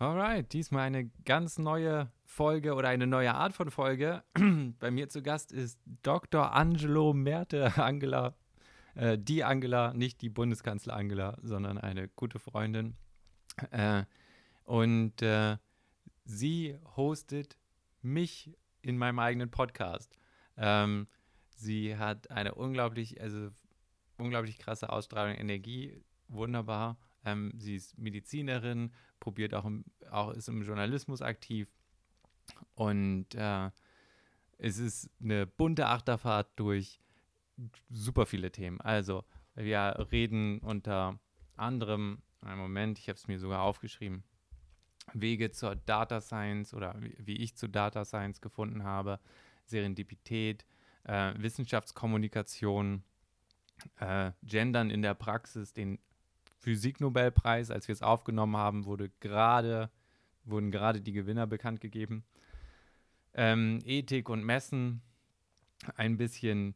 Alright, diesmal eine ganz neue Folge oder eine neue Art von Folge. Bei mir zu Gast ist Dr. Angelo Merte Angela. Äh, die Angela, nicht die Bundeskanzler Angela, sondern eine gute Freundin. Äh, und äh, sie hostet mich in meinem eigenen Podcast. Ähm, sie hat eine unglaublich, also unglaublich krasse Ausstrahlung, Energie, wunderbar. Ähm, sie ist Medizinerin, probiert auch, im, auch ist im Journalismus aktiv und äh, es ist eine bunte Achterfahrt durch super viele Themen. Also wir reden unter anderem, einen Moment, ich habe es mir sogar aufgeschrieben, Wege zur Data Science oder wie, ich zu Data Science gefunden habe, Serendipität, äh, Wissenschaftskommunikation, äh, Gendern in der Praxis, den Physiknobelpreis, als wir es aufgenommen haben, wurde gerade, wurden gerade die Gewinner bekannt gegeben. Ähm, Ethik und Messen, ein bisschen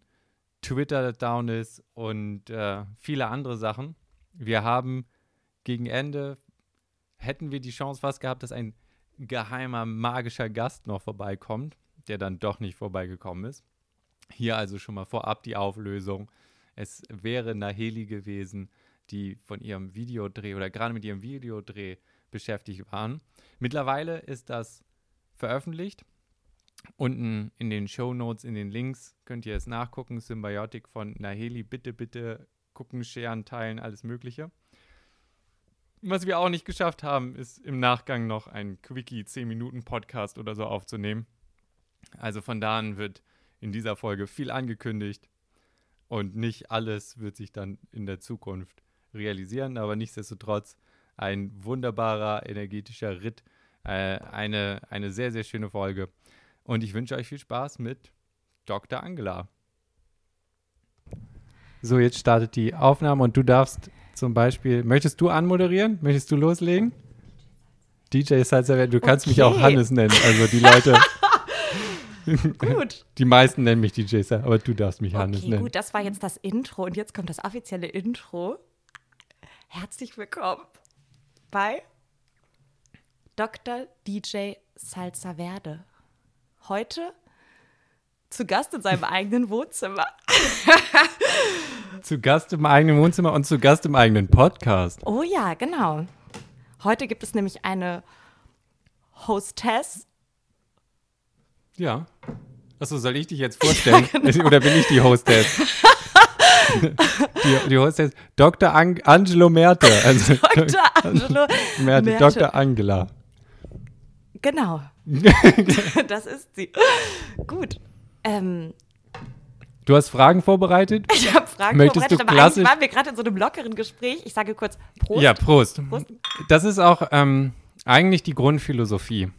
Twitter down ist und äh, viele andere Sachen. Wir haben gegen Ende, hätten wir die Chance fast gehabt, dass ein geheimer magischer Gast noch vorbeikommt, der dann doch nicht vorbeigekommen ist. Hier also schon mal vorab die Auflösung. Es wäre Naheli gewesen, die von ihrem Videodreh oder gerade mit ihrem Videodreh beschäftigt waren. Mittlerweile ist das veröffentlicht. Unten in den Show Notes, in den Links könnt ihr es nachgucken. Symbiotic von Naheli. Bitte, bitte gucken, scheren, teilen, alles Mögliche. Was wir auch nicht geschafft haben, ist im Nachgang noch ein Quickie 10-Minuten-Podcast oder so aufzunehmen. Also von da an wird in dieser Folge viel angekündigt und nicht alles wird sich dann in der Zukunft realisieren, aber nichtsdestotrotz ein wunderbarer, energetischer Ritt, äh, eine, eine sehr, sehr schöne Folge. Und ich wünsche euch viel Spaß mit Dr. Angela. So, jetzt startet die Aufnahme und du darfst zum Beispiel, möchtest du anmoderieren? Möchtest du loslegen? DJ Salsa, du kannst okay. mich auch Hannes nennen, also die Leute. gut. Die meisten nennen mich DJ Salsa, aber du darfst mich okay, Hannes nennen. Gut, das war jetzt das Intro und jetzt kommt das offizielle Intro. Herzlich willkommen bei Dr. DJ Salsa Verde. Heute zu Gast in seinem eigenen Wohnzimmer. zu Gast im eigenen Wohnzimmer und zu Gast im eigenen Podcast. Oh ja, genau. Heute gibt es nämlich eine Hostess. Ja. Achso, soll ich dich jetzt vorstellen? Ja, genau. Oder bin ich die Hostess? die, die Hostess Dr. Ang Angelo Merte. Also Dr. Angelo Merte, Merte. Dr. Angela. Genau. das ist sie. Gut. Ähm, Du hast Fragen vorbereitet? Ich habe Fragen Möchtest vorbereitet, du aber klassisch waren wir gerade in so einem lockeren Gespräch. Ich sage kurz Prost. Ja, Prost. Prost. Das ist auch ähm, eigentlich die Grundphilosophie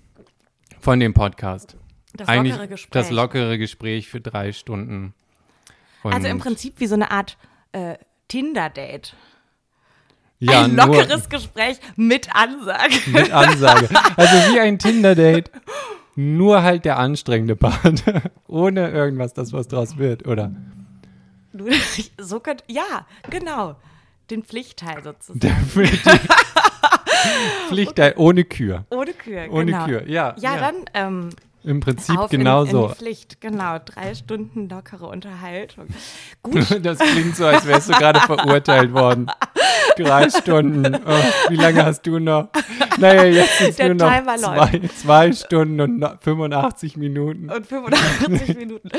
von dem Podcast. Das eigentlich lockere Gespräch. Das lockere Gespräch für drei Stunden. Und also im Prinzip wie so eine Art äh, Tinder-Date. Ja, ein lockeres Gespräch mit Ansage. Mit Ansage. Also wie ein Tinder-Date, nur halt der anstrengende Part. Ohne irgendwas, das was draus wird, oder? So könnt, ja, genau. Den Pflichtteil sozusagen. Der Pflichtteil ohne Kür. Ohne Kür, Ohne genau. Kür, ja. Ja, ja. dann ähm, im Prinzip Auf genauso. In, in Pflicht, genau. Drei Stunden lockere Unterhaltung. Gut. Das klingt so, als wärst du gerade verurteilt worden. Drei Stunden. Oh, wie lange hast du noch? Naja, jetzt sind es nur noch zwei, zwei, Stunden und 85 Minuten. Und 85 Minuten.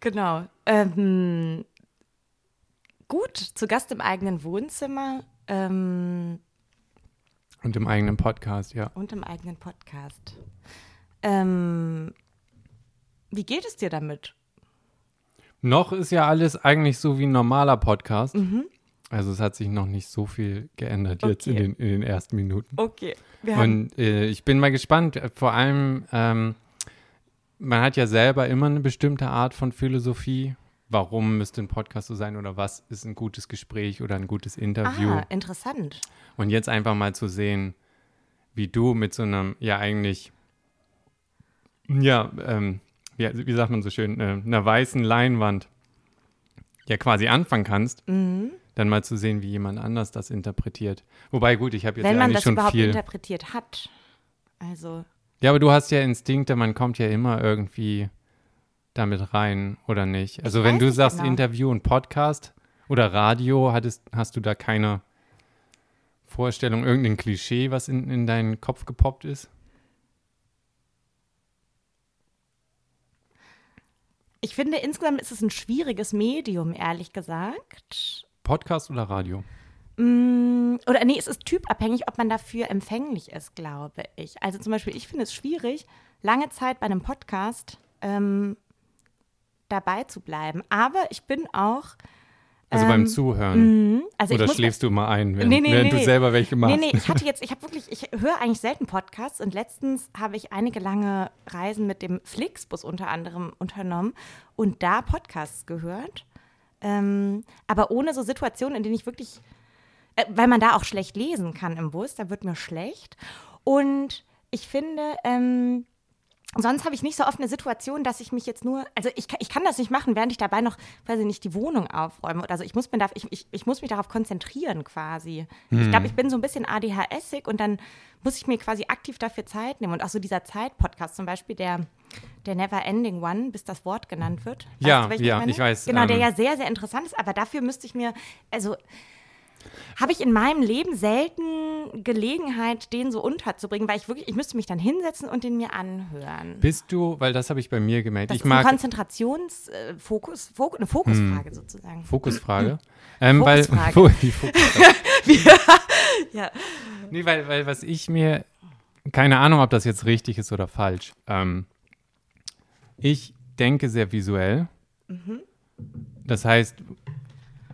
Genau. Ähm, gut, zu Gast im eigenen Wohnzimmer. Ähm, und im eigenen Podcast, ja. Und im eigenen Podcast. Ähm, wie geht es dir damit? Noch ist ja alles eigentlich so wie ein normaler Podcast. Mhm. Also es hat sich noch nicht so viel geändert okay. jetzt in den, in den ersten Minuten. Okay. Und äh, ich bin mal gespannt. Vor allem, ähm, man hat ja selber immer eine bestimmte Art von Philosophie. Warum müsste ein Podcast so sein oder was ist ein gutes Gespräch oder ein gutes Interview? Ah, interessant. Und jetzt einfach mal zu sehen, wie du mit so einem ja eigentlich ja, ähm, wie, wie, sagt man so schön, äh, einer weißen Leinwand ja quasi anfangen kannst, mhm. dann mal zu sehen, wie jemand anders das interpretiert. Wobei, gut, ich habe jetzt Wenn ja man eigentlich das schon überhaupt viel interpretiert hat. Also, Ja, aber du hast ja Instinkte, man kommt ja immer irgendwie damit rein, oder nicht? Also wenn weiß du sagst genau. Interview und Podcast oder Radio, hattest, hast du da keine Vorstellung, irgendein Klischee, was in, in deinen Kopf gepoppt ist? Ich finde, insgesamt ist es ein schwieriges Medium, ehrlich gesagt. Podcast oder Radio? Mm, Oder nee, es ist typabhängig, ob man dafür empfänglich ist, glaube ich. Also zum Beispiel, ich finde es schwierig, lange Zeit bei einem Podcast ähm, dabei zu bleiben. Aber ich bin auch. Also ähm, beim Zuhören. mh, Also oder schläfst du mal ein, während, Nee, nee, während nee, du selber welche machst? Nee, nee, ich hatte jetzt, ich habe wirklich, ich höre eigentlich selten Podcasts und letztens habe ich einige lange Reisen mit dem Flixbus unter anderem unternommen und da Podcasts gehört. Ähm, aber ohne so Situationen, in denen ich wirklich, äh, weil man da auch schlecht lesen kann im Bus, da wird mir schlecht. Und ich finde, ähm, sonst habe ich nicht so oft eine Situation, dass ich mich jetzt nur, also ich, kann- ich kann das nicht machen, während ich dabei noch, weiß ich nicht, die Wohnung aufräume. Oder so. Ich muss, mir da, ich, ich, ich muss mich darauf konzentrieren quasi. Ich glaube, ich bin so ein bisschen ADHSig und dann muss ich mir quasi aktiv dafür Zeit nehmen. Und auch so dieser Zeit-Podcast zum Beispiel, der, der Never Ending One, bis das Wort genannt wird. Weißt Ja, du, ja, meine? ich weiß, Genau, der ähm, ja sehr, sehr interessant ist. Aber dafür müsste ich mir, also habe ich in meinem Leben selten Gelegenheit, den so unterzubringen, weil ich wirklich, ich müsste mich dann hinsetzen und den mir anhören. Bist du, weil das habe ich bei mir gemerkt, Das ich ist mag Konzentrationsfokus, Fok eine Fokusfrage sozusagen. Fokusfrage. Ähm, weil, Fokusfrage. die Fokusfrage. Ja. Nee, weil, weil was ich mir, keine Ahnung, ob das jetzt richtig ist oder falsch. Ähm, ich denke sehr visuell. Das heißt,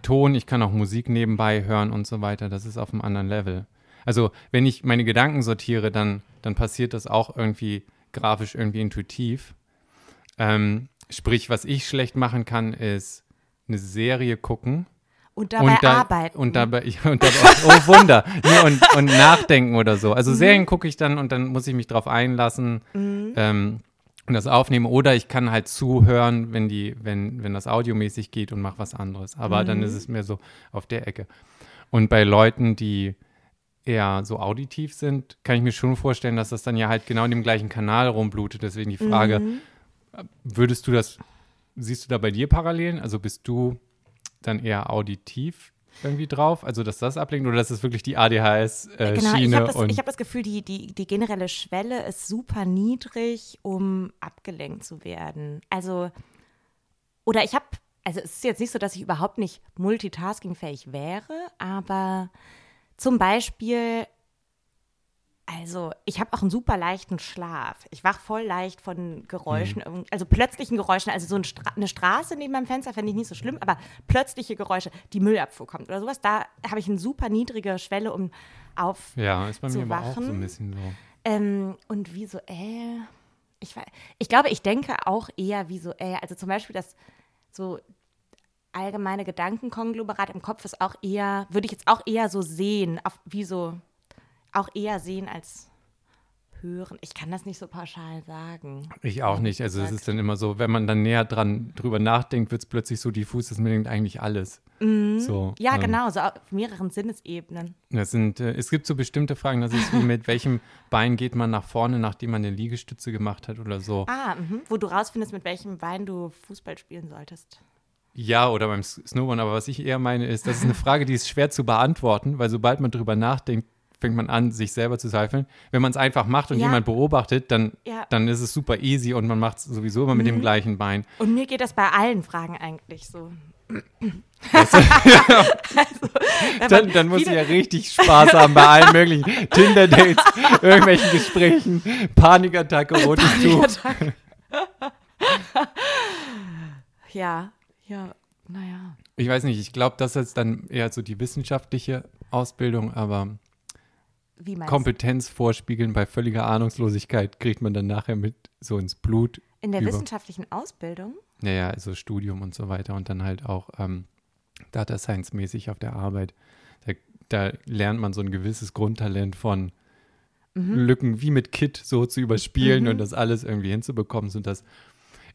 Ton, ich kann auch Musik nebenbei hören und so weiter, das ist auf einem anderen Level. Also, wenn ich meine Gedanken sortiere, dann, dann passiert das auch irgendwie grafisch, irgendwie intuitiv. Ähm, sprich, was ich schlecht machen kann, ist eine Serie gucken Und dabei und da, arbeiten. Und dabei, ja, und dabei oh Wunder, nee, und, und nachdenken oder so. Mhm. Also Serien gucke ich dann und dann muss ich mich drauf einlassen ähm, und das aufnehmen. Oder ich kann halt zuhören, wenn die, wenn, wenn das audiomäßig geht und mache was anderes. Aber Mhm. dann ist es mehr so auf der Ecke. Und bei Leuten, die eher so auditiv sind, kann ich mir schon vorstellen, dass das dann ja halt genau in dem gleichen Kanal rumblutet. Deswegen die Frage, Mhm. würdest du das, siehst du da bei dir Parallelen? Also bist du dann eher auditiv irgendwie drauf? Also dass das ablenkt oder dass es wirklich die ADHS-Schiene Genau, ich habe das, und ich hab das Gefühl, die, die, die generelle Schwelle ist super niedrig, um abgelenkt zu werden. Also, oder ich habe, also es ist jetzt nicht so, dass ich überhaupt nicht multitaskingfähig wäre, aber zum Beispiel, also ich habe auch einen super leichten Schlaf. Ich wach voll leicht von Geräuschen, irgend- also plötzlichen Geräuschen. Also so ein Stra eine Straße neben meinem Fenster fände ich nicht so schlimm, aber plötzliche Geräusche, die Müllabfuhr kommt oder sowas, da habe ich eine super niedrige Schwelle, um auf ja, ist bei mir aber auch so ein bisschen so. ähm, und visuell, ich, ich glaube, ich denke auch eher visuell. Also zum Beispiel das so allgemeine Gedankenkonglomerat im Kopf ist auch eher, würde ich jetzt auch eher so sehen, auf, wie so, auch eher sehen als hören. Ich kann das nicht so pauschal sagen. Ich auch nicht. Also es ist dann immer so, wenn man dann näher dran drüber nachdenkt, wird es plötzlich so diffus, dass man denkt eigentlich alles. So, Mhm. Ja, ähm, genau, so auf mehreren Sinnesebenen. Das sind, äh, es gibt so bestimmte Fragen, das ist wie mit welchem Bein geht man nach vorne, nachdem man eine Liegestütze gemacht hat oder so. Ah, mhm. wo du rausfindest, mit welchem Bein du Fußball spielen solltest. Ja, oder beim Snowboarden. Aber was ich eher meine, ist, das ist eine Frage, die ist schwer zu beantworten, weil sobald man drüber nachdenkt, fängt man an, sich selber zu zweifeln. Wenn man es einfach macht und Ja. jemand beobachtet, dann, Ja. dann ist es super easy und man macht es sowieso immer mit dem gleichen Bein. Und mir geht das bei allen Fragen eigentlich so. Dann, dann muss ich ja richtig Spaß haben bei allen möglichen Tinder-Dates, irgendwelchen Gesprächen, Panikattacke, rotes Tuch. Ja, ja, naja. Ich weiß nicht, ich glaube, das ist dann eher so die wissenschaftliche Ausbildung, aber Wie meinst? Kompetenz vorspiegeln bei völliger Ahnungslosigkeit kriegt man dann nachher mit so ins Blut. In der über- wissenschaftlichen Ausbildung? Naja, also Studium und so weiter und dann halt auch ähm, Data Science mäßig auf der Arbeit. Da, da lernt man so ein gewisses Grundtalent von Lücken wie mit Kit so zu überspielen und das alles irgendwie hinzubekommen, sind das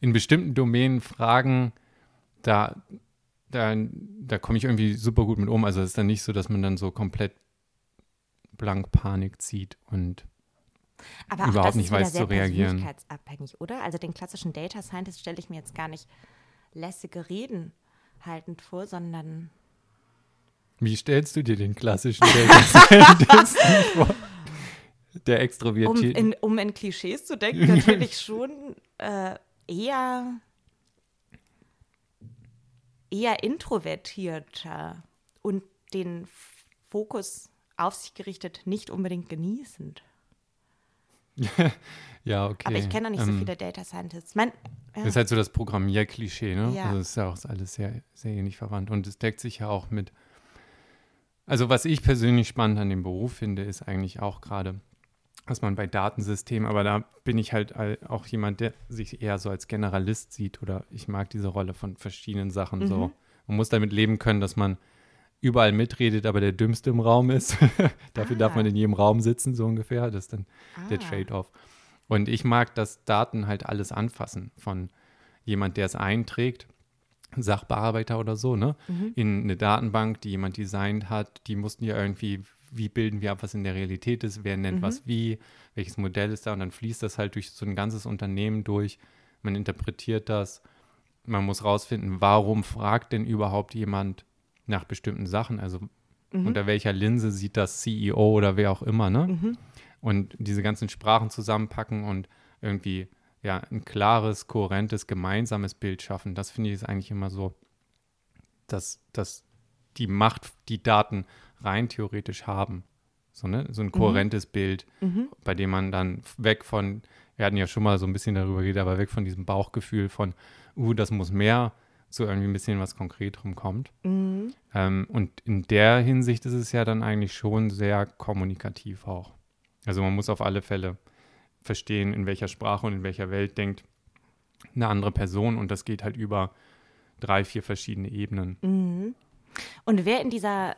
in bestimmten Domänen Fragen, da, da, da komme ich irgendwie super gut mit um. Also es ist dann nicht so, dass man dann so komplett blank Panik zieht und Aber überhaupt das nicht ist weiß sehr zu reagieren. persönlichkeitsabhängig, oder? Also den klassischen Data Scientist stelle ich mir jetzt gar nicht lässige Reden haltend vor, sondern Wie stellst du dir den klassischen Data Scientist vor? Der um extrovertiert. in, um in Klischees zu denken, natürlich schon äh, eher, eher introvertierter und den Fokus auf sich gerichtet nicht unbedingt genießend. ja, okay. Aber ich kenne noch nicht so Ähm, viele Data Scientists. Mein, ja. Das ist halt so das Programmierklischee, ne? Ja. Also es ist ja auch alles sehr, sehr ähnlich verwandt. Und es deckt sich ja auch mit. Also, was ich persönlich spannend an dem Beruf finde, ist eigentlich auch gerade, was man bei Datensystemen, aber da bin ich halt auch jemand, der sich eher so als Generalist sieht oder ich mag diese Rolle von verschiedenen Sachen so. Man muss damit leben können, dass man überall mitredet, aber der Dümmste im Raum ist. Dafür darf Ah. man in jedem Raum sitzen, so ungefähr. Das ist dann der Ah. Trade-off. Und ich mag, dass Daten halt alles anfassen von jemand, der es einträgt, Sachbearbeiter oder so, ne? In eine Datenbank, die jemand designt hat, die mussten ja irgendwie, wie bilden wir ab, was in der Realität ist, wer nennt was wie, welches Modell ist da und dann fließt das halt durch so ein ganzes Unternehmen durch. Man interpretiert das, man muss rausfinden, warum fragt denn überhaupt jemand nach bestimmten Sachen, also unter welcher Linse sieht das CEO oder wer auch immer, ne? Und diese ganzen Sprachen zusammenpacken und irgendwie ja ein klares, kohärentes, gemeinsames Bild schaffen. Das finde ich ist eigentlich immer so, dass, dass die Macht, die Daten rein theoretisch haben. So, ne? so ein kohärentes Bild, bei dem man dann weg von, wir hatten ja schon mal so ein bisschen darüber geredet, aber weg von diesem Bauchgefühl von, uh, das muss mehr, zu irgendwie ein bisschen was Konkreterem kommt. Mhm. Ähm, und in der Hinsicht ist es ja dann eigentlich schon sehr kommunikativ auch. Also man muss auf alle Fälle verstehen, in welcher Sprache und in welcher Welt denkt eine andere Person und das geht halt über drei, vier verschiedene Ebenen. Mhm. Und wer in dieser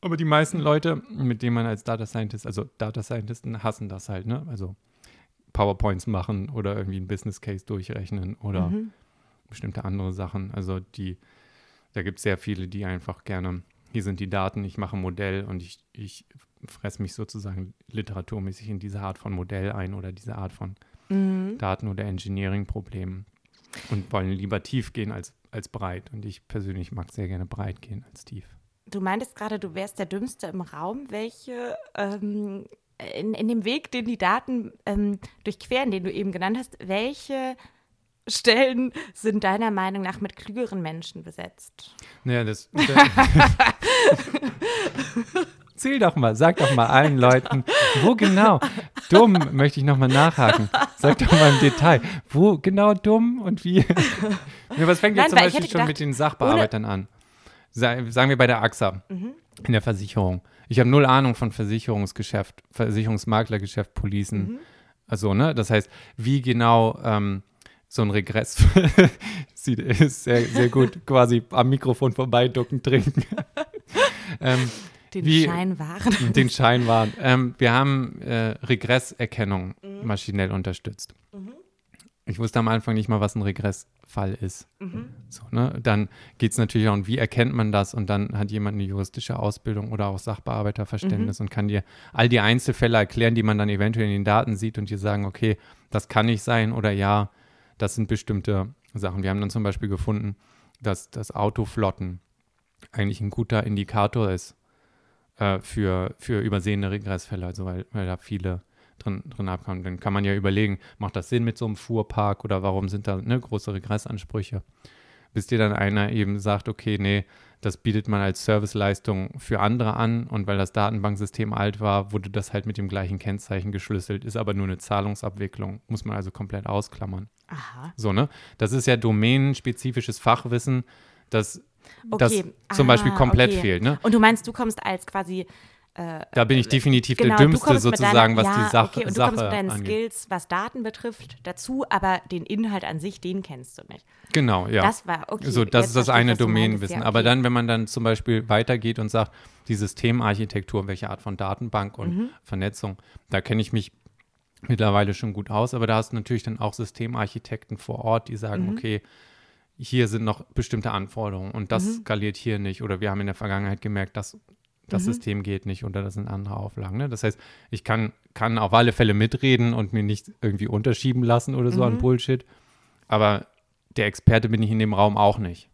Aber die meisten Leute, mit denen man als Data Scientist, also Data Scientisten hassen das halt, ne? Also PowerPoints machen oder irgendwie einen Business Case durchrechnen oder Mhm. Bestimmte andere Sachen. Also die, da gibt es sehr viele, die einfach gerne, hier sind die Daten, ich mache ein Modell und ich, ich fresse mich sozusagen literaturmäßig in diese Art von Modell ein oder diese Art von Mhm. Daten- oder Engineering-Problemen und wollen lieber tief gehen als, als breit. Und ich persönlich mag sehr gerne breit gehen als tief. Du meintest gerade, du wärst der Dümmste im Raum. Welche ähm, in, in dem Weg, den die Daten ähm, durchqueren, den du eben genannt hast, welche Stellen sind deiner Meinung nach mit klügeren Menschen besetzt? Naja, das. Zähl doch mal, sag doch mal allen Leuten, wo genau, dumm, möchte ich nochmal nachhaken. Sag doch mal im Detail, wo genau dumm und wie. ja, was fängt Nein, jetzt zum Beispiel schon gedacht, mit den Sachbearbeitern an? Sa- Sagen wir bei der AXA, Mhm. in der Versicherung. Ich habe null Ahnung von Versicherungsgeschäft, Versicherungsmaklergeschäft, Policen. Mhm. Also, ne, das heißt, wie genau ähm, so ein Regress sieht, ist sehr, sehr gut quasi am Mikrofon vorbeiducken, trinken. ähm, Den Wie- Schein wahren. den Schein waren. Ähm, wir haben äh, Regresserkennung maschinell unterstützt. Ich wusste am Anfang nicht mal, was ein Regressfall ist. So, ne? Dann geht es natürlich auch um, wie erkennt man das? Und dann hat jemand eine juristische Ausbildung oder auch Sachbearbeiterverständnis und kann dir all die Einzelfälle erklären, die man dann eventuell in den Daten sieht und dir sagen, okay, das kann nicht sein oder ja, das sind bestimmte Sachen. Wir haben dann zum Beispiel gefunden, dass das Autoflotten eigentlich ein guter Indikator ist äh, für, für übersehene Regressfälle, also weil, weil da viele drin, drin abkommen. Dann kann man ja überlegen, macht das Sinn mit so einem Fuhrpark oder warum sind da ne, große Regressansprüche? Bis dir dann einer eben sagt, okay, nee, das bietet man als Serviceleistung für andere an und weil das Datenbanksystem alt war, wurde das halt mit dem gleichen Kennzeichen geschlüsselt, ist aber nur eine Zahlungsabwicklung, muss man also komplett ausklammern. Aha. So, ne? Das ist ja domänenspezifisches Fachwissen, das, das Okay. zum Beispiel Ah, komplett okay. fehlt, ne? Und du meinst, du kommst als quasi Da bin ich definitiv genau, der Dümmste sozusagen, deiner, was ja, die Sache, okay, und du Sache kommst mit deinen angeht. Skills, was Daten betrifft, dazu, aber den Inhalt an sich, den kennst du nicht. Genau, ja. Das war okay. so, das ist das eine. Domänenwissen. Ja, Aber okay. dann, wenn man dann zum Beispiel weitergeht und sagt, die Systemarchitektur, welche Art von Datenbank und Mhm. Vernetzung, da kenne ich mich mittlerweile schon gut aus, aber da hast du natürlich dann auch Systemarchitekten vor Ort, die sagen, Mhm. okay, hier sind noch bestimmte Anforderungen und das Mhm. skaliert hier nicht. Oder wir haben in der Vergangenheit gemerkt, dass das System geht nicht oder das sind andere Auflagen. Ne? Das heißt, ich kann, kann auf alle Fälle mitreden und mir nicht irgendwie unterschieben lassen oder so an Bullshit. Aber der Experte bin ich in dem Raum auch nicht.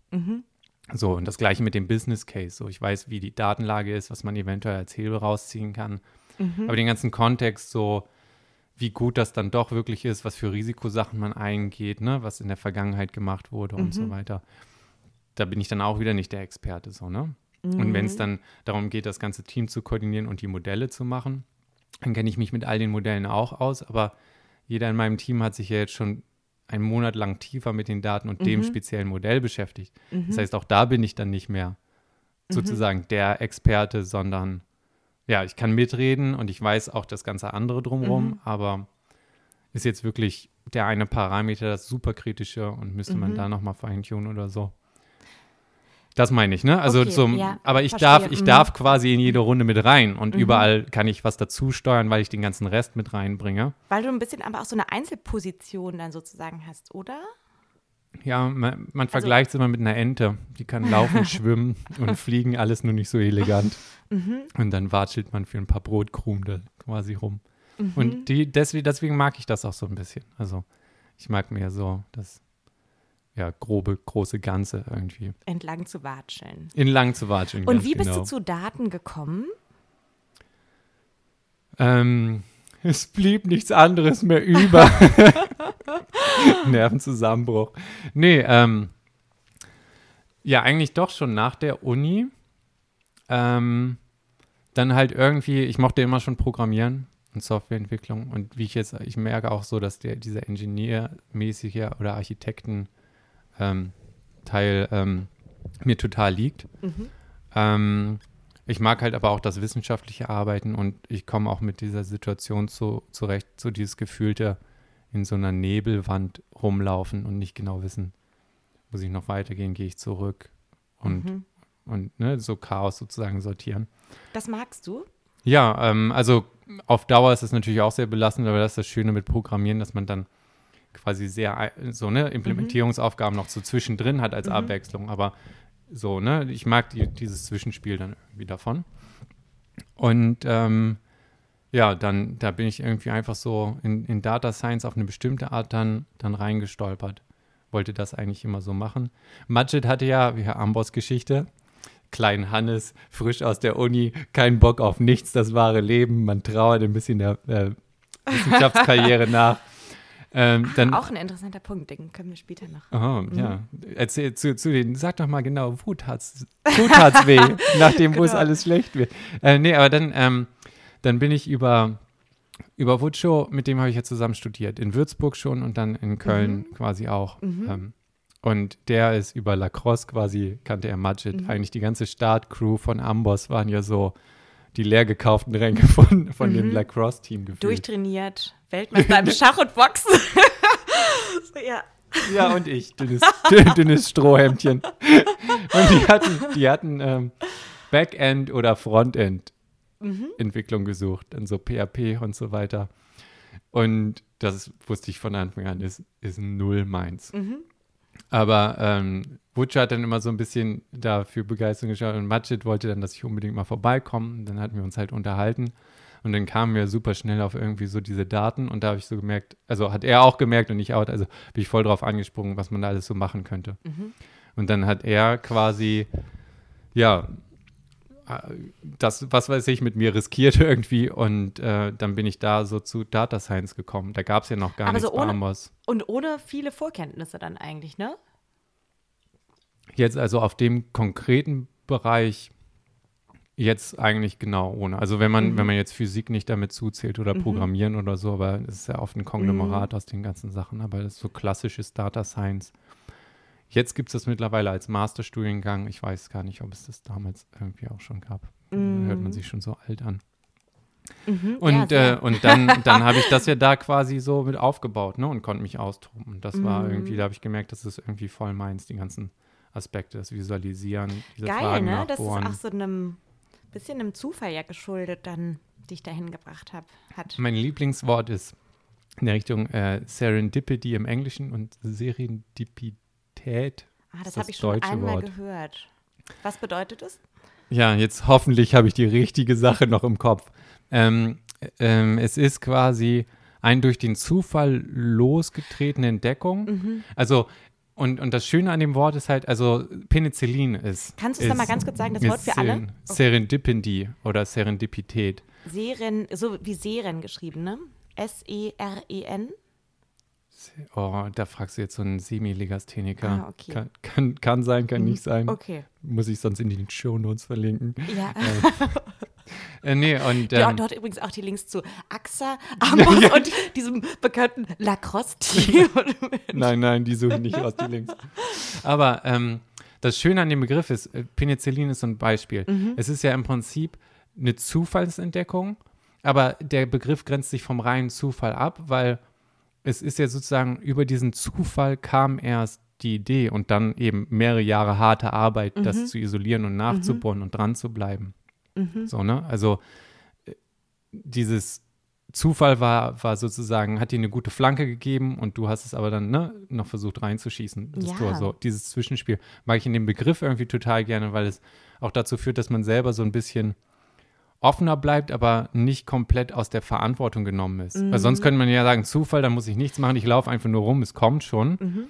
So, und das gleiche mit dem Business Case. So, ich weiß, wie die Datenlage ist, was man eventuell als Hebel rausziehen kann. Aber den ganzen Kontext, so wie gut das dann doch wirklich ist, was für Risikosachen man eingeht, ne, was in der Vergangenheit gemacht wurde und so weiter. Da bin ich dann auch wieder nicht der Experte, so, ne? Und wenn es dann darum geht, das ganze Team zu koordinieren und die Modelle zu machen, dann kenne ich mich mit all den Modellen auch aus, aber jeder in meinem Team hat sich ja jetzt schon einen Monat lang tiefer mit den Daten und dem speziellen Modell beschäftigt. Das heißt, auch da bin ich dann nicht mehr sozusagen der Experte, sondern ja, ich kann mitreden und ich weiß auch das ganze andere drumherum, aber ist jetzt wirklich der eine Parameter das superkritische und müsste man da nochmal feintunen oder so. Das meine ich, ne? Also Okay, zum, ja, aber ich verstehe. darf, ich Mhm. darf quasi in jede Runde mit rein und überall kann ich was dazu steuern, weil ich den ganzen Rest mit reinbringe. Weil du ein bisschen aber auch so eine Einzelposition dann sozusagen hast, oder? Ja, man, Also man vergleicht es immer mit einer Ente. Die kann laufen, schwimmen und fliegen, alles nur nicht so elegant. Mhm. Und dann watschelt man für ein paar Brotkrumen quasi rum. Mhm. Und die, deswegen, deswegen mag ich das auch so ein bisschen. Also ich mag mehr so das ja, grobe, große Ganze irgendwie. Entlang zu watscheln. In lang zu watscheln. Und wie bist genau. du zu Daten gekommen? Ähm, es blieb nichts anderes mehr über. Nervenzusammenbruch. Nee, ähm, ja, eigentlich doch schon nach der Uni. Ähm, dann halt irgendwie, ich mochte immer schon Programmieren und Softwareentwicklung. Und wie ich jetzt, ich merke auch so, dass der, dieser Ingenieurmäßige oder Architekten ähm, Teil ähm, mir total liegt. Ähm, ich mag halt aber auch das wissenschaftliche Arbeiten und ich komme auch mit dieser Situation zu, zurecht, so dieses gefühlte in so einer Nebelwand rumlaufen und nicht genau wissen, muss ich noch weitergehen, gehe ich zurück und, Mhm. und ne, so Chaos sozusagen sortieren. Das magst du? Ja, ähm, also auf Dauer ist es natürlich auch sehr belastend, aber das ist das Schöne mit Programmieren, dass man dann quasi sehr so ne Implementierungsaufgaben noch so zwischendrin hat als Abwechslung. Aber so ne, ich mag die, dieses Zwischenspiel dann irgendwie davon. Und ähm, ja, dann da bin ich irgendwie einfach so in, in Data Science auf eine bestimmte Art dann dann reingestolpert. Wollte das eigentlich immer so machen. Majid hatte ja, wie Herr Ambos Geschichte, kleinen Hannes, frisch aus der Uni, kein Bock auf nichts, das wahre Leben, man trauert ein bisschen der äh, Wissenschaftskarriere nach. Ähm, dann, Auch ein interessanter Punkt, den können wir später noch. oh, ja, erzähl zu, zu den, sag doch mal genau, wo tat's, wo tat's weh, nachdem, wo es Genau. alles schlecht wird. Äh, nee, aber dann, ähm, dann bin ich über, über Wutschow, mit dem habe ich ja zusammen studiert, in Würzburg schon und dann in Köln quasi auch. Ähm, und der ist über Lacrosse quasi, kannte er Majid. Eigentlich die ganze Startcrew von Amboss waren ja so die leer gekauften Ränke von, von dem Lacrosse-Team gefühlt. Durchtrainiert, Weltmeister im Schach und Boxen. so, ja. Ja, und ich, dünnes, dünnes Strohhemdchen. Und die hatten, die hatten ähm, Backend- oder Frontend-Entwicklung gesucht, dann so PHP und so weiter. Und das wusste ich von Anfang an, ist, ist null meins. Aber ähm, Butcher hat dann immer so ein bisschen dafür Begeisterung geschaut und Majid wollte dann, dass ich unbedingt mal vorbeikomme. Und Dann hatten wir uns halt unterhalten. Und dann kamen wir super schnell auf irgendwie so diese Daten und da habe ich so gemerkt, also hat er auch gemerkt und ich auch, also bin ich voll drauf angesprungen, was man da alles so machen könnte. Und dann hat er quasi, ja, das, was weiß ich, mit mir riskiert irgendwie und äh, dann bin ich da so zu Data Science gekommen. Da gab es ja noch gar Aber nichts so ohne- Amos. Und ohne viele Vorkenntnisse dann eigentlich, ne? Jetzt also auf dem konkreten Bereich jetzt eigentlich genau ohne. Also wenn man, wenn man jetzt Physik nicht damit zuzählt oder Programmieren oder so, aber es ist ja oft ein Konglomerat aus den ganzen Sachen, aber das ist so klassisches Data Science. Jetzt gibt es das mittlerweile als Masterstudiengang. Ich weiß gar nicht, ob es das damals irgendwie auch schon gab. Da hört man sich schon so alt an. Mhm. Und, ja, äh, und dann, dann habe ich das ja da quasi so mit aufgebaut ne, und konnte mich austoben. Und das war Mhm. irgendwie, da habe ich gemerkt, das ist irgendwie voll meins, die ganzen Aspekte, das Visualisieren, diese Geil, Fragen ne? Das ist auch so einem bisschen einem Zufall ja geschuldet, dann, die ich dahin gebracht habe, hat. Mein Lieblingswort ist in der Richtung äh, Serendipity im Englischen und Serendipität. Ah, das ist habe das ich schon deutsche einmal Wort. gehört. Was bedeutet es? Ja, jetzt hoffentlich habe ich die richtige Sache noch im Kopf. Ähm, ähm, es ist quasi ein durch den Zufall losgetretene Entdeckung. Mhm. Also, und, und das Schöne an dem Wort ist halt, also Penicillin ist. Kannst du es nochmal ganz kurz sagen, das Wort für alle? Serendipity oder Serendipität. Seren, so wie Seren geschrieben, ne? S-E-R-E-N. Oh, da fragst du jetzt so einen Semi-Legastheniker. Ah, okay. kann, kann, kann sein, kann nicht sein. Okay. Muss ich sonst in den Shownotes verlinken. Ja. Äh, nee, und Ja, ähm, dort übrigens auch die Links zu AXA, Amos und diesem bekannten Lacrosse-Team. nein, nein, die suche ich nicht aus, die Links. Aber ähm, das Schöne an dem Begriff ist, äh, Penicillin ist so ein Beispiel. Mhm. Es ist ja im Prinzip eine Zufallsentdeckung, aber der Begriff grenzt sich vom reinen Zufall ab, weil es ist ja sozusagen über diesen Zufall kam erst die Idee und dann eben mehrere Jahre harte Arbeit, Mhm. das zu isolieren und nachzubohren und dran zu bleiben. Mhm. So, ne? Also äh, dieses Zufall war, war sozusagen, hat dir eine gute Flanke gegeben und du hast es aber dann ne, noch versucht reinzuschießen, das Ja. Tor. So, dieses Zwischenspiel mag ich in dem Begriff irgendwie total gerne, weil es auch dazu führt, dass man selber so ein bisschen offener bleibt, aber nicht komplett aus der Verantwortung genommen ist. Weil sonst Mhm. könnte man ja sagen, Zufall, dann muss ich nichts machen, ich laufe einfach nur rum, es kommt schon. Mhm.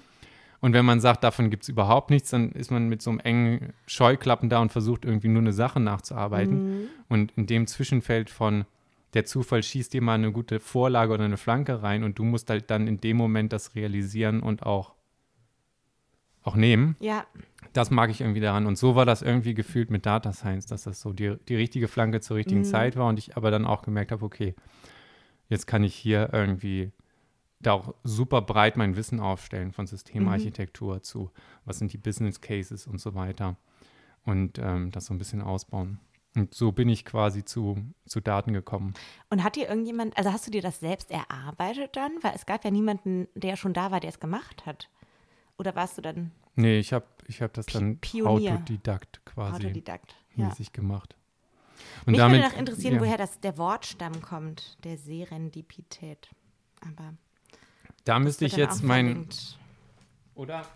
Und wenn man sagt, davon gibt es überhaupt nichts, dann ist man mit so einem engen Scheuklappen da und versucht irgendwie nur eine Sache nachzuarbeiten. Mhm. Und in dem Zwischenfeld von der Zufall schießt dir mal eine gute Vorlage oder eine Flanke rein und du musst halt dann in dem Moment das realisieren und auch, auch nehmen. Ja, Das mag ich irgendwie daran. Und so war das irgendwie gefühlt mit Data Science, dass das so die, die richtige Flanke zur richtigen Mhm. Zeit war und ich aber dann auch gemerkt habe, okay, jetzt kann ich hier irgendwie da auch super breit mein Wissen aufstellen von Systemarchitektur zu, was sind die Business Cases und so weiter und ähm, das so ein bisschen ausbauen. Und so bin ich quasi zu, zu Daten gekommen. und hat dir irgendjemand, also hast du dir das selbst erarbeitet dann? Weil es gab ja niemanden, der schon da war, der es gemacht hat. Oder warst du dann Nee, ich habe ich hab das dann Pionier. Autodidakt quasi Autodidakt? Ja. mäßig gemacht. Und Mich damit, würde noch interessieren, ja. woher das, der Wortstamm kommt, der Serendipität. Aber Da müsste ich jetzt mein. Oder?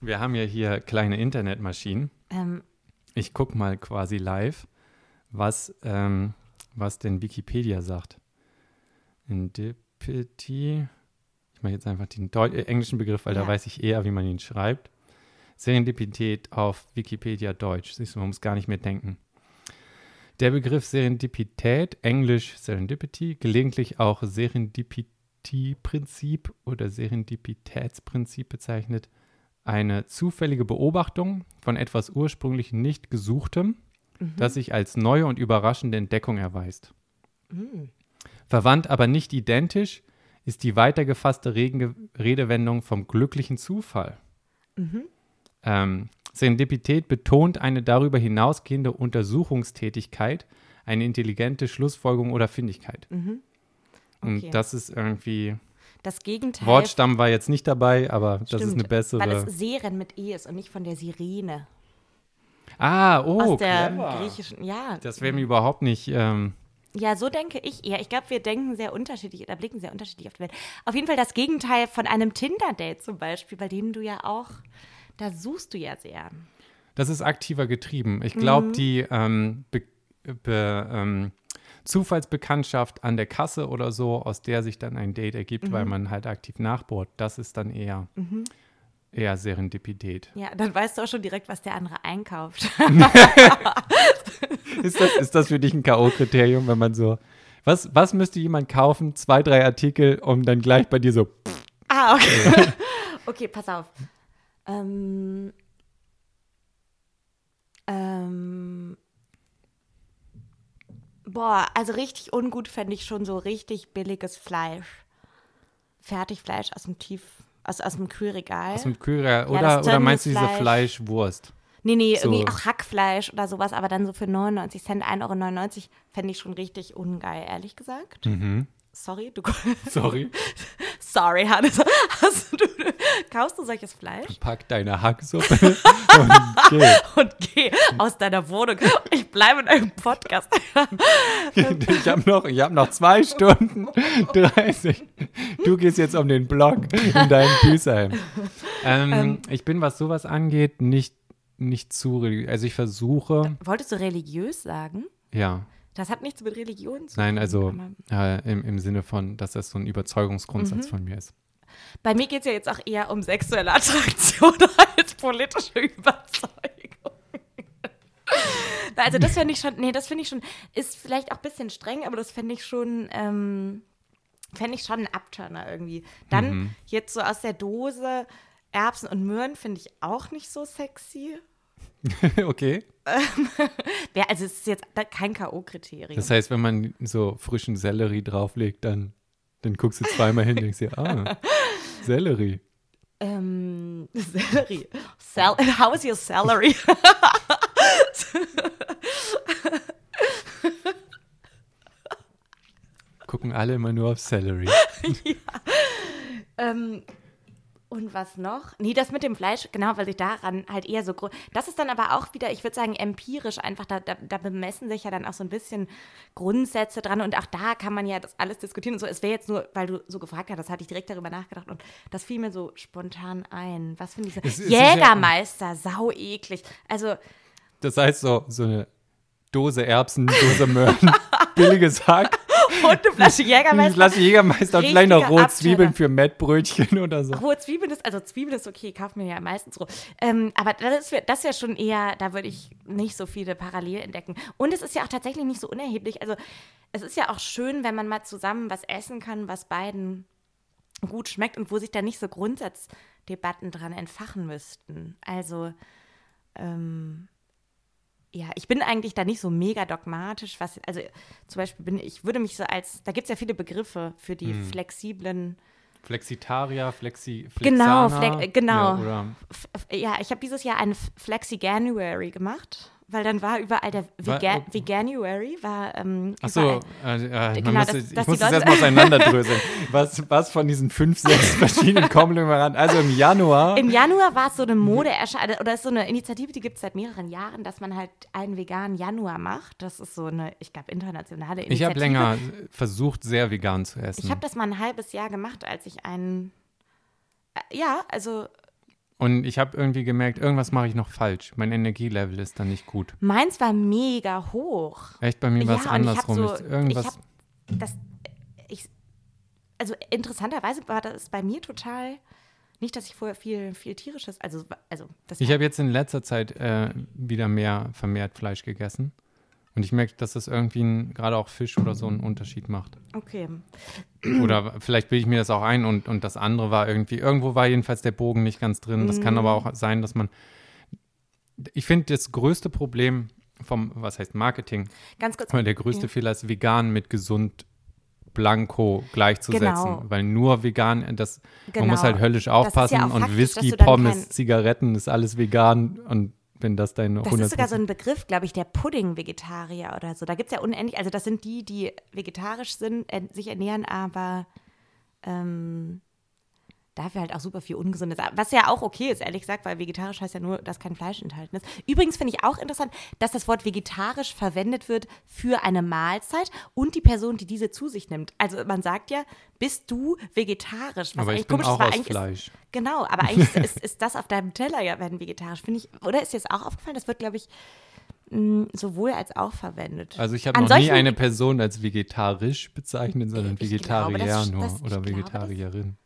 Wir haben ja hier kleine Internetmaschinen. Ähm, Ich gucke mal quasi live, was, ähm, was denn Wikipedia sagt. Serendipity. Ich mache jetzt einfach den äh, englischen Begriff, weil Ja. da weiß ich eher, wie man ihn schreibt. Serendipität auf Wikipedia Deutsch. Siehst du, man muss gar nicht mehr denken. Der Begriff Serendipität, englisch Serendipity, gelegentlich auch Serendipity-Prinzip oder Serendipitätsprinzip bezeichnet, eine zufällige Beobachtung von etwas ursprünglich nicht Gesuchtem, das sich als neue und überraschende Entdeckung erweist. mm, Verwandt, aber nicht identisch, ist die weitergefasste Rege Redewendung vom glücklichen Zufall. mhm. Ähm, Serendipität betont eine darüber hinausgehende Untersuchungstätigkeit, eine intelligente Schlussfolgerung oder Findigkeit. Mhm. Okay. Und das ist irgendwie, Das Gegenteil. Wortstamm war jetzt nicht dabei, aber das ist Stimmt, eine bessere. Weil es Seren mit E ist und nicht von der Sirene. ah, oh, aus der clever. griechischen. Ja. Das wäre mir überhaupt nicht. Ähm, ja, so denke ich eher. Ich glaube, wir denken sehr unterschiedlich oder blicken sehr unterschiedlich auf die Welt. Auf jeden Fall das Gegenteil von einem Tinder-Date zum Beispiel, bei dem du ja auch, da suchst du ja sehr. das ist aktiver getrieben. Ich glaube, Mhm. die ähm, Be Be ähm, Zufallsbekanntschaft an der Kasse oder so, aus der sich dann ein Date ergibt, Mhm. weil man halt aktiv nachbohrt, das ist dann eher, eher Serendipität. Ja, dann weißt du auch schon direkt, was der andere einkauft. Ist das, ist das für dich ein K.O.-Kriterium, wenn man so. Was, was müsste jemand kaufen? Zwei, drei Artikel, um dann gleich bei dir so. ah, okay. okay, pass auf. Ähm, ähm, boah, also richtig ungut fände ich schon so richtig billiges Fleisch. Fertigfleisch aus dem Tief, aus, aus dem Kühlregal. Aus dem Kühlregal. Oder, oder meinst du diese. Fleischwurst? Nee, nee, So. irgendwie auch Hackfleisch oder sowas, aber dann so für 99 Cent, 1,99 Euro fände ich schon richtig ungeil, ehrlich gesagt. Mhm. Sorry, du. Sorry. Sorry, Hannes. Hast du, kaufst du solches Fleisch? Pack deine Hacksuppe und geh. Und geh aus deiner Wohnung. Ich bleibe in einem Podcast. Ich habe noch, ich hab noch zwei Stunden 30. Du gehst jetzt um den Block in deinem Büßheim. Ähm, ich bin, was sowas angeht, nicht nicht zu religiös. Also ich versuche, Wolltest du religiös sagen? ja. Das hat nichts mit Religion zu Nein, tun. also aber äh, im, im Sinne von, dass das so ein Überzeugungsgrundsatz Mhm. von mir ist. Bei mir geht es ja jetzt auch eher um sexuelle Attraktion als politische Überzeugung. also das finde ich schon, nee, das finde ich schon, ist vielleicht auch ein bisschen streng, aber das fände ich schon, ähm, fände ich schon ein Abturner irgendwie. Dann Mhm. jetzt so aus der Dose Erbsen und Möhren finde ich auch nicht so sexy. okay. Wär, also es ist jetzt kein K.O.-Kriterium. Das heißt, wenn man so frischen Sellerie drauflegt, dann, dann guckst du zweimal hin und denkst dir, ah, Sellerie. Ähm, Sellerie. Sal How is your salary? Gucken alle immer nur auf Sellerie. ähm, und was noch? Nee, das mit dem Fleisch, genau, weil ich daran halt eher so groß. Das ist dann aber auch wieder, ich würde sagen, empirisch einfach, da, da, da bemessen sich ja dann auch so ein bisschen Grundsätze dran und auch da kann man ja das alles diskutieren und so. Es wäre jetzt nur, weil du so gefragt hast, das hatte ich direkt darüber nachgedacht und das fiel mir so spontan ein. Was finde ich so? Es- es ist ja- Jägermeister, sau eklig. Also, Das heißt so, so eine Dose Erbsen, Dose Möhren, billiges Hack, und eine Flasche eine Jägermeister. Flasche Jägermeister und vielleicht noch rohe. Zwiebeln für Mettbrötchen oder so. Rohe Zwiebeln ist, also Zwiebeln ist okay, kauft man ja meistens roh. Ähm, aber das wäre das wär schon eher, da würde ich nicht so viele parallel entdecken. Und es ist ja auch tatsächlich nicht so unerheblich. Also es ist ja auch schön, wenn man mal zusammen was essen kann, was beiden gut schmeckt und wo sich da nicht so Grundsatzdebatten dran entfachen müssten. Also ähm, ja, ich bin eigentlich da nicht so mega dogmatisch, was, also zum Beispiel bin ich, würde mich so als, da gibt es ja viele Begriffe für die Hm. flexiblen Flexitaria, Flexi, Genau, Flexana, Flex- genau. Ja, oder F- f- Ja, ich habe dieses Jahr einen Flexi-January gemacht, weil dann war überall der Wa- Vega oh. Veganuary, war ähm, Ach so, überall- äh, äh, Genau, muss, dass- ich muss das erstmal auseinanderdröseln. Was, was von diesen fünf, sechs verschiedenen Konglomeran, also im Januar, Im Januar war es so eine Modeerscheinung, oder ist so eine Initiative, die gibt es seit mehreren Jahren, dass man halt einen veganen Januar macht. Das ist so eine, ich glaube, internationale Initiative. ich habe länger versucht, sehr vegan zu essen. Ich habe das mal ein halbes Jahr gemacht, als ich einen. Äh, ja, also Und ich habe irgendwie gemerkt, irgendwas mache ich noch falsch. Mein Energielevel ist dann nicht gut. meins war mega hoch. Echt, bei mir war es Ja, ich andersrum. so- ist irgendwas, ich hab- das, ich, also interessanterweise war das bei mir total, nicht, dass ich vorher viel, viel tierisches, also, also ich habe jetzt in letzter Zeit äh, wieder mehr vermehrt Fleisch gegessen. Und ich merke, dass das irgendwie ein- gerade auch Fisch oder so einen Unterschied macht. okay. Oder vielleicht bilde ich mir das auch ein und, und das andere war irgendwie, irgendwo war jedenfalls der Bogen nicht ganz drin. Das kann aber auch sein, dass man. Ich finde, das größte Problem vom, was heißt Marketing, Ganz kurz. der größte Ja. Fehler ist, vegan mit gesund blanco gleichzusetzen. Genau. Weil nur vegan, das, Genau. man muss halt höllisch ja aufpassen auch und Whisky, Pommes, kein- Zigaretten ist alles vegan und wenn das deine Das ist sogar so 100%. ein Begriff, glaube ich, der Pudding-Vegetarier oder so. Da gibt es ja unendlich, also das sind die, die vegetarisch sind, äh, sich ernähren, aber ähm, dafür halt auch super viel Ungesundes. Was ja auch okay ist, ehrlich gesagt, weil vegetarisch heißt ja nur, dass kein Fleisch enthalten ist. Übrigens finde ich auch interessant, dass das Wort vegetarisch verwendet wird für eine Mahlzeit und die Person, die diese zu sich nimmt. Also man sagt ja, bist du vegetarisch? Was aber eigentlich ich bin komisch auch aus eigentlich ist- Fleisch. Genau, aber eigentlich ist, ist das auf deinem Teller ja werden vegetarisch, finde ich. Oder ist dir das auch aufgefallen? Das wird, glaube ich, mh, sowohl als auch verwendet. Also ich habe noch nie eine Person als vegetarisch bezeichnet, sondern Ich glaube, Vegetarier das- nur das- oder glaube, Vegetarierin.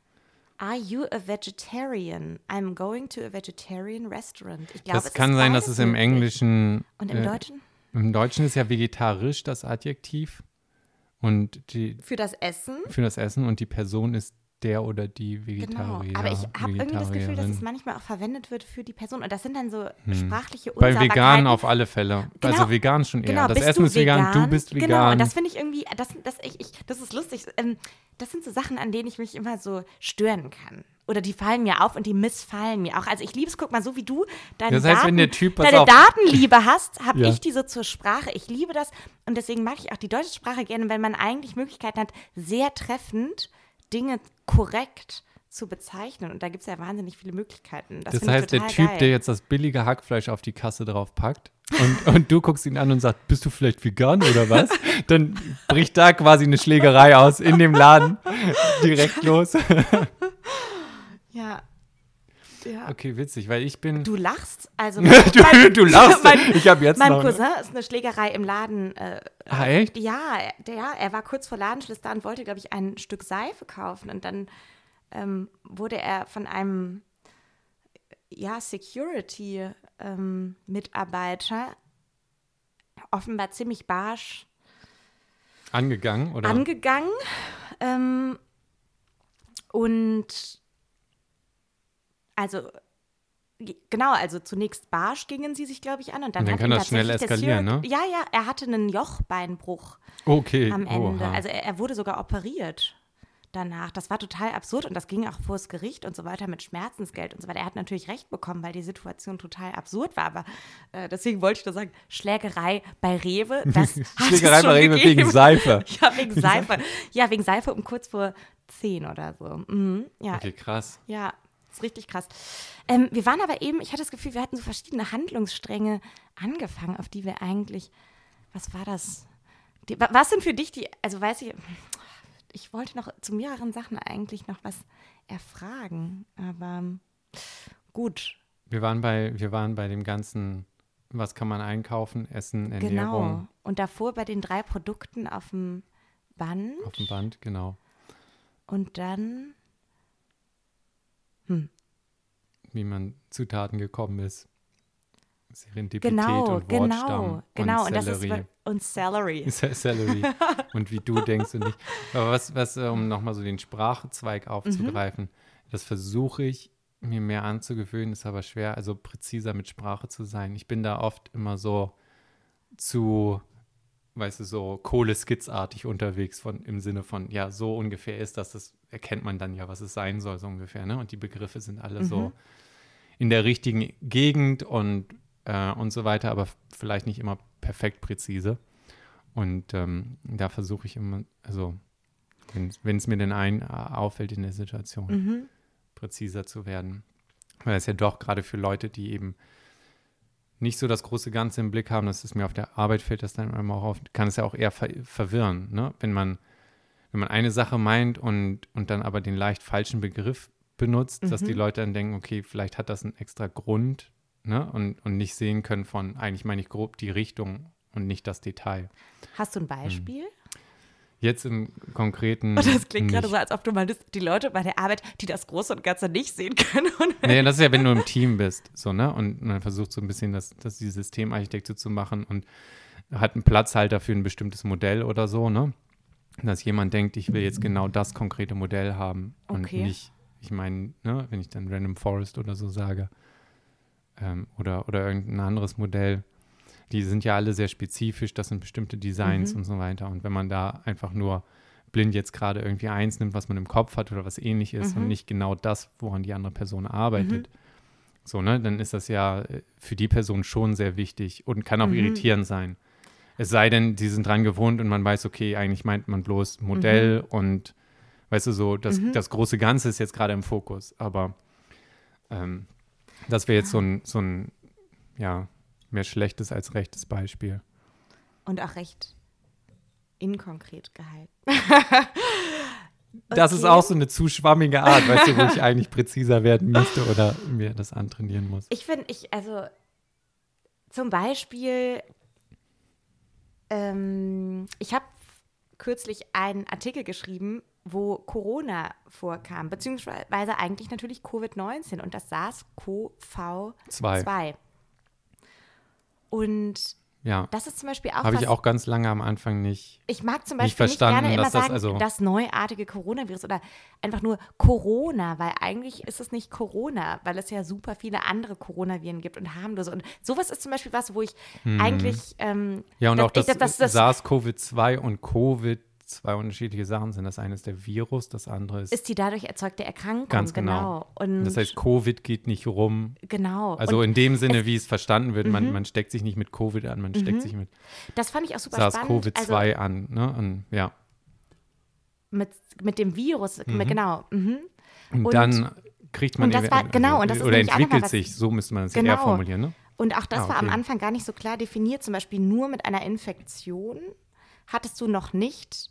Are you a vegetarian? I'm going to a vegetarian restaurant. Ich glaube, Das es kann sein, dass es im. Englischen. Und im äh, Deutschen? Im Deutschen ist ja vegetarisch das Adjektiv und die, Für das Essen? für das Essen und die Person ist der oder die Genau. Vegetarier. Aber ich habe irgendwie das Gefühl, dass es manchmal auch verwendet wird für die Person. Und das sind dann so Hm. sprachliche Bei Unsauberkeiten. vegan auf alle Fälle. Genau. Also vegan schon eher. Genau, das bist Essen ist vegan, du bist vegan. Genau, und das finde ich irgendwie, das, das, ich, ich, das ist lustig. Ähm, das sind so Sachen, an denen ich mich immer so stören kann. Oder die fallen mir auf und die missfallen mir auch. Also ich liebe es, guck mal, so wie du deine, Das heißt, Daten, wenn der Typ- deine auf. Datenliebe hast, habe Ja. ich diese zur Sprache. Ich liebe das und deswegen mag ich auch die deutsche Sprache gerne, wenn man eigentlich Möglichkeiten hat, sehr treffend Dinge korrekt zu bezeichnen. Und da gibt es ja wahnsinnig viele Möglichkeiten. Das, das heißt, der Typ, geil. der jetzt das billige Hackfleisch auf die Kasse drauf packt und, und du guckst ihn an und sagst, bist du vielleicht vegan oder was? Dann bricht da quasi eine Schlägerei aus in dem Laden direkt los. Ja. Ja. Okay, witzig, weil ich bin. Du lachst, also du, du lachst. mein, ich habe jetzt mein noch. Cousin ist eine Schlägerei im Laden. Äh, Ah, echt? ja, er- der, er war kurz vor Ladenschluss da und wollte, glaube ich, ein Stück Seife kaufen. Und dann ähm, wurde er von einem ja, Security-Mitarbeiter offenbar ziemlich barsch Angegangen oder? angegangen. Ähm, und also genau, also zunächst barsch gingen sie sich, glaube ich, an und dann, Und dann kann das schnell eskalieren, ne? Ja, ja, er hatte einen Jochbeinbruch okay. am Ende. oha. Also er, er wurde sogar operiert danach. Das war total absurd und das ging auch vors Gericht und so weiter mit Schmerzensgeld und so weiter. Er hat natürlich recht bekommen, weil die Situation total absurd war. Aber äh, deswegen wollte ich nur sagen, Schlägerei bei Rewe, das hat Schlägerei bei Rewe gegeben. wegen Seife. Ja, wegen Seife. Ja, wegen Seife um kurz vor zehn oder so. Mhm. Ja, Okay, krass. ja, ist richtig krass. Ähm, wir waren aber eben, ich hatte das Gefühl, wir hatten so verschiedene Handlungsstränge angefangen, auf die wir eigentlich, was war das? Die, wa- was sind für dich die, also weiß ich, ich wollte noch zu mehreren Sachen eigentlich noch was erfragen, aber gut, Wir waren bei, wir waren bei dem ganzen, was kann man einkaufen, Essen, Ernährung genau. Und davor bei den drei Produkten auf dem Band auf dem Band, genau. und dann, Wie man zu Taten gekommen ist. Serendipität genau, und genau, Wortstamm genau. und Und das ist, Sellerie. und Celery. Celery und wie du denkst und nicht. Aber was, was um nochmal so den Sprachzweig aufzugreifen, das versuche ich mir mehr anzugewöhnen, ist aber schwer, also präziser mit Sprache zu sein. Ich bin da oft immer so zu, weißt du, so Kohle-Skizzartig unterwegs von, im Sinne von, ja, so ungefähr ist das, das erkennt man dann ja, was es sein soll, so ungefähr, ne? Und die Begriffe sind alle so in der richtigen Gegend und, äh, und so weiter, aber vielleicht nicht immer perfekt präzise. Und ähm, da versuche ich immer, also wenn es mir denn ein äh, auffällt in der Situation, Mhm. präziser zu werden. Weil es ja doch gerade für Leute, die eben nicht so das große Ganze im Blick haben, das ist mir auf der Arbeit fällt das dann immer auch auf, kann es ja auch eher ver verwirren, ne? Wenn man, wenn man eine Sache meint und, und dann aber den leicht falschen Begriff benutzt, dass die Leute dann denken, okay, vielleicht hat das einen extra Grund, ne? Und, und nicht sehen können von, eigentlich meine ich grob die Richtung und nicht das Detail. Hast du ein Beispiel? Jetzt im konkreten. Und das klingt gerade so, als ob du mal die Leute bei der Arbeit, die das Große und Ganze nicht sehen können. Nee, das ist ja, wenn du im Team bist, so, ne? Und man versucht so ein bisschen das, das die Systemarchitektur zu machen und hat einen Platzhalter für ein bestimmtes Modell oder so, ne? Dass jemand denkt, ich will jetzt genau das konkrete Modell haben und Okay. nicht, ich meine, ne, wenn ich dann Random Forest oder so sage, ähm, oder, oder irgendein anderes Modell, die sind ja alle sehr spezifisch, das sind bestimmte Designs und so weiter. Und wenn man da einfach nur blind jetzt gerade irgendwie eins nimmt, was man im Kopf hat oder was ähnlich ist und nicht genau das, woran die andere Person arbeitet, so, ne, dann ist das ja äh, für die Person schon sehr wichtig und kann auch irritierend sein. Es sei denn, die sind dran gewohnt und man weiß, okay, eigentlich meint man bloß Modell und weißt du so, das, das große Ganze ist jetzt gerade im Fokus, aber ähm, das wäre jetzt so ein, so ein, ja, mehr schlechtes als rechtes Beispiel. Und auch recht inkonkret gehalten. Das ist Okay. auch so eine zu schwammige Art, weißt du, wo ich eigentlich präziser werden müsste oder mir das antrainieren muss. Ich finde, ich, also zum Beispiel, ähm, ich habe kürzlich einen Artikel geschrieben, wo Corona vorkam, beziehungsweise eigentlich natürlich Covid-19 und das SARS-CoV-2. Und Ja, das ist zum Beispiel auch habe ich auch ganz lange am Anfang nicht. Ich mag zum nicht Beispiel nicht, verstanden, gerne immer dass das sagen, also- das neuartige Coronavirus oder einfach nur Corona, weil eigentlich ist es nicht Corona, weil es ja super viele andere Coronaviren gibt und harmlose. Und sowas ist zum Beispiel was, wo ich eigentlich. Ähm. Ja, und das- auch das, das, SARS-CoV-2 und Covid zwei unterschiedliche Sachen sind. Das eine ist der Virus, das andere ist, ist die dadurch erzeugte Erkrankung. Ganz genau. Und das heißt, Covid geht nicht rum. genau. Also und in dem Sinne, wie es verstanden wird, man, man steckt sich nicht mit Covid an, man steckt sich mit das fand ich auch super spannend. SARS-CoV-2 Also an. Ne? Und, ja. mit, mit dem Virus, mit, genau. Mhm. Und, Und- dann kriegt man und das war- genau, und das ist oder entwickelt was- sich, so müsste man es eher Genau. formulieren. Ne? Und auch das Ah, war am okay. Anfang gar nicht so klar definiert. Zum Beispiel nur mit einer Infektion hattest du noch nicht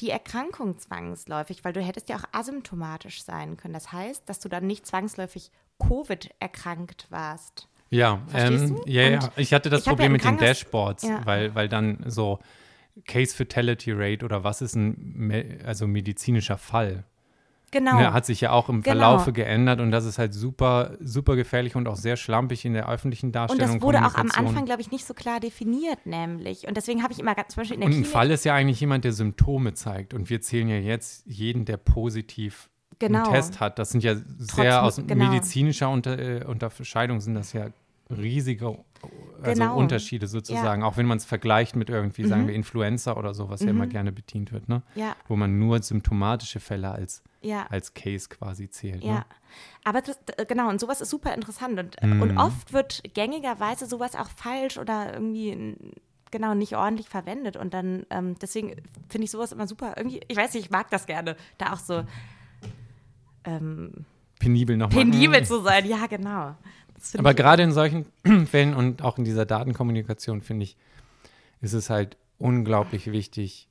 die Erkrankung zwangsläufig, weil du hättest ja auch asymptomatisch sein können. Das heißt, dass du dann nicht zwangsläufig Covid erkrankt warst. Ja, ähm, ja, ja. Ich hatte das Problem ja mit den Dashboards, ja. weil, weil dann so Case Fatality Rate oder was ist ein me also medizinischer Fall? Genau. Ne, hat sich ja auch im genau. Verlaufe geändert und das ist halt super, super gefährlich und auch sehr schlampig in der öffentlichen Darstellung. Und das wurde auch am Anfang, glaube ich, nicht so klar definiert, nämlich. Und deswegen habe ich immer zum Beispiel in der Und ein Fall ist ja eigentlich jemand, der Symptome zeigt. Und wir zählen ja jetzt jeden, der positiv genau. einen Test hat. Das sind ja sehr Trotzdem, aus genau. medizinischer Unter, äh, Unterscheidung sind das ja riesige also genau. Unterschiede sozusagen, ja. auch wenn man es vergleicht mit irgendwie, mhm. sagen wir, Influenza oder so, was mhm. ja immer mhm. gerne bedient wird, ne? Ja. Wo man nur symptomatische Fälle als, ja. als Case quasi zählt. Ja. Ne? Aber das, genau, und sowas ist super interessant. Und, mhm. und oft wird gängigerweise sowas auch falsch oder irgendwie genau nicht ordentlich verwendet. Und dann, ähm, deswegen finde ich sowas immer super. Irgendwie, ich weiß nicht, ich mag das gerne, da auch so ähm, penibel nochmal. Penibel zu sein, ja, genau. Aber gerade in solchen Fällen und auch in dieser Datenkommunikation, finde ich, ist es halt unglaublich wichtig,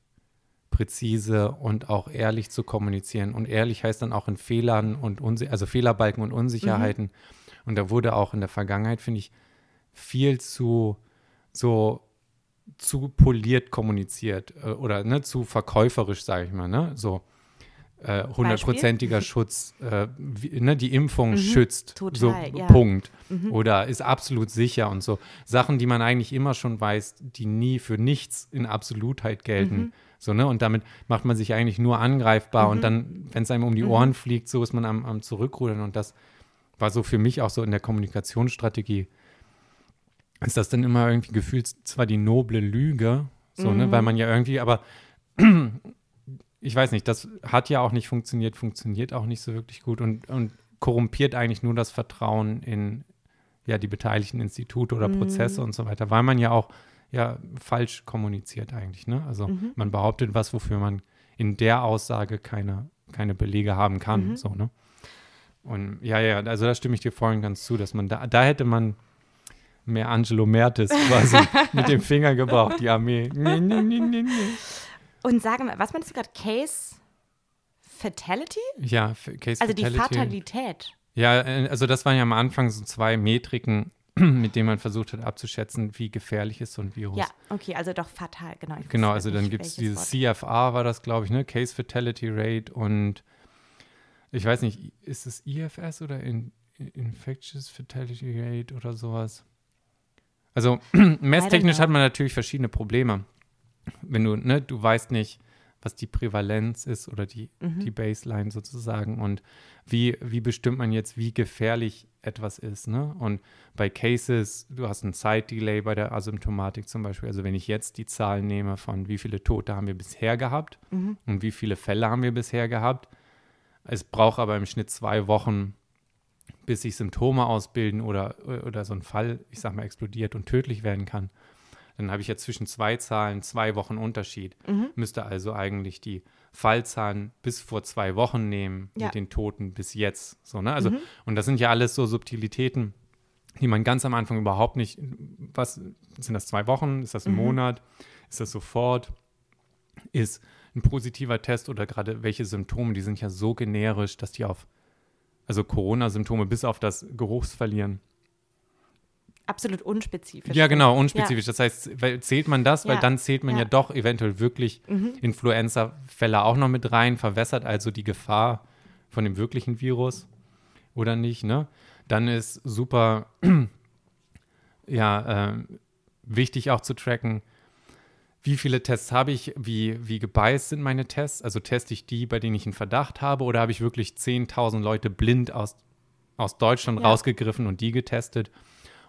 präzise und auch ehrlich zu kommunizieren. Und ehrlich heißt dann auch in Fehlern und Unsi also Fehlerbalken und Unsicherheiten. Mhm. Und da wurde auch in der Vergangenheit, finde ich, viel zu so zu poliert kommuniziert äh, oder ne, zu verkäuferisch, sage ich mal. Ne? So, hundertprozentiger Schutz, äh, wie, ne, die Impfung mhm, schützt, total, so ja. Punkt. Mhm. Oder ist absolut sicher und so. Sachen, die man eigentlich immer schon weiß, die nie für nichts in Absolutheit gelten. Mhm. So, ne? Und damit macht man sich eigentlich nur angreifbar und mhm. dann, wenn es einem um die mhm. Ohren fliegt, so ist man am, am Zurückrudern. Und das war so für mich auch so in der Kommunikationsstrategie. Ist das dann immer irgendwie gefühlt zwar die noble Lüge, so, ne? Weil mhm. man ja irgendwie, aber ich weiß nicht, das hat ja auch nicht funktioniert, funktioniert auch nicht so wirklich gut und, und korrumpiert eigentlich nur das Vertrauen in ja, die beteiligten Institute oder mhm. Prozesse und so weiter, weil man ja auch ja falsch kommuniziert eigentlich. Ne? Also mhm. man behauptet was, wofür man in der Aussage keine, keine Belege haben kann. Mhm. So, ne? Und ja, ja, also da stimme ich dir vorhin ganz zu, dass man da, da hätte man mehr Angelo Mertes quasi mit dem Finger gebraucht, die Armee. Nee, nee, nee, nee, nee. Und sage mal, was meinst du gerade? Case Fatality? Ja, Case also Fatality. Also die Fatalität. Ja, äh, also das waren ja am Anfang so zwei Metriken, mit denen man versucht hat abzuschätzen, wie gefährlich ist so ein Virus. Ja, okay, also doch fatal, genau. Genau, also dann gibt es dieses Wort. CFR, war das, glaube ich, ne? Case Fatality Rate und ich weiß nicht, ist es IFS oder in, Infectious Fatality Rate oder sowas? Also messtechnisch hat man natürlich verschiedene Probleme wenn du, ne, du weißt nicht, was die Prävalenz ist oder die, mhm. die Baseline sozusagen und wie, wie bestimmt man jetzt, wie gefährlich etwas ist. Ne? Und bei Cases, du hast ein Side-Delay bei der Asymptomatik zum Beispiel. Also wenn ich jetzt die Zahlen nehme von wie viele Tote haben wir bisher gehabt mhm. und wie viele Fälle haben wir bisher gehabt. Es braucht aber im Schnitt zwei Wochen, bis sich Symptome ausbilden oder, oder so ein Fall, ich sag mal, explodiert und tödlich werden kann. Dann habe ich ja zwischen zwei Zahlen zwei Wochen Unterschied. Mhm. Müsste also eigentlich die Fallzahlen bis vor zwei Wochen nehmen ja. mit den Toten bis jetzt. So, ne? Also, mhm. und das sind ja alles so Subtilitäten, die man ganz am Anfang überhaupt nicht, was sind das zwei Wochen? Ist das ein mhm. Monat? Ist das sofort? Ist ein positiver Test oder gerade welche Symptome, die sind ja so generisch, dass die auf, also Corona-Symptome bis auf das Geruchsverlieren absolut unspezifisch. Ja, genau, unspezifisch. Ja. Das heißt, weil, zählt man das, ja. weil dann zählt man ja, ja doch eventuell wirklich mhm. Influenza-Fälle auch noch mit rein, verwässert also die Gefahr von dem wirklichen Virus oder nicht, ne? Dann ist super, ja, äh, wichtig auch zu tracken, wie viele Tests habe ich, wie, wie gebiased sind meine Tests? Also teste ich die, bei denen ich einen Verdacht habe, oder habe ich wirklich 10.000 Leute blind aus, aus Deutschland rausgegriffen und die getestet?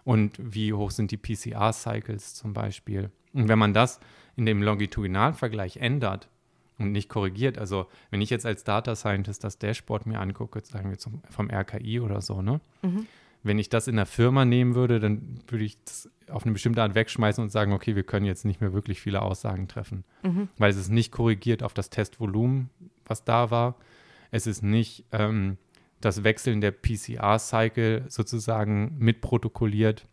Und wie hoch sind die PCR-Cycles zum Beispiel. Und wenn man das in dem Longitudinalvergleich ändert und nicht korrigiert, also wenn ich jetzt als Data Scientist das Dashboard mir angucke, sagen wir zum, vom RKI oder so, ne? Mhm. Wenn ich das in der Firma nehmen würde, dann würde ich das auf eine bestimmte Art wegschmeißen und sagen, okay, wir können jetzt nicht mehr wirklich viele Aussagen treffen. Mhm. Weil es ist nicht korrigiert auf das Testvolumen, was da war. Es ist nicht ähm, das Wechseln der PCR-Cycle sozusagen mitprotokolliert,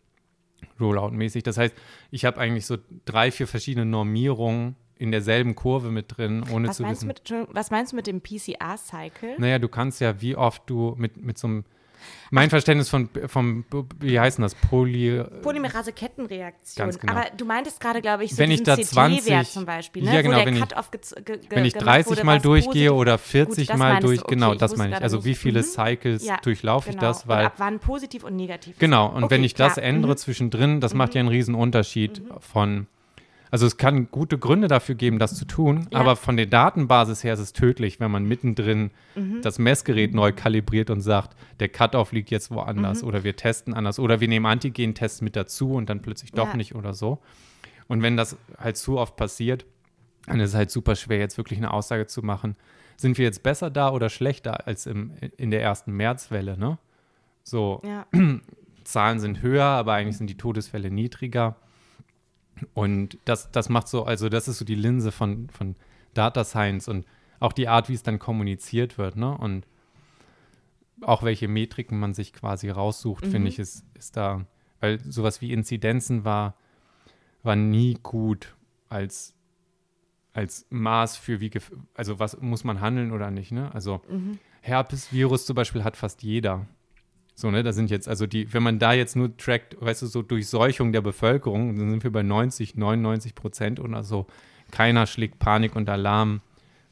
Rollout-mäßig. Das heißt, ich habe eigentlich so drei, vier verschiedene Normierungen in derselben Kurve mit drin, ohne Was zu wissen. mit, was meinst du mit dem PCR-Cycle? Naja, du kannst ja, wie oft du mit, mit so einem. Mein Verständnis von, vom, wie heißt denn das? Poly. Polymerase-Kettenreaktion. Ganz genau. Aber du meintest gerade, glaube ich, so Wenn ich da 20 CT-Wert zum Beispiel, ne? Ja, genau, wenn ich- Wenn ich gemacht 30 wurde, Mal durchgehe oder 40 das Mal du, durch, okay, genau, ich das meine ich. Also wie viele Mhm. Cycles Ja, durchlaufe ich genau. das, Und weil ab wann positiv und negativ. Genau, und Okay, wenn ich das klar. ändere Mhm. zwischendrin, das macht ja einen riesen Unterschied von, also es kann gute Gründe dafür geben, das zu tun, Ja. aber von der Datenbasis her ist es tödlich, wenn man mittendrin Mhm. das Messgerät neu kalibriert und sagt, der Cut-off liegt jetzt woanders Mhm. oder wir testen anders oder wir nehmen Antigen-Tests mit dazu und dann plötzlich doch Ja. nicht oder so. Und wenn das halt zu oft passiert, dann ist es halt super schwer, jetzt wirklich eine Aussage zu machen. Sind wir jetzt besser da oder schlechter als im, in der ersten Märzwelle, ne? So, Ja. Zahlen sind höher, aber eigentlich sind die Todesfälle niedriger. Und das, das macht so, also das ist so die Linse von, von Data Science und auch die Art, wie es dann kommuniziert wird, ne? Und auch welche Metriken man sich quasi raussucht, Mhm. finde ich, ist, ist da, weil sowas wie Inzidenzen war, war nie gut als, als Maß für wie, also was muss man handeln oder nicht, ne? Also Mhm. Herpesvirus zum Beispiel hat fast jeder. So, ne, da sind jetzt, also die, wenn man da jetzt nur trackt, weißt du, so Durchseuchung der Bevölkerung, dann sind wir bei 90, 99 Prozent oder so. Keiner schlägt Panik und Alarm,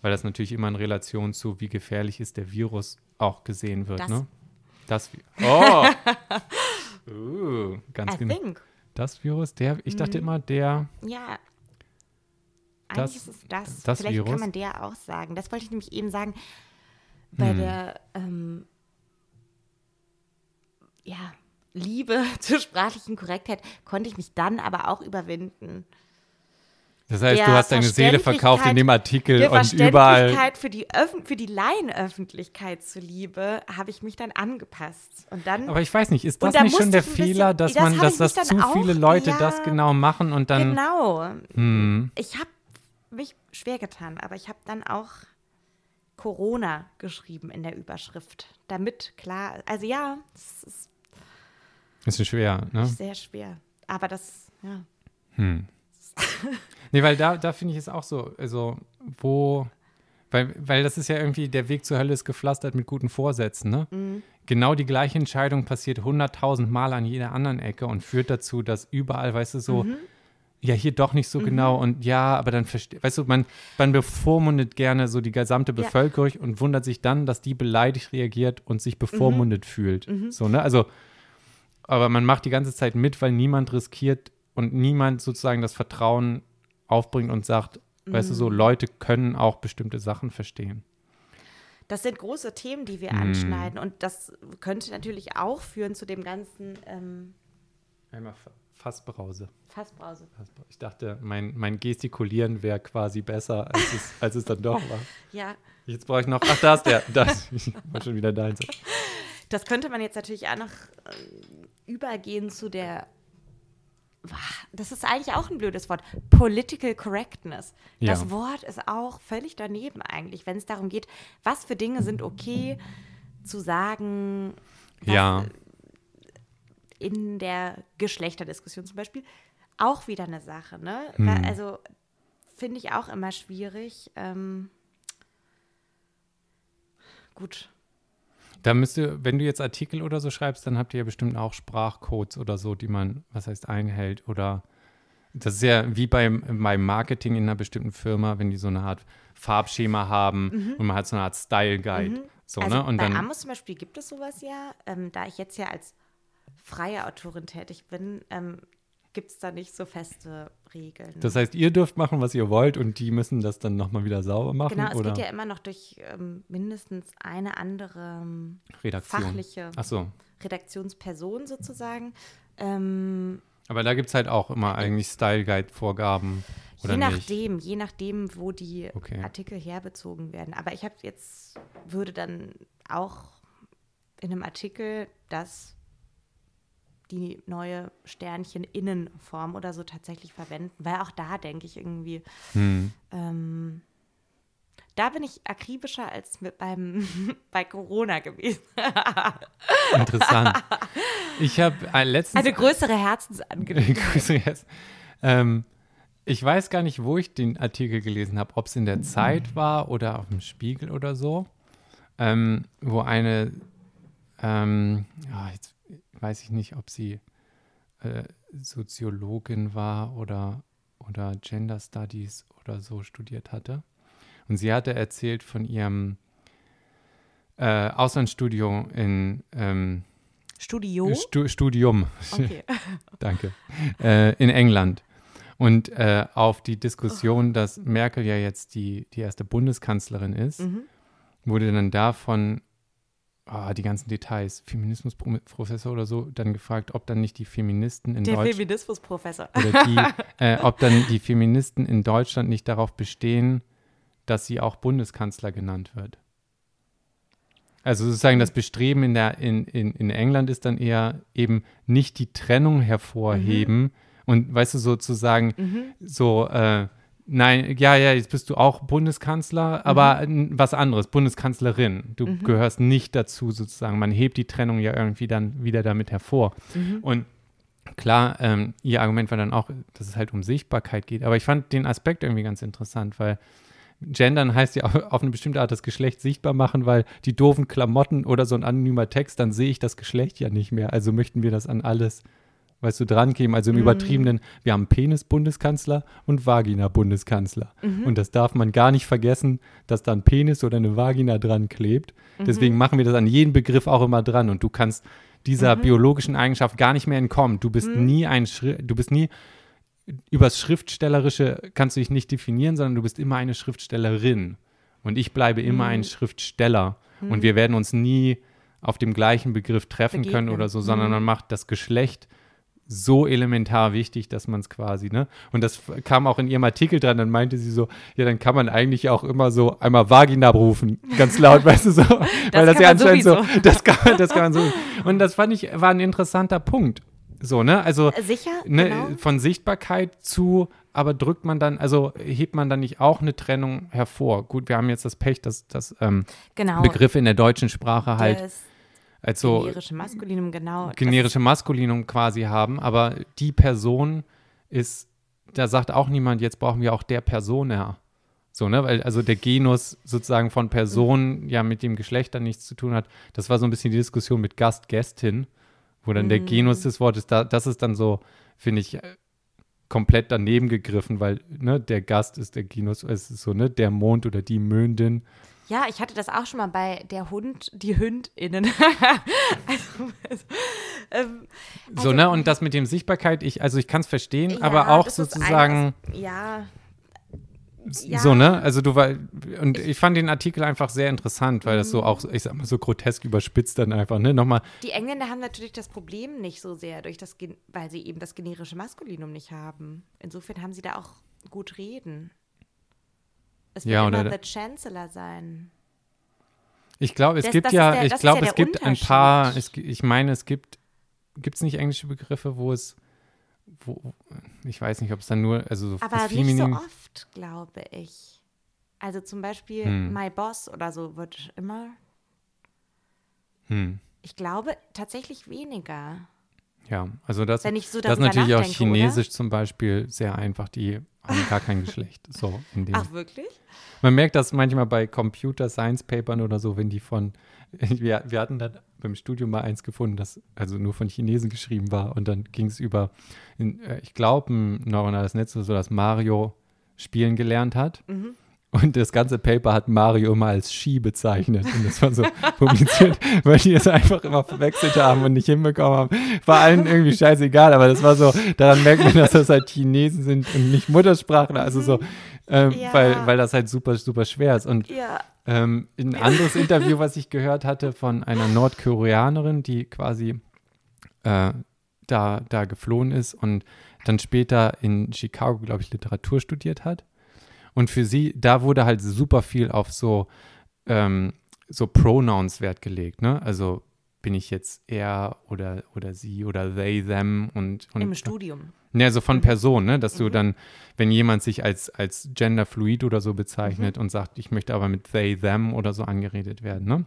weil das natürlich immer in Relation zu, wie gefährlich ist der Virus, auch gesehen wird, Das- ne? Das Oh! uh, ganz I genau. think. Das Virus, der, ich dachte Mhm. immer, der, Ja. Das- Eigentlich ist es das. das Vielleicht Virus? kann man der auch sagen. Das wollte ich nämlich eben sagen. Bei Hm. der ähm, ja, Liebe zur sprachlichen Korrektheit konnte ich mich dann aber auch überwinden. das heißt, Der du hast deine Seele verkauft in dem Artikel Der und überall. Für die, Öff für die Laienöffentlichkeit zuliebe habe ich mich dann angepasst. Und dann Aber ich weiß nicht, ist das da nicht schon der bisschen- Fehler, dass das man, dass das zu dann viele auch- Leute ja, das genau machen und dann. genau. Hm. Ich habe mich schwer getan, aber ich habe dann auch Corona geschrieben in der Überschrift, damit klar, also ja, es ist Ist schwer, ne? sehr schwer, aber das, ja, Hm. nee, weil da, da finde ich es auch so, also wo, weil, weil das ist ja irgendwie, der Weg zur Hölle ist gepflastert mit guten Vorsätzen, ne? Mhm. Genau die gleiche Entscheidung passiert hunderttausend Mal an jeder anderen Ecke und führt dazu, dass überall, weißt du, so, Mhm. ja, hier doch nicht so genau und ja, aber dann, verste- weißt du, man, man bevormundet gerne so die gesamte Ja. Bevölkerung und wundert sich dann, dass die beleidigt reagiert und sich bevormundet Mhm. fühlt. So, ne? Also, aber man macht die ganze Zeit mit, weil niemand riskiert und niemand sozusagen das Vertrauen aufbringt und sagt, weißt du, so, Mhm. Leute können auch bestimmte Sachen verstehen. das sind große Themen, die wir Mhm. anschneiden und das könnte natürlich auch führen zu dem ganzen ähm, Einmal Fa- Fassbrause. Fassbrause. Ich dachte, mein, mein Gestikulieren wäre quasi besser, als es, als es dann doch war. Ja, Jetzt brauche ich noch, ach, da ist der, das, ich war schon wieder da. Das könnte man jetzt natürlich auch noch ähm, übergehen zu der das ist eigentlich auch ein blödes Wort. Political Correctness. Ja. Das Wort ist auch völlig daneben eigentlich, wenn es darum geht, was für Dinge sind okay zu sagen. Ja, In der Geschlechterdiskussion zum Beispiel auch wieder eine Sache. Ne? Hm. Also finde ich auch immer schwierig. Ähm, gut. Da müsste, wenn du jetzt Artikel oder so schreibst, dann habt ihr ja bestimmt auch Sprachcodes oder so, die man, was heißt, einhält oder das ist ja wie beim, beim Marketing in einer bestimmten Firma, wenn die so eine Art Farbschema haben und man hat so eine Art Style Guide. So, also ne? Und bei dann, Amos zum Beispiel gibt es sowas ja. Ähm, da ich jetzt ja als freie Autorin tätig bin, ähm, gibt es da nicht so feste Regeln. das heißt, ihr dürft machen, was ihr wollt und die müssen das dann nochmal wieder sauber machen genau, es oder geht ja immer noch durch ähm, mindestens eine andere ähm, Redaktion. fachliche Ach so. Redaktionsperson sozusagen. Ähm, Aber da gibt es halt auch immer eigentlich Style Guide-Vorgaben je nicht. nachdem, je nachdem, wo die Okay. Artikel herbezogen werden. Aber ich habe jetzt, würde dann auch in einem Artikel das die neue Sternchen-Innenform oder so tatsächlich verwenden, weil auch da denke ich irgendwie, Hm. ähm, da bin ich akribischer als mit beim, bei Corona gewesen. Interessant. Ich habe äh, letztens Eine größere Herzensangelegenheit. Ähm, ich weiß gar nicht, wo ich den Artikel gelesen habe, ob es in der Zeit war oder auf dem Spiegel oder so, ähm, wo eine, ähm, ja, jetzt weiß ich nicht, ob sie äh, Soziologin war oder, oder Gender Studies oder so studiert hatte. Und sie hatte erzählt von ihrem äh, Auslandsstudium in ähm, Studio? Stu Studium. Okay. Danke. Äh, in England. Und äh, auf die Diskussion, dass Merkel ja jetzt die, die erste Bundeskanzlerin ist, Mhm. wurde dann davon, ah, die ganzen Details, Feminismusprofessor oder so, dann gefragt, ob dann nicht die Feministen in Der Deutschland Feminismusprofessor. oder die, äh, ob dann die Feministen in Deutschland nicht darauf bestehen, dass sie auch Bundeskanzler genannt wird. Also sozusagen das Bestreben in, der, in, in, in England ist dann eher eben nicht die Trennung hervorheben und weißt du sozusagen Mhm. so, äh, nein, ja, ja, jetzt bist du auch Bundeskanzler, aber n- was anderes, Bundeskanzlerin. Du gehörst nicht dazu sozusagen. Man hebt die Trennung ja irgendwie dann wieder damit hervor. Und klar, ähm, ihr Argument war dann auch, dass es halt um Sichtbarkeit geht. Aber ich fand den Aspekt irgendwie ganz interessant, weil Gendern heißt ja auf, auf eine bestimmte Art das Geschlecht sichtbar machen, weil die doofen Klamotten oder so ein anonymer Text, dann sehe ich das Geschlecht ja nicht mehr. Also möchten wir das an alles, weißt du, dran geben. Also im übertriebenen, wir haben Penis-Bundeskanzler und Vagina-Bundeskanzler. Und das darf man gar nicht vergessen, dass da ein Penis oder eine Vagina dran klebt. Deswegen machen wir das an jeden Begriff auch immer dran. Und du kannst dieser biologischen Eigenschaft gar nicht mehr entkommen. Du bist nie ein Schri du bist nie übers Schriftstellerische kannst du dich nicht definieren, sondern du bist immer eine Schriftstellerin. Und ich bleibe immer Mhm. ein Schriftsteller. Und wir werden uns nie auf dem gleichen Begriff treffen können oder so, sondern man macht das Geschlecht so elementar wichtig, dass man es quasi, ne? Und das kam auch in ihrem Artikel dran, dann meinte sie so, ja, dann kann man eigentlich auch immer so einmal Vagina rufen, ganz laut, weißt du so, weil das ja anscheinend so, sowieso. das kann, man- das kann man so. Und das fand ich, war ein interessanter Punkt. So, ne? Also, Sicher? ne, Genau. von Sichtbarkeit zu, aber drückt man dann, also hebt man dann nicht auch eine Trennung hervor? Gut, wir haben jetzt das Pech, dass, dass ähm, Genau. Begriffe in der deutschen Sprache halt Das als so generische Maskulinum, genau. Generische Maskulinum quasi haben, aber die Person ist, da sagt auch niemand, jetzt brauchen wir auch der Person her. So, ne, weil also der Genus sozusagen von Person ja mit dem Geschlecht dann nichts zu tun hat. Das war so ein bisschen die Diskussion mit Gast, Gästin, wo dann der Genus des Wortes, da, das ist dann so, finde ich, äh, komplett daneben gegriffen, weil ne, der Gast ist der Genus, es ist so, ne, der Mond oder die Möndin. Ja, ich hatte das auch schon mal bei der Hund, die HündInnen. also, also, ähm, So, ne, und das mit dem Sichtbarkeit, ich, also ich kann es verstehen, ja, aber auch sozusagen. Ein, ja, ja. So, ne? Also du war und ich fand den Artikel einfach sehr interessant, weil das so auch, ich sag mal, so grotesk überspitzt dann einfach, ne? Nochmal, die Engländer haben natürlich das Problem nicht so sehr, durch das, weil sie eben das generische Maskulinum nicht haben. Insofern haben sie da auch gut reden. Es wird Ja, immer oder- the Chancellor sein. ich glaube, es Das- gibt das ja, der- ich glaube, ja es gibt ein paar, es, ich meine, es gibt, gibt es nicht englische Begriffe, wo es, wo, ich weiß nicht, ob es dann nur, also so Aber nicht so oft, glaube ich. Also zum Beispiel Hm. My Boss oder so wird immer. hm, Ich glaube tatsächlich weniger. ja, also das, Wenn ich so das ist natürlich auch Chinesisch zum Beispiel sehr einfach, die haben gar kein Geschlecht, so. Ach, wirklich? Man merkt das manchmal bei Computer Science Papern oder so, wenn die von, wir, wir hatten dann beim Studium mal eins gefunden, das also nur von Chinesen geschrieben war und dann ging es über, äh, ich glaube, ein neuronales Netz oder so, das Mario spielen gelernt hat. Mhm. Und das ganze Paper hat Mario immer als Ski bezeichnet. Und das war so publiziert, weil die es einfach immer verwechselt haben und nicht hinbekommen haben. War allen irgendwie scheißegal, aber das war so, daran merkt man, dass das halt Chinesen sind und nicht Muttersprachler. Also so, ähm, Ja. weil, weil das halt super, super schwer ist. Und Ja. ähm, ein anderes Interview, was ich gehört hatte von einer Nordkoreanerin, die quasi äh, da, da geflohen ist und dann später in Chicago, glaube ich, Literatur studiert hat. Und für sie, da wurde halt super viel auf so, ähm, so Pronouns Wert gelegt, ne? Also bin ich jetzt er oder, oder sie oder they, them und, und Im Studium. ja, also von Person, ne? Dass du dann, wenn jemand sich als, als genderfluid oder so bezeichnet und sagt, ich möchte aber mit they, them oder so angeredet werden, ne?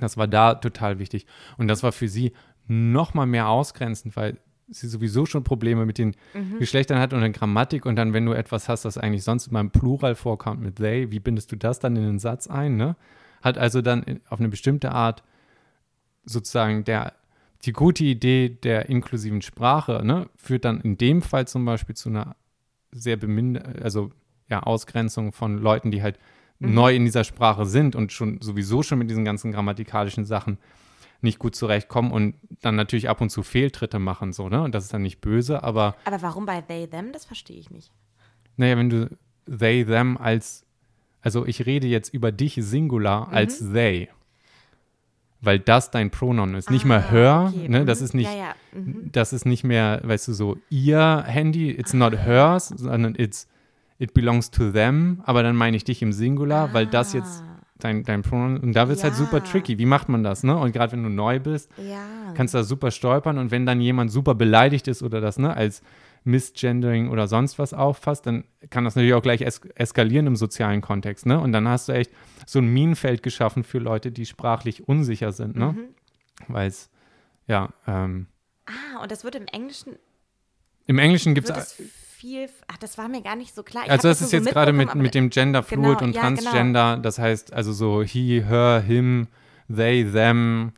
Das war da total wichtig. Und das war für sie noch mal mehr ausgrenzend, weil sie sowieso schon Probleme mit den Mhm. Geschlechtern hat und der Grammatik und dann, wenn du etwas hast, das eigentlich sonst immer im Plural vorkommt mit they, wie bindest du das dann in den Satz ein, ne? Hat also dann auf eine bestimmte Art sozusagen der, die gute Idee der inklusiven Sprache, ne, führt dann in dem Fall zum Beispiel zu einer sehr beminder, also ja, Ausgrenzung von Leuten, die halt Mhm. neu in dieser Sprache sind und schon sowieso schon mit diesen ganzen grammatikalischen Sachen nicht gut zurechtkommen und dann natürlich ab und zu Fehltritte machen, so, ne? Und das ist dann nicht böse, aber Aber warum bei they, them? Das verstehe ich nicht. naja, wenn du they, them als, also ich rede jetzt über dich Singular Mhm. als they, weil das dein Pronoun ist. Nicht Ah, mehr her, okay, ne? mhm. Das ist nicht, Ja, ja. Mhm. das ist nicht mehr, weißt du, so ihr Handy, it's not hers, sondern it's, it belongs to them, aber dann meine ich dich im Singular, weil das jetzt Ah, dein, dein Pronoun, und da wird es halt super Ja. tricky. Wie macht man das, ne? Und gerade wenn du neu bist, Ja. kannst du da super stolpern und wenn dann jemand super beleidigt ist oder das, ne, als Misgendering oder sonst was auffasst, dann kann das natürlich auch gleich es eskalieren im sozialen Kontext, ne? Und dann hast du echt so ein Minenfeld geschaffen für Leute, die sprachlich unsicher sind, ne? Mhm. Weil es, ja, ähm, Ah, und das wird im Englischen im Englischen gibt es viel. Ach, das war mir gar nicht so klar. Ich also das ist nur jetzt so gerade mit, mit dem Gender Genau, Fluid und ja, genau. Transgender, das heißt also so he, her, him, they, them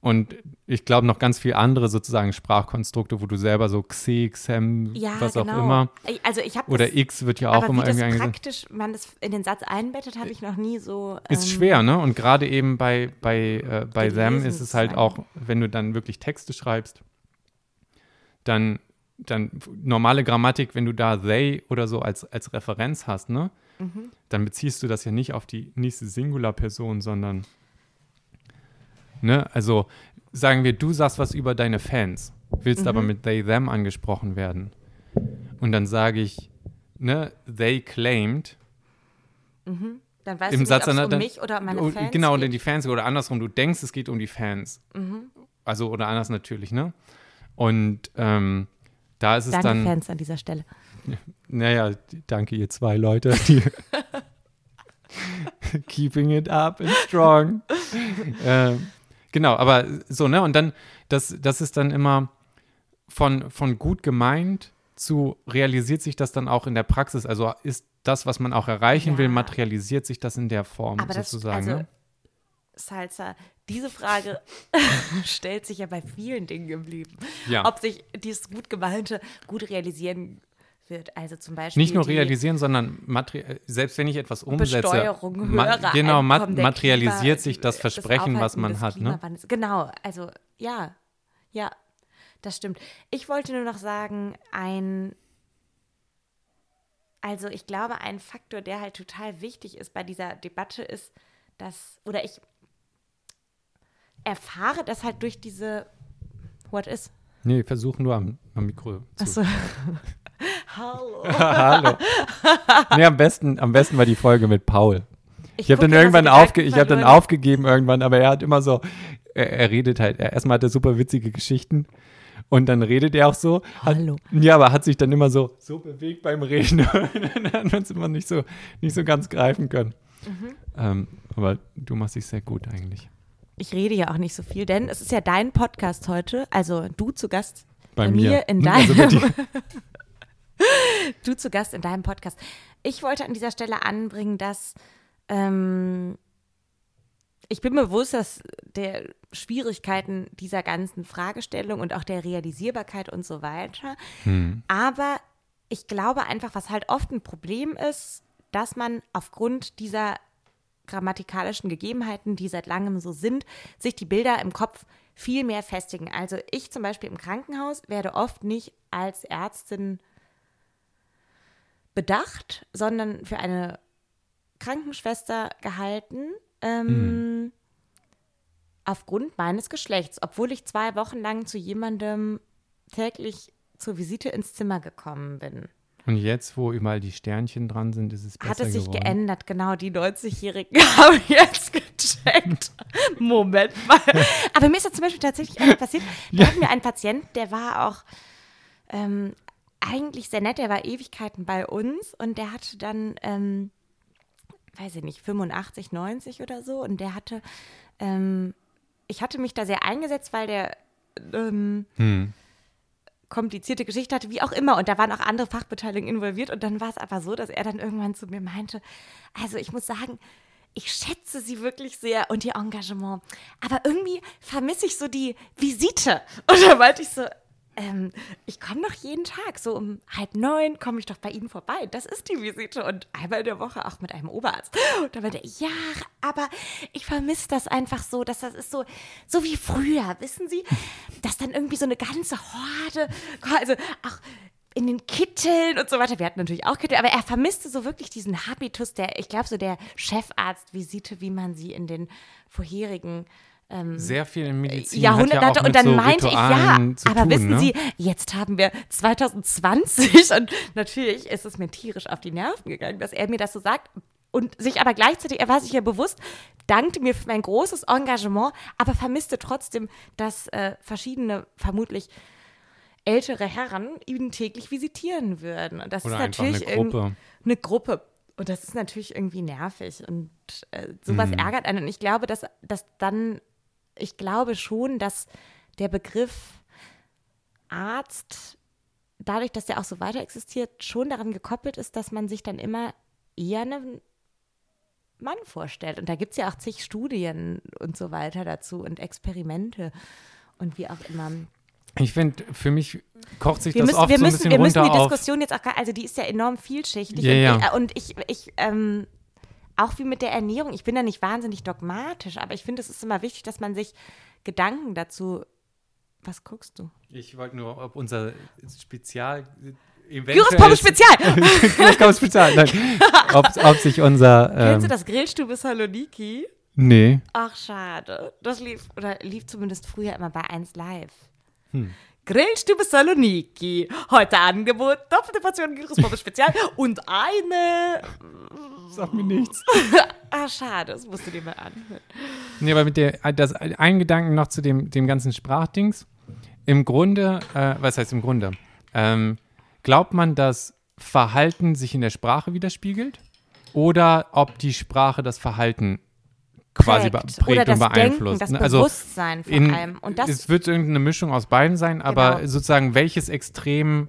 und ich glaube noch ganz viel andere sozusagen Sprachkonstrukte, wo du selber so xe, xem, Ja, was genau. auch immer Also ich habe oder x wird ja auch aber immer wie das irgendwie eingesetzt. praktisch man das in den Satz einbettet, habe ich noch nie so. Ist ähm, schwer, ne? Und gerade eben bei, bei, äh, bei them ist es halt auch, wenn du dann wirklich Texte schreibst, dann, dann normale Grammatik, wenn du da they oder so als, als Referenz hast, ne? Mhm. Dann beziehst du das ja nicht auf die nächste Singular-Person, sondern, ne? Also sagen wir, du sagst was über deine Fans, willst Mhm. aber mit they, them angesprochen werden. Und dann sage ich, ne, they claimed, Dann weißt im du nicht, Satz ob es um mich oder um meine oh, Fans genau geht. die Fans oder andersrum du denkst es geht um die Fans Mhm. also oder anders natürlich ne und ähm, da ist es Danke, dann Fans an dieser Stelle. naja danke ihr zwei Leute die keeping it up and strong ähm, genau aber so ne und dann das das ist dann immer von von gut gemeint zu realisiert sich das dann auch in der Praxis also ist das was man auch erreichen will Ja. materialisiert sich das in der Form Aber das, sozusagen also, ne? Salsa, diese Frage stellt sich ja bei vielen Dingen im Leben. Ja. Ob sich dieses gut gemeinte gut realisieren wird. Also zum Beispiel. Nicht nur realisieren, sondern äh, selbst wenn ich etwas umsetze, Besteuerung, ma- genau, der materialisiert Klima- sich das das Versprechen, was Aufhalten man hat. Ne? Genau, also ja, ja, das stimmt. Ich wollte nur noch sagen, ein, also ich glaube, ein Faktor, der halt total wichtig ist bei dieser Debatte, ist, dass, oder ich erfahre das halt durch diese, what is? Nee, versuch nur am, am Mikro zu. Achso. Hallo. Hallo. nee, am besten, am besten war die Folge mit Paul. Ich habe guck dann irgendwann aufge ich habe dann aufgegeben irgendwann, aber er hat immer so, er, er redet halt, er, erstmal hat er super witzige Geschichten und dann redet er auch so. Hat, Hallo. Ja, aber hat sich dann immer so, so bewegt beim Reden und dann hat man es immer nicht so, nicht so ganz greifen können. Mhm. Ähm, aber du machst dich sehr gut eigentlich. Ich rede ja auch nicht so viel, denn es ist ja dein Podcast heute, also du zu Gast Bei, Bei mir. mir in Also bei deinem- dir. du zu Gast in deinem Podcast. Ich wollte an dieser Stelle anbringen, dass ähm, ich bin mir bewusst, dass der Schwierigkeiten dieser ganzen Fragestellung und auch der Realisierbarkeit und so weiter. Hm. Aber ich glaube einfach, was halt oft ein Problem ist, dass man aufgrund dieser grammatikalischen Gegebenheiten, die seit langem so sind, sich die Bilder im Kopf viel mehr festigen. Also ich zum Beispiel im Krankenhaus werde oft nicht als Ärztin bedacht, sondern für eine Krankenschwester gehalten. Ähm, Aufgrund meines Geschlechts, obwohl ich zwei Wochen lang zu jemandem täglich zur Visite ins Zimmer gekommen bin. Und jetzt, wo überall die Sternchen dran sind, ist es besser Hat es sich geworden. geändert, genau, die 90-Jährigen haben jetzt gecheckt. Moment mal. Aber mir ist das zum Beispiel tatsächlich einmal passiert. Da hatten wir einen Patienten, der war auch ähm, eigentlich sehr nett, der war Ewigkeiten bei uns und der hatte dann, ähm, weiß ich nicht, 85, 90 oder so und der hatte, ähm, ich hatte mich da sehr eingesetzt, weil der ähm, Hm. Komplizierte Geschichte hatte, wie auch immer. Und da waren auch andere Fachbeteiligungen involviert. Und dann war es aber so, dass er dann irgendwann zu mir meinte, also ich muss sagen, ich schätze sie wirklich sehr und ihr Engagement. Aber irgendwie vermisse ich so die Visite. Und da meinte ich so, ähm, ich komme doch jeden Tag, so um halb neun komme ich doch bei Ihnen vorbei. Das ist die Visite und einmal in der Woche auch mit einem Oberarzt. Und da meinte er, ja, aber ich vermisse das einfach so, dass das ist so, so wie früher, wissen Sie, dass dann irgendwie so eine ganze Horde, also auch in den Kitteln und so weiter. Wir hatten natürlich auch Kittel, aber er vermisste so wirklich diesen Habitus der, ich glaube, so der Chefarztvisite, wie man sie in den vorherigen ähm, Sehr viel in Medizin. Jahrhunderte hat ja und dann so meinte ich, ja, Ritualen aber tun, wissen ne? Sie, jetzt haben wir 2020 und natürlich ist es mir tierisch auf die Nerven gegangen, dass er mir das so sagt und sich aber gleichzeitig, er war sich ja bewusst, dankte mir für mein großes Engagement, aber vermisste trotzdem, dass äh, verschiedene, vermutlich ältere Herren ihn täglich visitieren würden. Und das Oder ist natürlich eine Gruppe. eine Gruppe. Und das ist natürlich irgendwie nervig. Und äh, sowas Mhm. ärgert einen. Und ich glaube, dass, dass dann, ich glaube schon, dass der Begriff Arzt, dadurch, dass der auch so weiter existiert, schon daran gekoppelt ist, dass man sich dann immer eher einen Mann vorstellt. Und da gibt es ja auch zig Studien und so weiter dazu und Experimente und wie auch immer. Ich finde, für mich kocht sich Wir das müssen, oft wir so ein müssen, bisschen wir müssen runter die auf. Diskussion jetzt auch gar, also die ist ja enorm vielschichtig. Ja, und, ja. Ich, und ich, ich ähm, auch wie mit der Ernährung, ich bin da nicht wahnsinnig dogmatisch, aber ich finde, es ist immer wichtig, dass man sich Gedanken dazu. Was guckst du? Ich wollte nur, ob unser Spezial. Gyrospommes Spezial! Gyrospommes Spezial. Nein. Ob, ob sich unser. Kennst du Ähm, das Grillstube Saloniki? nee. Ach, schade. Das lief, oder lief zumindest früher immer bei 1 Live. Hm. Grillstube Saloniki. Heute Angebot, doppelte Portion Gyrospommes Spezial und eine. Sag mir nichts. Ah, schade, das musst du dir mal anhören. Nee, aber mit der, das, ein Gedanken noch zu dem, dem ganzen Sprachdings. Im Grunde, äh, was heißt im Grunde? Ähm, glaubt man, dass Verhalten sich in der Sprache widerspiegelt? Oder ob die Sprache das Verhalten quasi prägt. prägt Oder das und beeinflusst? Denken, das ne? also Bewusstsein vor in, allem. Und das, es wird irgendeine Mischung aus beiden sein, aber Genau. sozusagen welches Extrem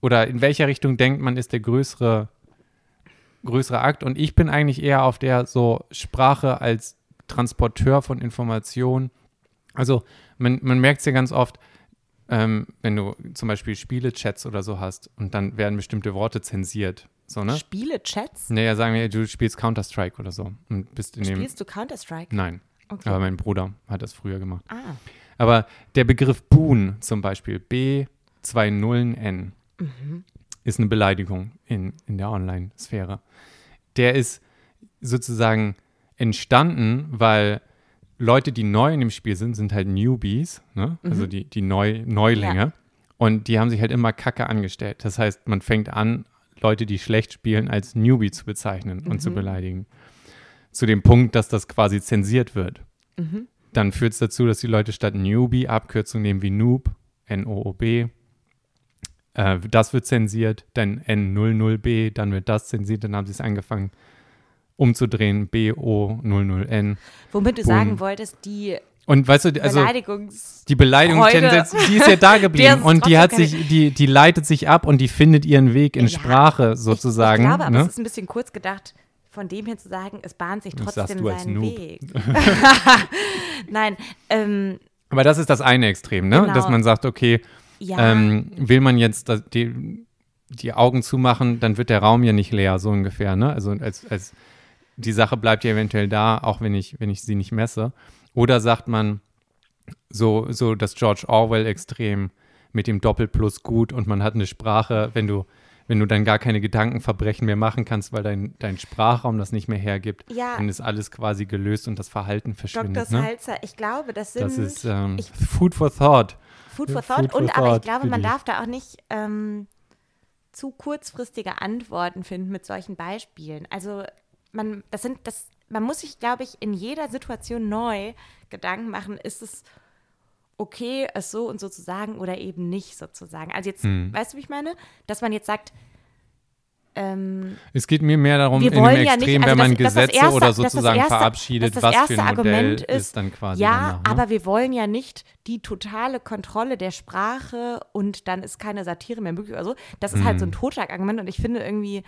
oder in welcher Richtung denkt man, ist der größere, größere Akt? Und ich bin eigentlich eher auf der so Sprache als Transporteur von Informationen. Also man, man merkt es ja ganz oft, ähm, wenn du zum Beispiel Spiele-Chats oder so hast und dann werden bestimmte Worte zensiert. So, ne? Spiele-Chats? Naja, sagen wir, du spielst Counter-Strike oder so und bist in dem. Spielst du Counter-Strike? Nein. Okay. Aber mein Bruder hat das früher gemacht. Ah, Aber der Begriff Boon zum Beispiel, B20N, ist eine Beleidigung in, in der Online-Sphäre. Der ist sozusagen entstanden, weil Leute, die neu in dem Spiel sind, sind halt Newbies, ne? also die, die Neu Neulinge. Ja. Und die haben sich halt immer kacke angestellt. Das heißt, man fängt an, Leute, die schlecht spielen, als Newbie zu bezeichnen und zu beleidigen. Zu dem Punkt, dass das quasi zensiert wird. Dann führt es dazu, dass die Leute statt Newbie Abkürzungen nehmen wie Noob, N-O-O-B. Äh, das wird zensiert, dann N00B, dann wird das zensiert, dann haben sie es angefangen umzudrehen, B-O-00-N. womit du Boom. sagen wolltest, die Und weißt du, also Beleidigungs... die Beleidigung, die ist ja da geblieben und die hat sich, die, die leitet sich ab und die findet ihren Weg in Ja, Sprache sozusagen. Ich, ich glaube, aber ne? es ist ein bisschen kurz gedacht, von dem her zu sagen, es bahnt sich trotzdem du als seinen. Weg. Nein, ähm, Aber das ist das eine Extrem, ne? Genau. Dass man sagt, okay, ja, ähm, will man jetzt die, die Augen zumachen, dann wird der Raum ja nicht leer, so ungefähr, ne? Also als, als die Sache bleibt ja eventuell da, auch wenn ich, wenn ich sie nicht messe. Oder sagt man so, so das George Orwell-Extrem mit dem Doppelplus gut und man hat eine Sprache, wenn du, wenn du dann gar keine Gedankenverbrechen mehr machen kannst, weil dein, dein Sprachraum das nicht mehr hergibt, Ja. dann ist alles quasi gelöst und das Verhalten Dr. verschwindet. Ne? Salzer, ich glaube, das sind Das ist ähm, ich- Food for Thought. Food for Thought. Food for und aber ich thought, glaube, man darf da auch nicht ähm, zu kurzfristige Antworten finden mit solchen Beispielen. Also man, das sind, das, man muss sich, glaube ich, in jeder Situation neu Gedanken machen, ist es okay, es so und so zu sagen oder eben nicht sozusagen. Also jetzt, Hm. weißt du, wie ich meine? Dass man jetzt sagt, ähm, Es geht mir mehr darum, in einem wollen ja Extrem, nicht- also wenn man das- das Gesetze erste- oder sozusagen erste- verabschiedet, was für ein erste Modell Argument ist, ist, dann quasi ja, danach. Ne? aber wir wollen ja nicht die totale Kontrolle der Sprache und dann ist keine Satire mehr möglich oder so. Das ist halt so Mhm. ein Totschlagargument und ich finde irgendwie,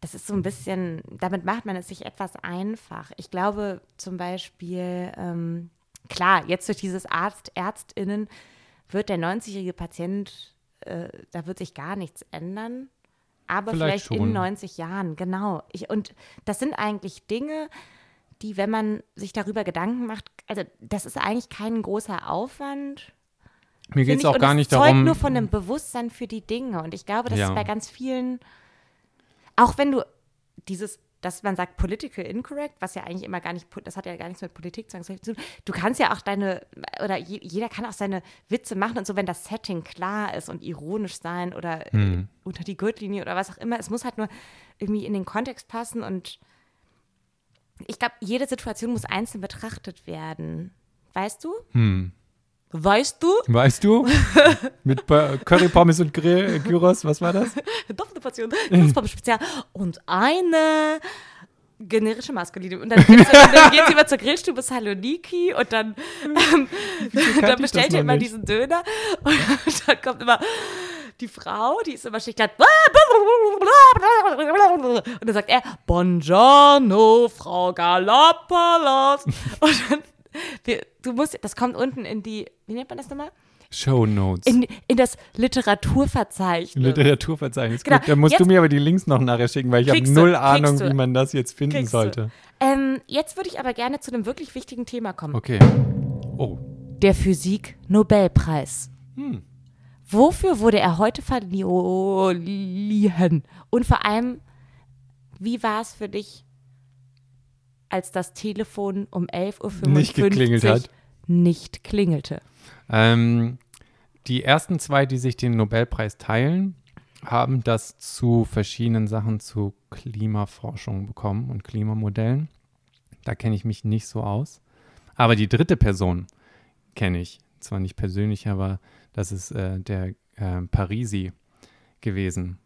das ist so ein bisschen, damit macht man es sich etwas einfach. Ich glaube zum Beispiel, ähm, klar, jetzt durch dieses Arzt, ÄrztInnen wird der 90-jährige Patient, äh, da wird sich gar nichts ändern. Aber Vielleicht vielleicht, in 90 Jahren, genau. Ich, und das sind eigentlich Dinge, die, wenn man sich darüber Gedanken macht, also das ist eigentlich kein großer Aufwand. Mir geht es auch und gar es nicht zeugt darum, nur von einem Bewusstsein für die Dinge. Und ich glaube, das Ja. ist bei ganz vielen, auch wenn du dieses, dass man sagt political incorrect, was ja eigentlich immer gar nicht, das hat ja gar nichts mit Politik zu tun. Du kannst ja auch deine, oder je, jeder kann auch seine Witze machen und so, wenn das Setting klar ist und ironisch sein oder Hm. äh, unter die Gürtellinie oder was auch immer. Es muss halt nur irgendwie in den Kontext passen und ich glaube, jede Situation muss einzeln betrachtet werden. Weißt du? Hm. Weißt du? Weißt du? Mit Curry, Pommes und Gyros, was war das? Doppelte Portion, Großpappe Spezial und eine generische Maskuline. Und dann, geht sie immer zur Grillstube Saloniki und dann, ähm, dann bestellt ihr immer nicht? diesen Döner und dann kommt immer die Frau, die ist immer schlicht und dann sagt er, Buongiorno, Frau Galappalas. Und dann, wir, du musst, das kommt unten in die, wie nennt man das nochmal? Show Notes. In, in das Literaturverzeichnis. Literaturverzeichnis. Genau. Gut, dann musst du Jetzt- mir aber die Links noch nachher schicken, weil ich habe du, null kriegst Ahnung, du. wie man das jetzt finden du. sollte. Ähm, jetzt würde ich aber gerne zu einem wirklich wichtigen Thema kommen. Okay. Oh. Der Physik-Nobelpreis. Hm. Wofür wurde er heute verliehen? Und vor allem, wie war es für dich, als das Telefon um 11.55 Uhr Nicht geklingelt hat. nicht klingelte? Ähm, die ersten zwei, die sich den Nobelpreis teilen, haben das zu verschiedenen Sachen zu Klimaforschung bekommen und Klimamodellen. Da kenne ich mich nicht so aus. Aber die dritte Person kenne ich. Zwar nicht persönlich, aber das ist äh, der äh, Parisi gewesen.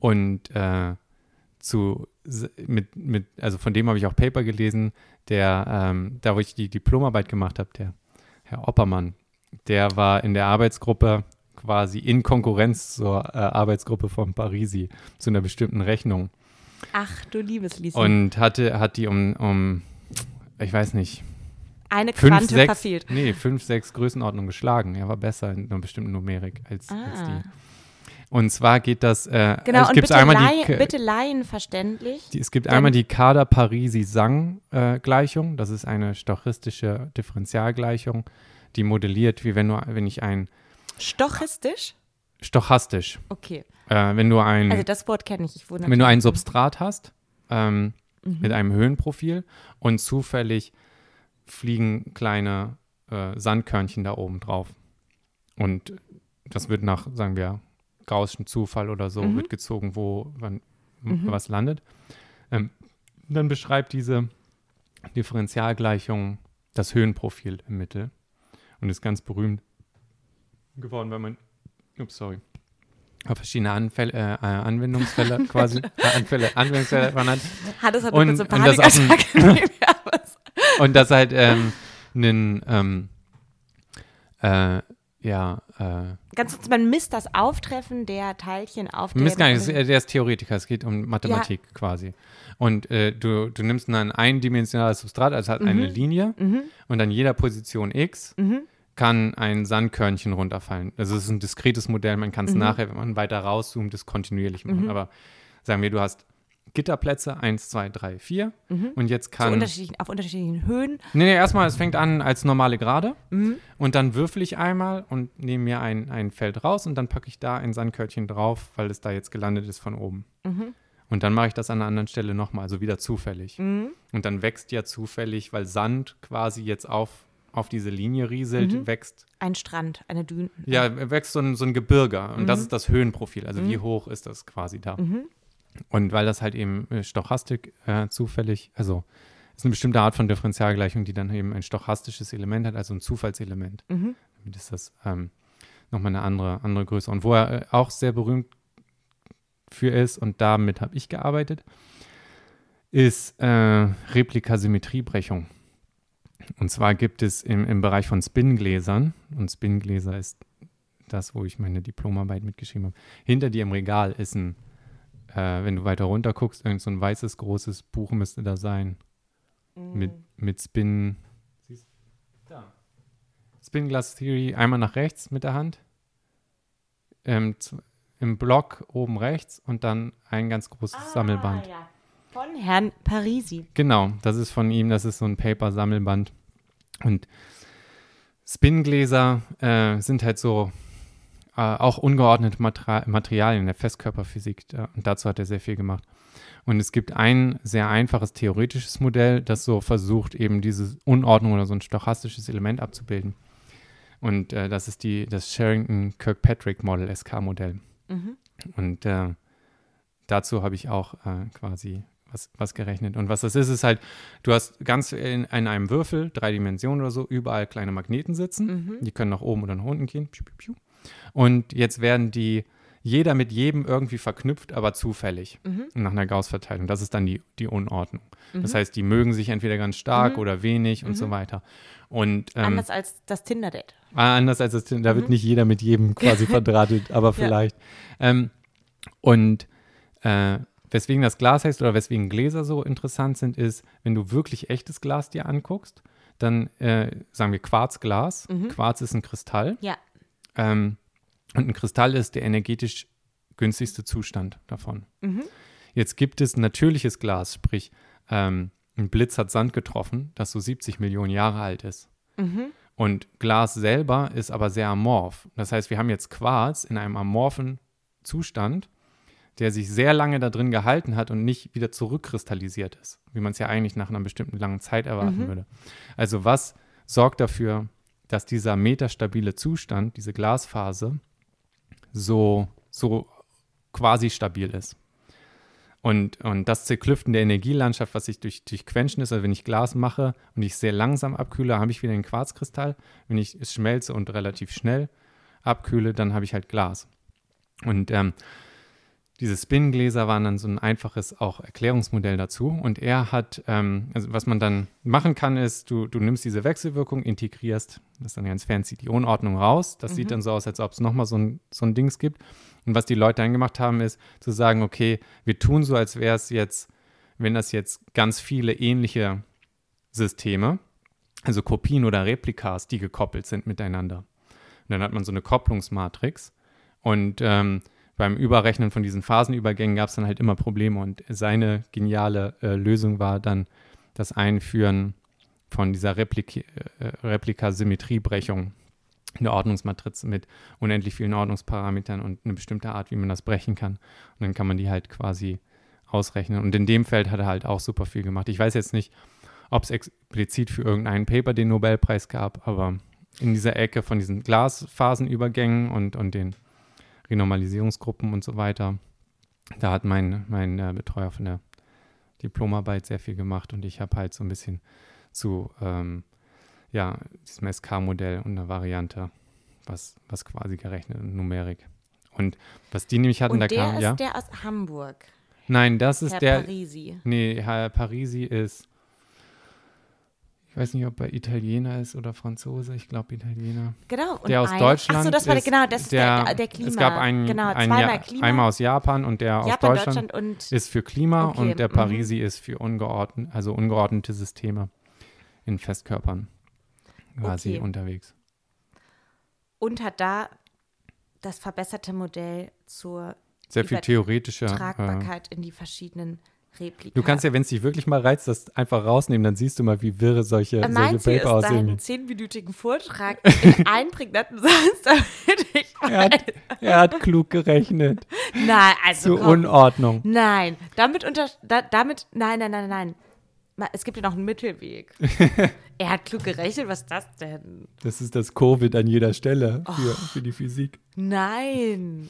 Und äh, zu mit, mit, also von dem habe ich auch Paper gelesen, der, ähm, da wo ich die Diplomarbeit gemacht habe, der Herr Oppermann, der war in der Arbeitsgruppe quasi in Konkurrenz zur äh, Arbeitsgruppe von Parisi zu einer bestimmten Rechnung Ach, du liebes Lieschen. und hatte, hat die um, um ich weiß nicht, Eine fünf, Quante sechs, verfehlt. nee, fünf, sechs Größenordnungen geschlagen. Er war besser in einer bestimmten Numerik als, als Ah. die. Und zwar geht das, äh, Genau, es und gibt bitte, einmal Laien, die, bitte laienverständlich. die, es gibt einmal die Kader-Parisi-Sang-Gleichung. das ist eine stochastische Differentialgleichung, die modelliert, wie wenn du, wenn ich ein, Stochastisch? stochastisch, Okay. äh, wenn du ein, Also das Wort kenne ich. ich wenn du ein Substrat hast, ähm, Mhm. mit einem Höhenprofil und zufällig fliegen kleine äh, Sandkörnchen da oben drauf. Und das wird nach, sagen wir, Gaußschen Zufall oder so, Mhm. wird gezogen, wo wann, Mhm. was landet. Ähm, dann beschreibt diese Differentialgleichung das Höhenprofil im Mittel und ist ganz berühmt geworden, weil man, ups, sorry, verschiedene Anfälle, äh, äh, Anwendungsfälle quasi, äh, Anfälle, Anwendungsfälle hat Hannes hat und- mit so und das dem- Panikattacke. Ja, was? und das halt ähm, einen, ähm, äh, ja, äh, Ganz kurz, man misst das Auftreffen der Teilchen auf du misst der gar nicht, der ist Theoretiker, es geht um Mathematik quasi. Und äh, du, du nimmst dann ein eindimensionales Substrat, also halt eine Linie Mhm, und an jeder Position x mhm. kann ein Sandkörnchen runterfallen. Also es ist ein diskretes Modell, man kann es Mhm. nachher, wenn man weiter rauszoomt, das kontinuierlich machen. Mhm. Aber sagen wir, du hast Gitterplätze 1, 2, 3, 4 Mhm. und jetzt kann... unterschiedlichen, auf unterschiedlichen Höhen. Nee, nee, erstmal, es fängt an als normale Gerade Mhm. und dann würfel ich einmal und nehme mir ein, ein Feld raus und dann packe ich da ein Sandkörnchen drauf, weil es da jetzt gelandet ist von oben. Mhm. Und dann mache ich das an einer anderen Stelle nochmal, also wieder zufällig. Mhm. Und dann wächst ja zufällig, weil Sand quasi jetzt auf, auf diese Linie rieselt, Mhm. wächst, Ein Strand, eine Düne. ja, wächst so ein, so ein Gebirge. Und das Mhm. ist das Höhenprofil, also wie hoch ist das quasi da. Mhm. Und weil das halt eben äh, Stochastik äh, zufällig, also ist eine bestimmte Art von Differentialgleichung, die dann eben ein stochastisches Element hat, also ein Zufallselement. Mhm. Damit ist das ähm, nochmal eine andere, andere Größe. Und wo er äh, auch sehr berühmt für ist, und damit habe ich gearbeitet, ist äh, Replikasymmetriebrechung. Und zwar gibt es im, im Bereich von Spingläsern, und Spingläser ist das, wo ich meine Diplomarbeit mitgeschrieben habe, hinter dir im Regal ist ein, äh, wenn du weiter runter guckst, irgend so ein weißes, großes Buch müsste da sein. Mit, mit Spin. Da. Spin Glass Theory, einmal nach rechts mit der Hand. Ähm, Im Block oben rechts und dann ein ganz großes ah, Sammelband. Ja. Von Herrn Parisi. Genau, das ist von ihm, das ist so ein Paper-Sammelband. Und Spingläser äh, sind halt so äh, auch ungeordnete Mater Materialien in der Festkörperphysik. Da, und dazu hat er sehr viel gemacht. Und es gibt ein sehr einfaches theoretisches Modell, das so versucht, eben diese Unordnung oder so ein stochastisches Element abzubilden. Und äh, das ist die, das Sherrington-Kirkpatrick-Model, SK-Modell. Mhm. Und äh, dazu habe ich auch äh, quasi was, was gerechnet. Und was das ist, ist halt, du hast ganz in, in einem Würfel, drei Dimensionen oder so, überall kleine Magneten sitzen. Mhm. Die können nach oben oder nach unten gehen. Und jetzt werden die jeder mit jedem irgendwie verknüpft, aber zufällig mhm. nach einer Gauss-Verteilung. Das ist dann die, die Unordnung. Mhm. Das heißt, die mögen sich entweder ganz stark mhm. oder wenig und so mhm. weiter. Und, ähm, anders als das Tinder-Date. Ah, anders als das Tinder, da wird mhm. nicht jeder mit jedem quasi verdrahtet, aber vielleicht. Ja. Ähm, und äh, weswegen das Glas heißt oder weswegen Gläser so interessant sind, ist, wenn du wirklich echtes Glas dir anguckst, dann äh, sagen wir Quarzglas. Mhm. Quarz ist ein Kristall. Ja. Ähm, und ein Kristall ist der energetisch günstigste Zustand davon. Mhm. Jetzt gibt es natürliches Glas, sprich, ähm, ein Blitz hat Sand getroffen, das so 70 Millionen Jahre alt ist. Mhm. Und Glas selber ist aber sehr amorph. Das heißt, wir haben jetzt Quarz in einem amorphen Zustand, der sich sehr lange da drin gehalten hat und nicht wieder zurückkristallisiert ist, wie man es ja eigentlich nach einer bestimmten langen Zeit erwarten mhm. würde. Also was sorgt dafür, dass dieser metastabile Zustand, diese Glasphase, so, so quasi stabil ist. Und, und das Zerklüften der Energielandschaft, was sich durch, durch Quenchen ist, also wenn ich Glas mache und ich sehr langsam abkühle, habe ich wieder einen Quarzkristall. Wenn ich es schmelze und relativ schnell abkühle, dann habe ich halt Glas. Und ähm, diese Spin-Gläser waren dann so ein einfaches auch Erklärungsmodell dazu. Und er hat, ähm, also was man dann machen kann, ist, du, du nimmst diese Wechselwirkung, integrierst, das ist dann ganz fancy, die Unordnung raus. Das mhm. sieht dann so aus, als ob es nochmal so ein, so ein Dings gibt. Und was die Leute dann gemacht haben, ist zu sagen, okay, wir tun so, als wäre es jetzt, wenn das jetzt ganz viele ähnliche Systeme, also Kopien oder Replikas, die gekoppelt sind miteinander. Und dann hat man so eine Kopplungsmatrix. Und ähm, beim Überrechnen von diesen Phasenübergängen gab es dann halt immer Probleme und seine geniale äh, Lösung war dann das Einführen von dieser Replik äh, Replikasymmetriebrechung in der Ordnungsmatrize mit unendlich vielen Ordnungsparametern und eine bestimmte Art, wie man das brechen kann. Und dann kann man die halt quasi ausrechnen. Und in dem Feld hat er halt auch super viel gemacht. Ich weiß jetzt nicht, ob es explizit für irgendeinen Paper den Nobelpreis gab, aber in dieser Ecke von diesen Glasphasenübergängen und, und den Renormalisierungsgruppen und so weiter. Da hat mein, mein äh, Betreuer von der Diplomarbeit sehr viel gemacht und ich habe halt so ein bisschen zu ähm, ja, diesem SK-Modell und einer Variante, was, was quasi gerechnet und Numerik. Und was die nämlich hatten, und da der kam, ist ja. der aus Hamburg. Nein, das ist Herr der. Parisi. Nee, Herr Parisi ist weiß nicht, ob er Italiener ist oder Franzose. Ich glaube Italiener. Genau. Der aus ein, Deutschland. Achso, das war der, genau, das ist der, der, Klima. Es gab einen, genau, einen ja, einmal aus Japan und der Japan, aus Deutschland, Deutschland ist für Klima okay, und der mhm. Parisi ist für ungeordnet, also ungeordnete Systeme in Festkörpern quasi okay. unterwegs. Und hat da das verbesserte Modell zur sehr viel theoretische Tragbarkeit äh, in die verschiedenen Replika. Du kannst ja, wenn es dich wirklich mal reizt, das einfach rausnehmen, dann siehst du mal, wie wirre solche, äh, solche Paper aussehen. einen zehnminütigen Vortrag in einen prägnanten Satz, damit ich er hat, er hat klug gerechnet. Nein, also Zur komm. Unordnung. Nein, damit unter, da, damit, nein, nein, nein, nein. Es gibt ja noch einen Mittelweg. er hat klug gerechnet, was ist das denn? Das ist das Covid an jeder Stelle für, oh. für die Physik. Nein.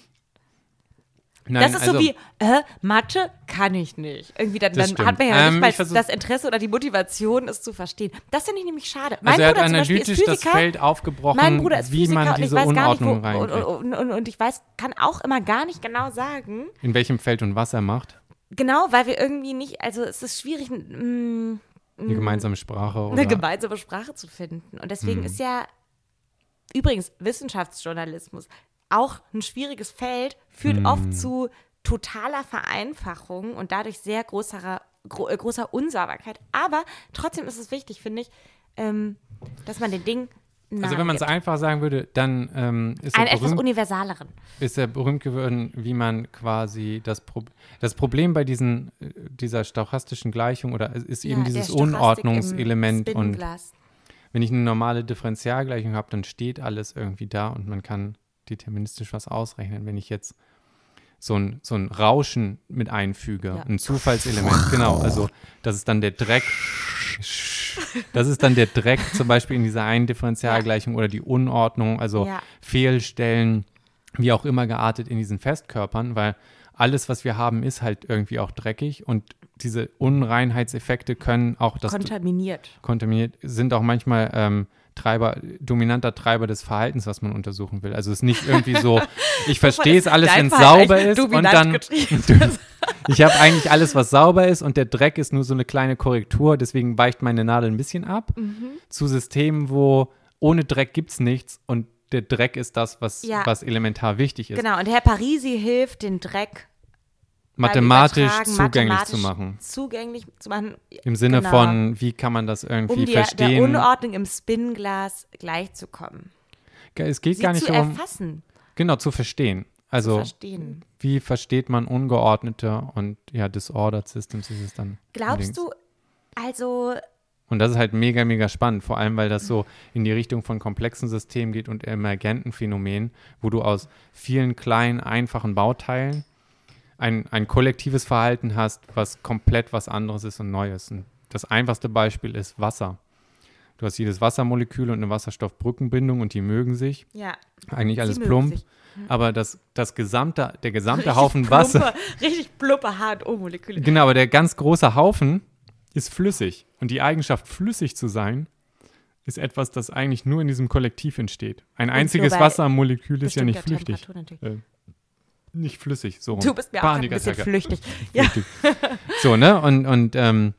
Nein, das ist also, so wie, äh, Mathe kann ich nicht. Irgendwie, dann, dann hat man ja Ähm, nicht mal das Interesse oder die Motivation, es zu verstehen. Das finde ich nämlich schade. Mein Also er hat Bruder ist analytisch das. Feld aufgebrochen, Mein Bruder ist wie Physiker man diese gar nicht, wo, Unordnung und, und, und, und ich weiß, kann auch immer gar nicht genau sagen, In welchem Feld und was er macht. genau, weil wir irgendwie nicht, also es ist schwierig, mh, Eine gemeinsame Sprache oder eine gemeinsame Sprache zu finden. Und deswegen ist ja übrigens Wissenschaftsjournalismus auch ein schwieriges Feld, führt Mhm. oft zu totaler Vereinfachung und dadurch sehr großer, gro äh, großer Unsauberkeit. Aber trotzdem ist es wichtig, finde ich, ähm, dass man den Ding Also wenn man es nahe einfach sagen würde, dann ähm, ist, er etwas berühmt, universaleren. ist er berühmt geworden, wie man quasi das, Pro das Problem bei diesen, äh, dieser stochastischen Gleichung oder ist eben Ja, dieses Unordnungselement und wenn ich eine normale Differentialgleichung habe, dann steht alles irgendwie da und man kann deterministisch was ausrechnen. Wenn ich jetzt so ein, so ein Rauschen mit einfüge, Ja. ein Zufallselement, genau, also das ist dann der Dreck, das ist dann der Dreck zum Beispiel in dieser einen Differentialgleichung oder die Unordnung, also Ja. Fehlstellen, wie auch immer geartet in diesen Festkörpern, weil alles, was wir haben, ist halt irgendwie auch dreckig und diese Unreinheitseffekte können auch das Kontaminiert. kontaminiert, sind auch manchmal ähm, Treiber, dominanter Treiber des Verhaltens, was man untersuchen will. Also es ist nicht irgendwie so, ich verstehe es alles, wenn es sauber ist und dann, ich habe eigentlich alles, was sauber ist und der Dreck ist nur so eine kleine Korrektur, deswegen weicht meine Nadel ein bisschen ab Mhm. zu Systemen, wo ohne Dreck gibt es nichts und der Dreck ist das, was, Ja. was elementar wichtig ist. Genau, und Herr Parisi hilft, den Dreck Mathematisch zugänglich mathematisch zu machen. Zugänglich zu machen, Im Sinne Genau. von, wie kann man das irgendwie um der, der verstehen? Unordnung im Spinnglas gleichzukommen. es geht Sie gar nicht zu darum, erfassen, genau, zu verstehen. Also verstehen. wie versteht man ungeordnete und ja, disordered Systems ist es dann. Glaubst du, also, Und das ist halt mega, mega spannend, vor allem, weil das so in die Richtung von komplexen Systemen geht und emergenten Phänomenen, wo du aus vielen kleinen, einfachen Bauteilen ein, ein kollektives Verhalten hast, was komplett was anderes ist und Neues. Und das einfachste Beispiel ist Wasser. Du hast jedes Wassermolekül und eine Wasserstoffbrückenbindung und die mögen sich. ja. Eigentlich alles plump. sich. Aber das, das gesamte, der gesamte Richtig Haufen plumpe, Wasser, Richtig plumpe HO-Moleküle. Genau, aber der ganz große Haufen ist flüssig. Und die Eigenschaft, flüssig zu sein, ist etwas, das eigentlich nur in diesem Kollektiv entsteht. Ein einziges bei Wassermolekül ist ja nicht flüchtig. Äh, nicht flüssig, so. Du bist mir auch ein bisschen flüchtig. Ja. So, ne? Und, und ähm,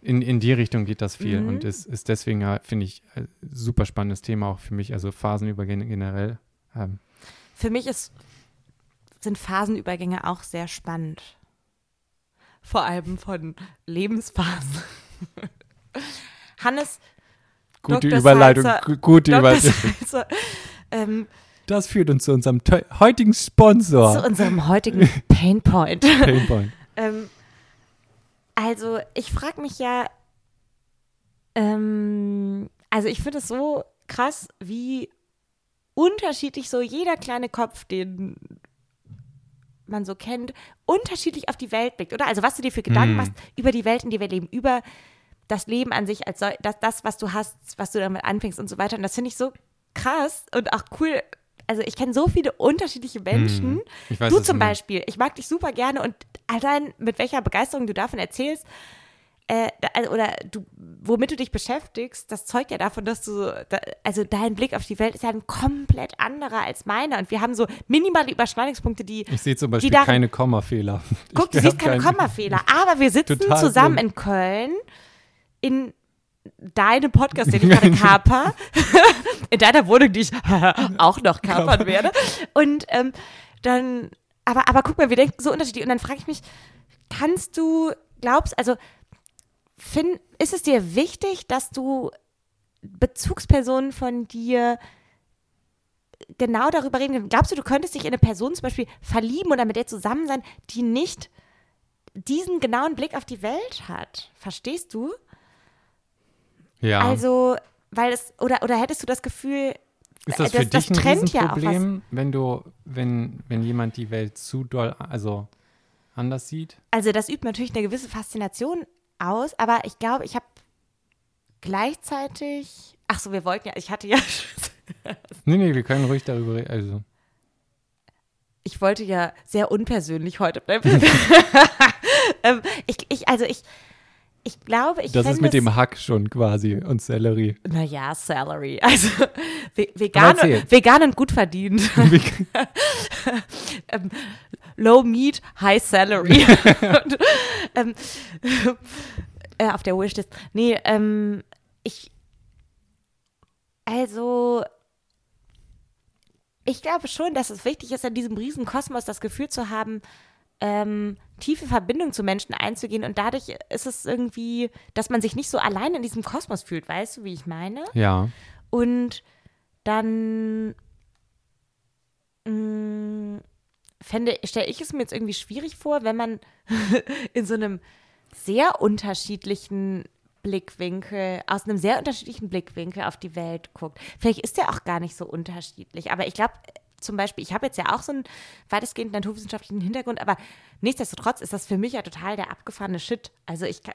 in, in die Richtung geht das viel. Mhm. Und ist, ist deswegen, ja, finde ich, äh, super spannendes Thema auch für mich. Also Phasenübergänge generell. Ähm, Für mich ist, sind Phasenübergänge auch sehr spannend. Vor allem von Lebensphasen. Hannes, gute Dr. Überleitung. Salzer- gu- Gute. Überleitung. Ähm, Das führt uns zu unserem heutigen Sponsor. zu unserem heutigen Painpoint. Painpoint. ähm, also, ich frage mich ja, ähm, also ich finde es so krass, wie unterschiedlich so jeder kleine Kopf, den man so kennt, unterschiedlich auf die Welt blickt, oder? Also was du dir für Gedanken Mhm. machst über die Welt, in der wir leben, über das Leben an sich, als soll, das, das, was du hast, was du damit anfängst und so weiter. Und das finde ich so krass und auch cool. Also ich kenne so viele unterschiedliche Menschen. Ich weiß, du zum du. Beispiel, ich mag dich super gerne und allein mit welcher Begeisterung du davon erzählst, äh, also, oder du, womit du dich beschäftigst, das zeugt ja davon, dass du, da, also dein Blick auf die Welt ist ja ein komplett anderer als meiner und wir haben so minimale Überschneidungspunkte, die, Ich sehe zum Beispiel darin- keine Kommafehler. guck, du Ich siehst hab keine Kommafehler, aber wir sitzen zusammen blind. in Köln in deinem Podcast, den ich gerade kaper, in deiner Wohnung, die ich auch noch kapern werde. Und ähm, dann, aber, aber guck mal, wir denken so unterschiedlich. Und dann frage ich mich, kannst du, glaubst, also, find, ist es dir wichtig, dass du Bezugspersonen von dir genau darüber reden? Glaubst du, du könntest dich in eine Person zum Beispiel verlieben oder mit der zusammen sein, die nicht diesen genauen Blick auf die Welt hat? Verstehst du? Ja. Also, weil es, oder, oder hättest du das Gefühl, ist das das- für das dich ein trennt ja wenn du, wenn, wenn jemand die Welt zu doll, also anders sieht? also das übt natürlich eine gewisse Faszination aus, aber ich glaube, ich habe gleichzeitig, ach so, wir wollten ja, ich hatte ja, Nee, nee, wir können ruhig darüber reden. Also, ich wollte ja sehr unpersönlich heute bleiben. ähm, ich, ich, also ich, ich glaube, ich Das ist mit dem Hack schon quasi und Sellerie. Naja, Salary. Also ve vegan, vegan und gut verdient. ähm, low Meat, High Salary. und, ähm, äh, auf der Wishlist. Nee, ähm, ich. Also. Ich glaube schon, dass es wichtig ist, in diesem riesen Kosmos das Gefühl zu haben, ähm, tiefe Verbindung zu Menschen einzugehen und dadurch ist es irgendwie, dass man sich nicht so allein in diesem Kosmos fühlt, weißt du, wie ich meine? ja. Und dann mh, fände, stelle ich es mir jetzt irgendwie schwierig vor, wenn man in so einem sehr unterschiedlichen Blickwinkel, aus einem sehr unterschiedlichen Blickwinkel auf die Welt guckt. Vielleicht ist der auch gar nicht so unterschiedlich, aber ich glaube, zum Beispiel, ich habe jetzt ja auch so einen weitestgehend naturwissenschaftlichen Hintergrund, aber nichtsdestotrotz ist das für mich ja total der abgefahrene Shit. Also ich kann,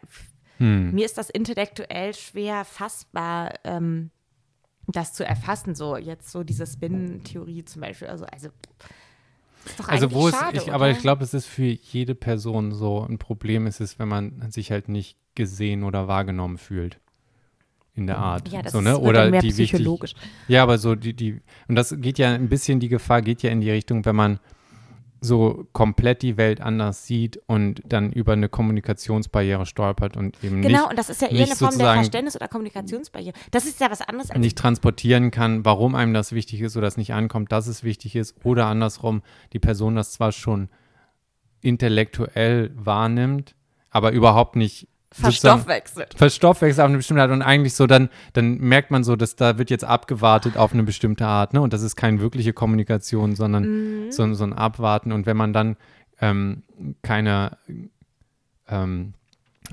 mir ist das intellektuell schwer fassbar, ähm, das zu erfassen, so jetzt so diese Spin-Theorie zum Beispiel. Also, also ist doch Also wo es, schade, ich, aber ich glaube, es ist für jede Person so ein Problem, ist es, wenn man sich halt nicht gesehen oder wahrgenommen fühlt. In der Art. ja, das so, ist, ne? Oder mehr die wichtig, psychologisch. Ja, aber so die, die, und das geht ja ein bisschen, die Gefahr geht ja in die Richtung, wenn man so komplett die Welt anders sieht und dann über eine Kommunikationsbarriere stolpert und eben Genau, nicht, und das ist ja eher eine Form der Verständnis- oder Kommunikationsbarriere. Das ist ja was anderes als nicht transportieren kann, warum einem das wichtig ist oder es nicht ankommt, dass es wichtig ist oder andersrum, die Person das zwar schon intellektuell wahrnimmt, aber überhaupt nicht verstoffwechselt. verstoffwechselt auf eine bestimmte Art und eigentlich so dann, dann merkt man so, dass da wird jetzt abgewartet auf eine bestimmte Art, ne? Und das ist keine wirkliche Kommunikation, sondern so, so ein Abwarten. Und wenn man dann ähm, keine ähm,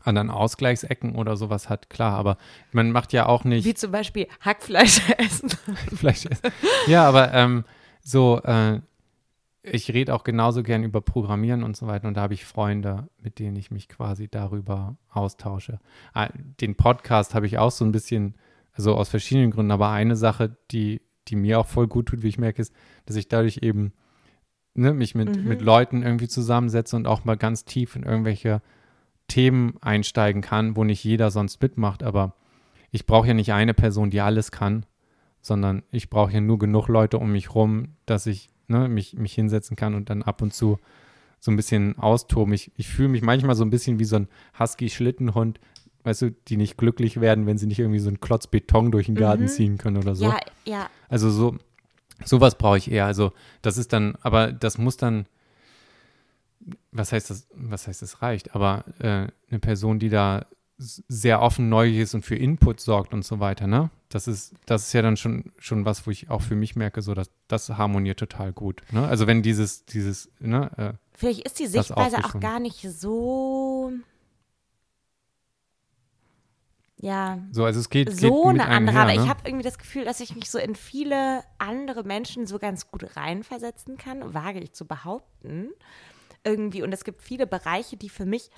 anderen Ausgleichsecken oder sowas hat, klar, aber man macht ja auch nicht Wie zum Beispiel Hackfleisch essen. vielleicht. Ja, aber ähm, so, äh, ich rede auch genauso gern über Programmieren und so weiter und da habe ich Freunde, mit denen ich mich quasi darüber austausche. Ah, Den Podcast habe ich auch so ein bisschen, also aus verschiedenen Gründen, aber eine Sache, die, die mir auch voll gut tut, wie ich merke, ist, dass ich dadurch eben ne, mich mit, mit Leuten irgendwie zusammensetze und auch mal ganz tief in irgendwelche Themen einsteigen kann, wo nicht jeder sonst mitmacht, aber ich brauche ja nicht eine Person, die alles kann, sondern ich brauche ja nur genug Leute um mich rum, dass ich ne, mich, mich hinsetzen kann und dann ab und zu so ein bisschen austoben. Ich, ich fühle mich manchmal so ein bisschen wie so ein Husky-Schlittenhund, weißt du, die nicht glücklich werden, wenn sie nicht irgendwie so einen Klotz Beton durch den Garten ziehen können oder so. Ja, ja. Also so, sowas brauche ich eher. Also das ist dann, aber das muss dann, was heißt das, was heißt das reicht, aber äh, eine Person, die da sehr offen neugierig ist und für Input sorgt und so weiter, ne? Das ist, das ist ja dann schon, schon was, wo ich auch für mich merke, so dass das harmoniert total gut. Ne? Also wenn dieses, dieses, ne, äh, Vielleicht ist die Sichtweise auch gar nicht so. Ja, so, also es geht, geht so mit eine andere. her, aber ich ne? habe irgendwie das Gefühl, dass ich mich so in viele andere Menschen so ganz gut reinversetzen kann, wage ich zu behaupten. Irgendwie. Und es gibt viele Bereiche, die für mich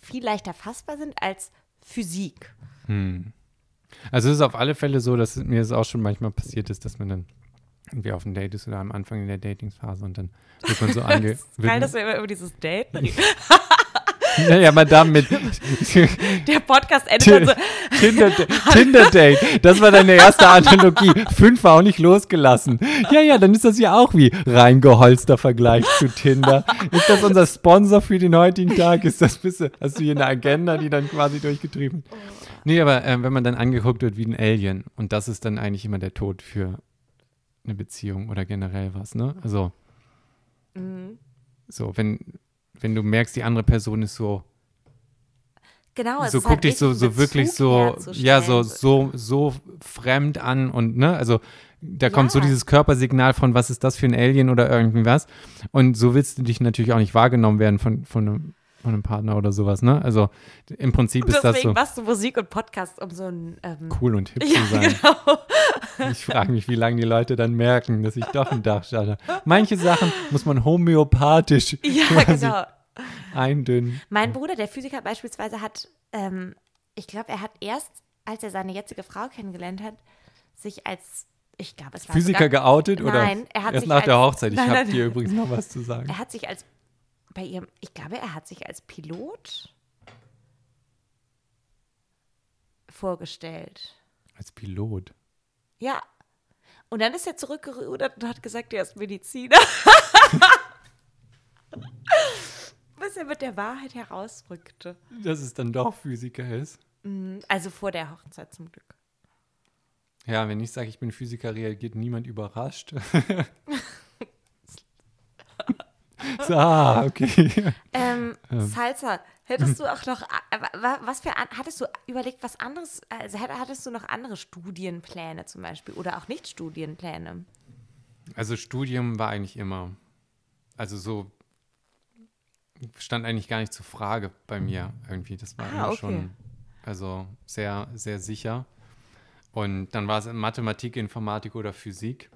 viel leichter fassbar sind als Physik. Also es ist auf alle Fälle so, dass mir es auch schon manchmal passiert ist, dass man dann irgendwie auf ein Date ist oder am Anfang in der Datingphase und dann wird man so ange... wird Geil, man- dass wir immer über dieses Date reden. Naja, Madame mit Der Podcast endet dann so. Tinder, Tinder Date. Das war deine erste Analogie. Fünf war auch nicht losgelassen. Ja, ja, dann ist das ja auch wie reingeholzter Vergleich zu Tinder. Ist das unser Sponsor für den heutigen Tag? Ist das bisschen, hast du hier eine Agenda, die dann quasi durchgetrieben? Nee, aber äh, wenn man dann angeguckt wird wie ein Alien und das ist dann eigentlich immer der Tod für eine Beziehung oder generell was, ne? Also so, wenn wenn du merkst, die andere Person ist so Genau, es so ist guck halt dich so, so wirklich so, ja, so, so, so fremd an und ne, also da kommt so Ja. dieses Körpersignal von, was ist das für ein Alien oder irgendwie was. Und so willst du dich natürlich auch nicht wahrgenommen werden von, von, einem, von einem Partner oder sowas, ne? Also im Prinzip ist das Deswegen so machst du Musik und Podcast, um so ein. Ähm, cool und hip ja, zu sein. genau. Ich frage mich, wie lange die Leute dann merken, dass ich doch ein Dachschaden habe. Manche Sachen muss man homöopathisch Ja, genau. eindünnen. Mein Bruder, der Physiker beispielsweise, hat, ähm, ich glaube, er hat erst, als er seine jetzige Frau kennengelernt hat, sich als Ich glaube, es war Physiker sogar, geoutet oder Nein, er hat erst sich nach der als- Hochzeit? Ich habe dir übrigens noch was zu sagen. Er hat sich als bei ihrem, ich glaube, er hat sich als Pilot vorgestellt. Als Pilot. Ja. Und dann ist er zurückgerudert und hat gesagt, er ist Mediziner. Bis er mit der Wahrheit herausrückte. Dass es dann doch Physiker ist. Also vor der Hochzeit zum Glück. Ja, wenn ich sage, ich bin Physiker, reagiert niemand überrascht. so, ah, okay. Ähm, Salsa, hättest du auch noch, äh, wa- was für, hattest du überlegt, was anderes, also hattest du noch andere Studienpläne zum Beispiel oder auch nicht Studienpläne? Also Studium war eigentlich immer, also so stand eigentlich gar nicht zur Frage bei mir irgendwie. Das war Ah, immer okay. schon, also sehr, sehr sicher. Und dann war es Mathematik, Informatik oder Physik.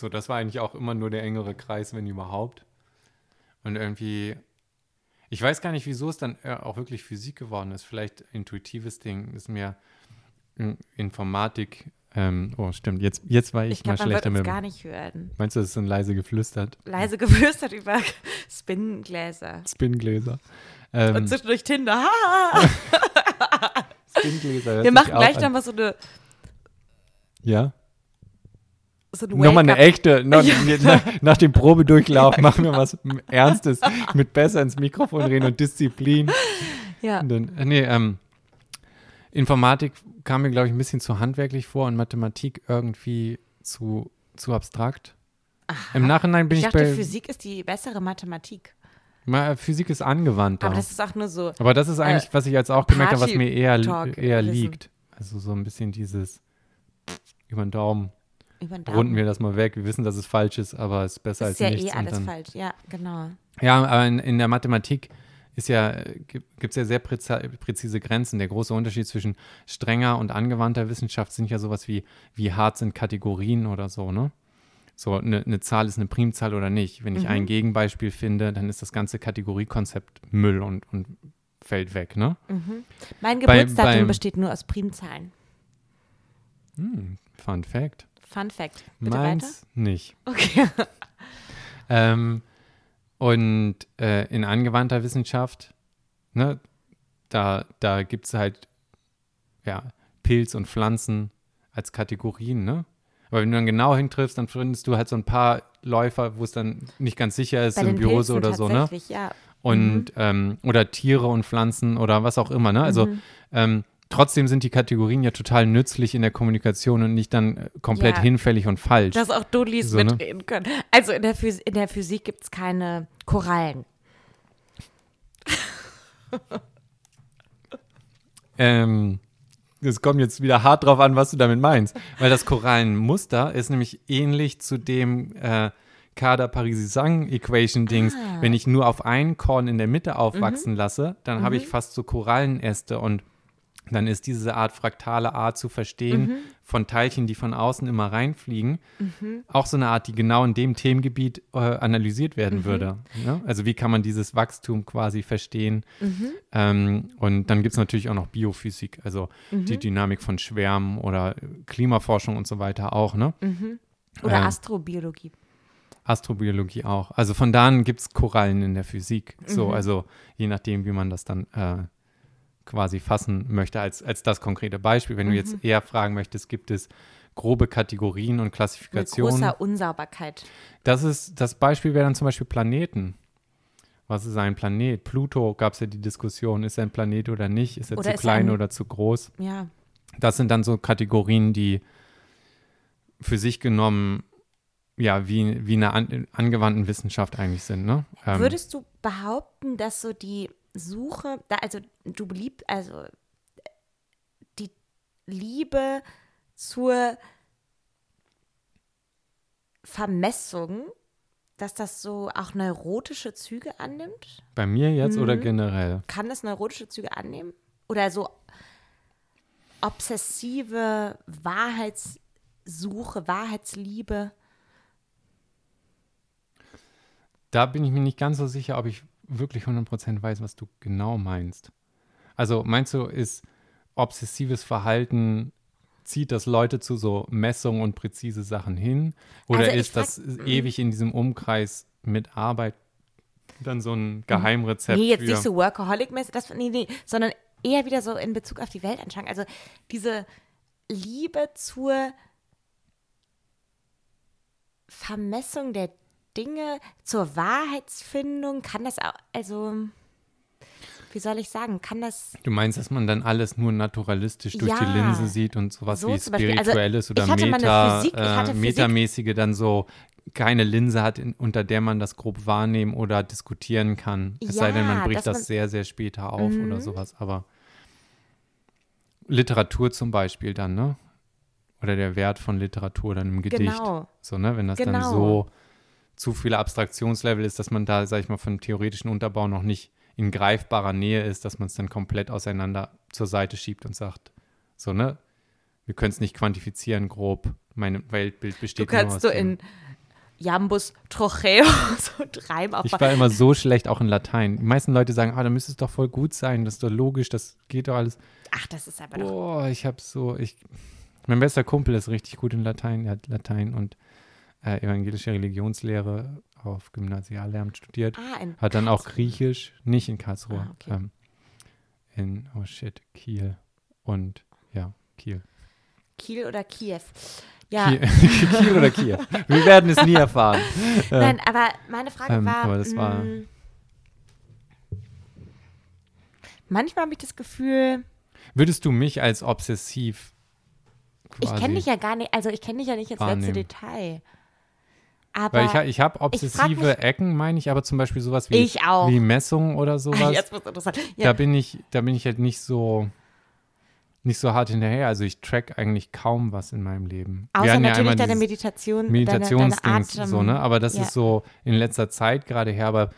So, das war eigentlich auch immer nur der engere Kreis, wenn überhaupt. Und irgendwie, ich weiß gar nicht, wieso es dann äh, auch wirklich Physik geworden ist. Vielleicht intuitives Ding ist mir mm, Informatik. Ähm, oh, stimmt. Jetzt, jetzt war ich, Ich glaube, mal schlechter mit. gar nicht hören. Meinst du, das ist so ein leise geflüstert? Leise geflüstert über Spinngläser. Spingläser. Ähm, Und zwischendurch Tinder. Spingläser. Wir machen gleich an. nochmal so eine, Ja. So ein Nochmal eine echte, noch, nach, nach dem Probedurchlauf machen wir was Ernstes mit besser ins Mikrofon reden und Disziplin. Ja. Dann, äh, nee, ähm, Informatik kam mir, glaube ich, ein bisschen zu handwerklich vor und Mathematik irgendwie zu, zu abstrakt. Im Nachhinein bin Ich ich, dachte, bei Physik ist die bessere Mathematik. Ma- Physik ist angewandter. Aber das ist auch nur so. Aber das ist eigentlich, was ich jetzt auch gemerkt habe, was mir eher, eher wissen. liegt. Also so ein bisschen dieses über den Daumen. Runden wir das mal weg. Wir wissen, dass es falsch ist, aber es ist besser ist als ja nichts. eh und alles dann, falsch. Ja, genau. Ja, aber in, in der Mathematik ist ja, gibt es ja sehr präzi präzise Grenzen. Der große Unterschied zwischen strenger und angewandter Wissenschaft sind ja sowas wie, wie hart sind Kategorien oder so, ne? So, eine eine Zahl ist eine Primzahl oder nicht. Wenn ich Mhm. ein Gegenbeispiel finde, dann ist das ganze Kategoriekonzept Müll und, und fällt weg, ne? Mein Bei- Geburtsdatum beim- besteht nur aus Primzahlen. Hm, Fun Fact. Fun Fact. Bitte Meins nicht. weiter. Okay. Ähm, und äh, in angewandter Wissenschaft, ne, da, da gibt es halt ja, Pilz und Pflanzen als Kategorien, ne? Aber wenn du dann genau hintriffst, dann findest du halt so ein paar Läufer, wo es dann nicht ganz sicher ist, Bei Symbiose oder so, ne? ja. Und ähm, oder Tiere und Pflanzen oder was auch immer, ne? Also Mhm. ähm, trotzdem sind die Kategorien ja total nützlich in der Kommunikation und nicht dann äh, komplett Ja. hinfällig und falsch. Dass auch Dudlis So, ne? mitreden können. Also in der, Phys in der Physik gibt es keine Korallen. Ähm, es kommt jetzt wieder hart drauf an, was du damit meinst. Weil das Korallenmuster ist nämlich ähnlich zu dem äh, Kader-Parisisang-Equation-Dings. Ah. Wenn ich nur auf ein Korn in der Mitte Mhm. aufwachsen lasse, dann habe ich fast so Korallenäste und dann ist diese Art fraktale Art zu verstehen Mhm. von Teilchen, die von außen immer reinfliegen, auch so eine Art, die genau in dem Themengebiet äh, analysiert werden Mhm. würde. Ne? Also wie kann man dieses Wachstum quasi verstehen? Mhm. Ähm, und dann gibt es natürlich auch noch Biophysik, also die Mhm. Dynamik von Schwärmen oder Klimaforschung und so weiter auch, ne? Oder Ähm. Astrobiologie. Astrobiologie auch. Also von da an gibt es Korallen in der Physik. So, Mhm. also je nachdem, wie man das dann äh, quasi fassen möchte als, als das konkrete Beispiel. Wenn du Mhm. jetzt eher fragen möchtest, gibt es grobe Kategorien und Mit Klassifikationen. großer Unsauberkeit. Das ist, das Beispiel wäre dann zum Beispiel Planeten. Was ist ein Planet? Pluto gab es ja die Diskussion, ist er ein Planet oder nicht? Ist er Oder zu ist klein ein- oder zu groß? Ja. Das sind dann so Kategorien, die für sich genommen ja wie, wie eine an, angewandten Wissenschaft eigentlich sind. Ne? Ähm, Würdest du behaupten, dass so die Suche, da, also du beliebt, also die Liebe zur Vermessung, dass das so auch neurotische Züge annimmt? bei mir jetzt oder Mhm. generell? Kann das neurotische Züge annehmen? Oder so obsessive Wahrheitssuche, Wahrheitsliebe? Da bin ich mir nicht ganz so sicher, ob ich wirklich 100% weiß, was du genau meinst. Also meinst du, ist obsessives Verhalten zieht das Leute zu so Messungen und präzise Sachen hin? Oder Also ist das frag- ewig in diesem Umkreis mit Arbeit dann so ein Geheimrezept Nee, jetzt nicht so Workaholic-mäßig, das, nee, nee, sondern eher wieder so in Bezug auf die Weltanschauung. Also diese Liebe zur Vermessung der Dinge, zur Wahrheitsfindung, kann das auch, also, wie soll ich sagen, kann das Du meinst, dass man dann alles nur naturalistisch durch die Ja. Linse sieht und sowas So wie. Also, Spirituelles oder mal eine Meta, Physik- äh, Metamäßige dann so keine Linse hat, in, unter der man das grob wahrnehmen oder diskutieren kann. Es sei denn, man Ja, bricht das man- Mhm. sehr, sehr später auf oder sowas. Aber Literatur zum Beispiel dann, ne? Oder der Wert von Literatur dann im Gedicht. Genau. So, ne? Wenn das dann Genau. so zu viele Abstraktionslevel ist, dass man da, sag ich mal, von theoretischen Unterbau noch nicht in greifbarer Nähe ist, dass man es dann komplett auseinander zur Seite schiebt und sagt, so, ne? Wir können es nicht quantifizieren, grob. Mein Weltbild Du besteht nur kannst aus so in Jambus Trocheo so Reim Ich aufbauen. war immer so schlecht auch in Latein. Die meisten Leute sagen, ah, da müsste es doch voll gut sein, das ist doch logisch, das geht doch alles. Ach, das ist aber doch. Boah, ich hab so, ich, mein bester Kumpel ist richtig gut in Latein, er hat Latein und äh, evangelische Religionslehre auf Gymnasiallehramt studiert. Ah, Hat dann auch Griechisch, nicht in Karlsruhe, Ah, okay. ähm, in, oh shit, Kiel und, ja, Kiel. Kiel oder Kiew. Ja, Kiel, Kiel oder Kiel. Wir werden es nie erfahren. nein, aber meine Frage ähm, war. aber das war- mh, manchmal habe ich das Gefühl, Würdest du mich als obsessiv ich kenne dich ja gar nicht, also ich kenne dich ja nicht ins letzte. Detail. Aber Weil ich, ich habe obsessive mich- Ecken, meine ich, aber zum Beispiel sowas wie, Ich auch. wie Messungen oder sowas. jetzt wird interessant. Da Ja, bin ich, da bin ich halt nicht so, nicht so hart hinterher. Also ich track eigentlich kaum was in meinem Leben. Außer ja natürlich einmal deine Meditation, Meditationsdings, deine, deine Atem. so, ne? Aber das ja. ist so in letzter Zeit gerade her. Aber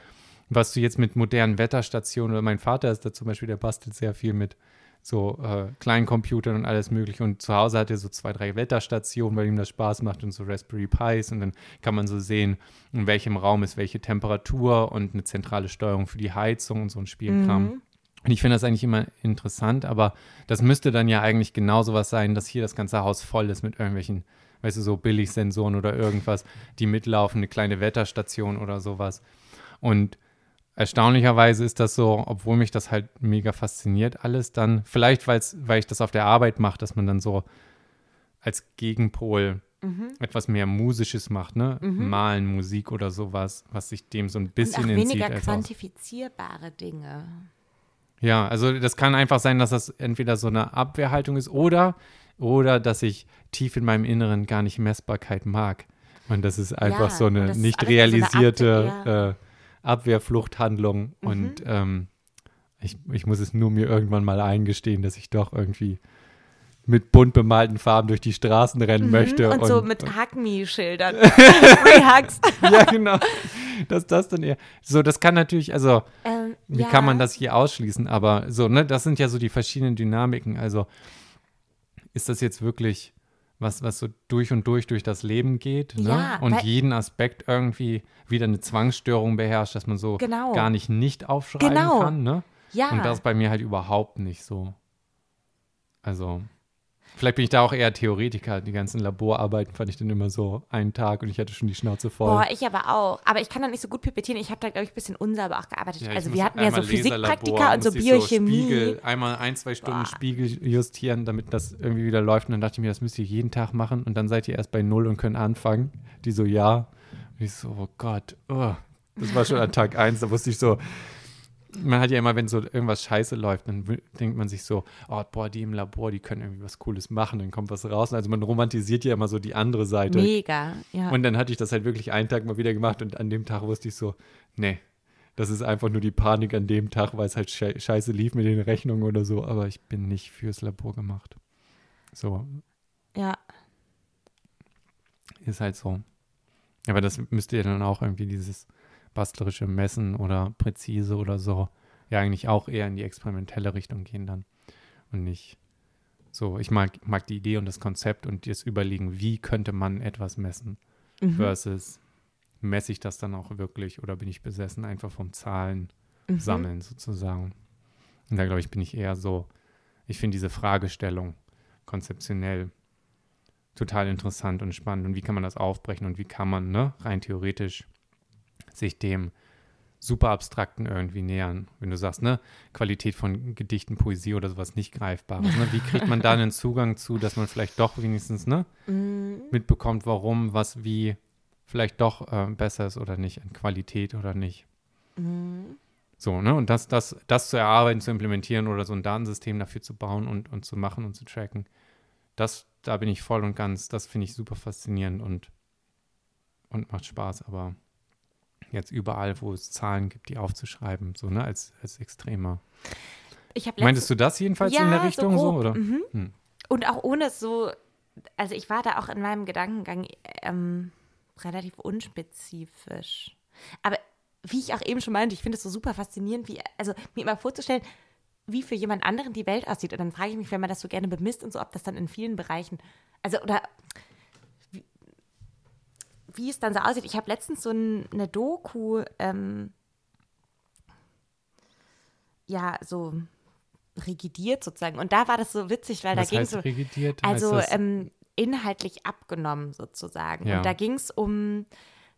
was du jetzt mit modernen Wetterstationen oder mein Vater ist da zum Beispiel, der bastelt sehr viel mit so äh, kleinen Computern und alles mögliche. Und zu Hause hat er so zwei, drei Wetterstationen, weil ihm das Spaß macht und so Raspberry Pis. Und dann kann man so sehen, in welchem Raum ist welche Temperatur und eine zentrale Steuerung für die Heizung und so ein Spielkram. Mhm. Und ich finde das eigentlich immer interessant, aber das müsste dann ja eigentlich genauso was sein, dass hier das ganze Haus voll ist mit irgendwelchen, weißt du, so Billigsensoren oder irgendwas, die mitlaufen, eine kleine Wetterstation oder sowas. Und erstaunlicherweise ist das so, obwohl mich das halt mega fasziniert alles, dann vielleicht, weil's, weil ich das auf der Arbeit mache, dass man dann so als Gegenpol Mhm. etwas mehr Musisches macht, ne? Malen, Musik oder sowas, was sich dem so ein Und bisschen auch entzieht. weniger quantifizierbare Dinge. ja, also das kann einfach sein, dass das entweder so eine Abwehrhaltung ist oder, oder dass ich tief in meinem Inneren gar nicht Messbarkeit mag. Und das ist einfach Ja, so und eine nicht alles so eine realisierte Abwehr, äh, Abwehrfluchthandlung. Mhm. Und ähm, ich, ich muss es nur mir irgendwann mal eingestehen, dass ich doch irgendwie mit bunt bemalten Farben durch die Straßen rennen möchte. Mhm. Und, so mit Hug Me-Schildern. Free Hugs. ja, genau. Dass das dann eher. So, das kann natürlich, also Ähm, wie ja. kann man das hier ausschließen? Aber so, ne, das sind ja so die verschiedenen Dynamiken. Also ist das jetzt wirklich was, was so durch und durch durch das Leben geht ne? Ja, und jeden Aspekt irgendwie wieder eine Zwangsstörung beherrscht, dass man so Genau. gar nicht nicht aufschreiben Genau. kann. Ne? Ja. Und das ist bei mir halt überhaupt nicht so. Also, vielleicht bin ich da auch eher Theoretiker. Die ganzen Laborarbeiten fand ich dann immer so einen Tag und ich hatte schon die Schnauze voll. Boah, ich aber auch. Aber ich kann da nicht so gut pipettieren. Ich habe da, glaube ich, ein bisschen unsauber auch gearbeitet. Ja, also wir hatten ja so Physikpraktika und so Biochemie. Spiegel, einmal ein, zwei Stunden Boah. Spiegel justieren, damit das irgendwie wieder läuft. Und dann dachte ich mir, das müsst ihr jeden Tag machen. Und dann seid ihr erst bei Null und können anfangen. Die so, ja. Und ich so, oh Gott. Oh. Das war schon an Tag eins. Da wusste ich so, man hat ja immer, wenn so irgendwas scheiße läuft, dann denkt man sich so, oh, boah, die im Labor, die können irgendwie was Cooles machen, dann kommt was raus. Also man romantisiert ja immer so die andere Seite. Mega, ja. Und dann hatte ich das halt wirklich einen Tag mal wieder gemacht und an dem Tag wusste ich so, nee, das ist einfach nur die Panik an dem Tag, weil es halt schei- scheiße lief mit den Rechnungen oder so, aber ich bin nicht fürs Labor gemacht. So, ja. ist halt so. Aber das müsste ja dann auch irgendwie dieses bastlerische Messen oder präzise oder so, ja eigentlich auch eher in die experimentelle Richtung gehen dann und nicht so, ich mag, mag die Idee und das Konzept und das Überlegen, wie könnte man etwas messen Mhm. versus messe ich das dann auch wirklich oder bin ich besessen einfach vom Zahlen Mhm. sammeln sozusagen. Und da glaube ich, bin ich eher so, ich finde diese Fragestellung konzeptionell total interessant und spannend. Und wie kann man das aufbrechen und wie kann man, ne, rein theoretisch sich dem super abstrakten irgendwie nähern. Wenn du sagst, ne, Qualität von Gedichten, Poesie oder sowas nicht greifbares. Ne? Wie kriegt man da einen Zugang zu, dass man vielleicht doch wenigstens, ne, Mhm. mitbekommt, warum, was, wie vielleicht doch äh, besser ist oder nicht, in Qualität oder nicht. Mhm. So, ne? Und das, das, das zu erarbeiten, zu implementieren oder so ein Datensystem dafür zu bauen und, und zu machen und zu tracken, das, da bin ich voll und ganz, das finde ich super faszinierend und, und macht Spaß, aber jetzt überall, wo es Zahlen gibt, die aufzuschreiben, so, ne, als, als extremer. Meintest du das jedenfalls in der Richtung so, grob. oder? Mhm. Hm. Und auch ohne es so, also ich war da auch in meinem Gedankengang ähm, relativ unspezifisch. Aber wie ich auch eben schon meinte, ich finde es so super faszinierend, wie, also mir immer vorzustellen, wie für jemand anderen die Welt aussieht. Und dann frage ich mich, wenn man das so gerne bemisst und so, ob das dann in vielen Bereichen, also oder wie es dann so aussieht. Ich habe letztens so ein, eine Doku, ähm, ja, so rigidiert sozusagen. Und da war das so witzig, weil Was da ging es so. regidiert? Also ähm, inhaltlich abgenommen sozusagen. Ja. Und da ging es um,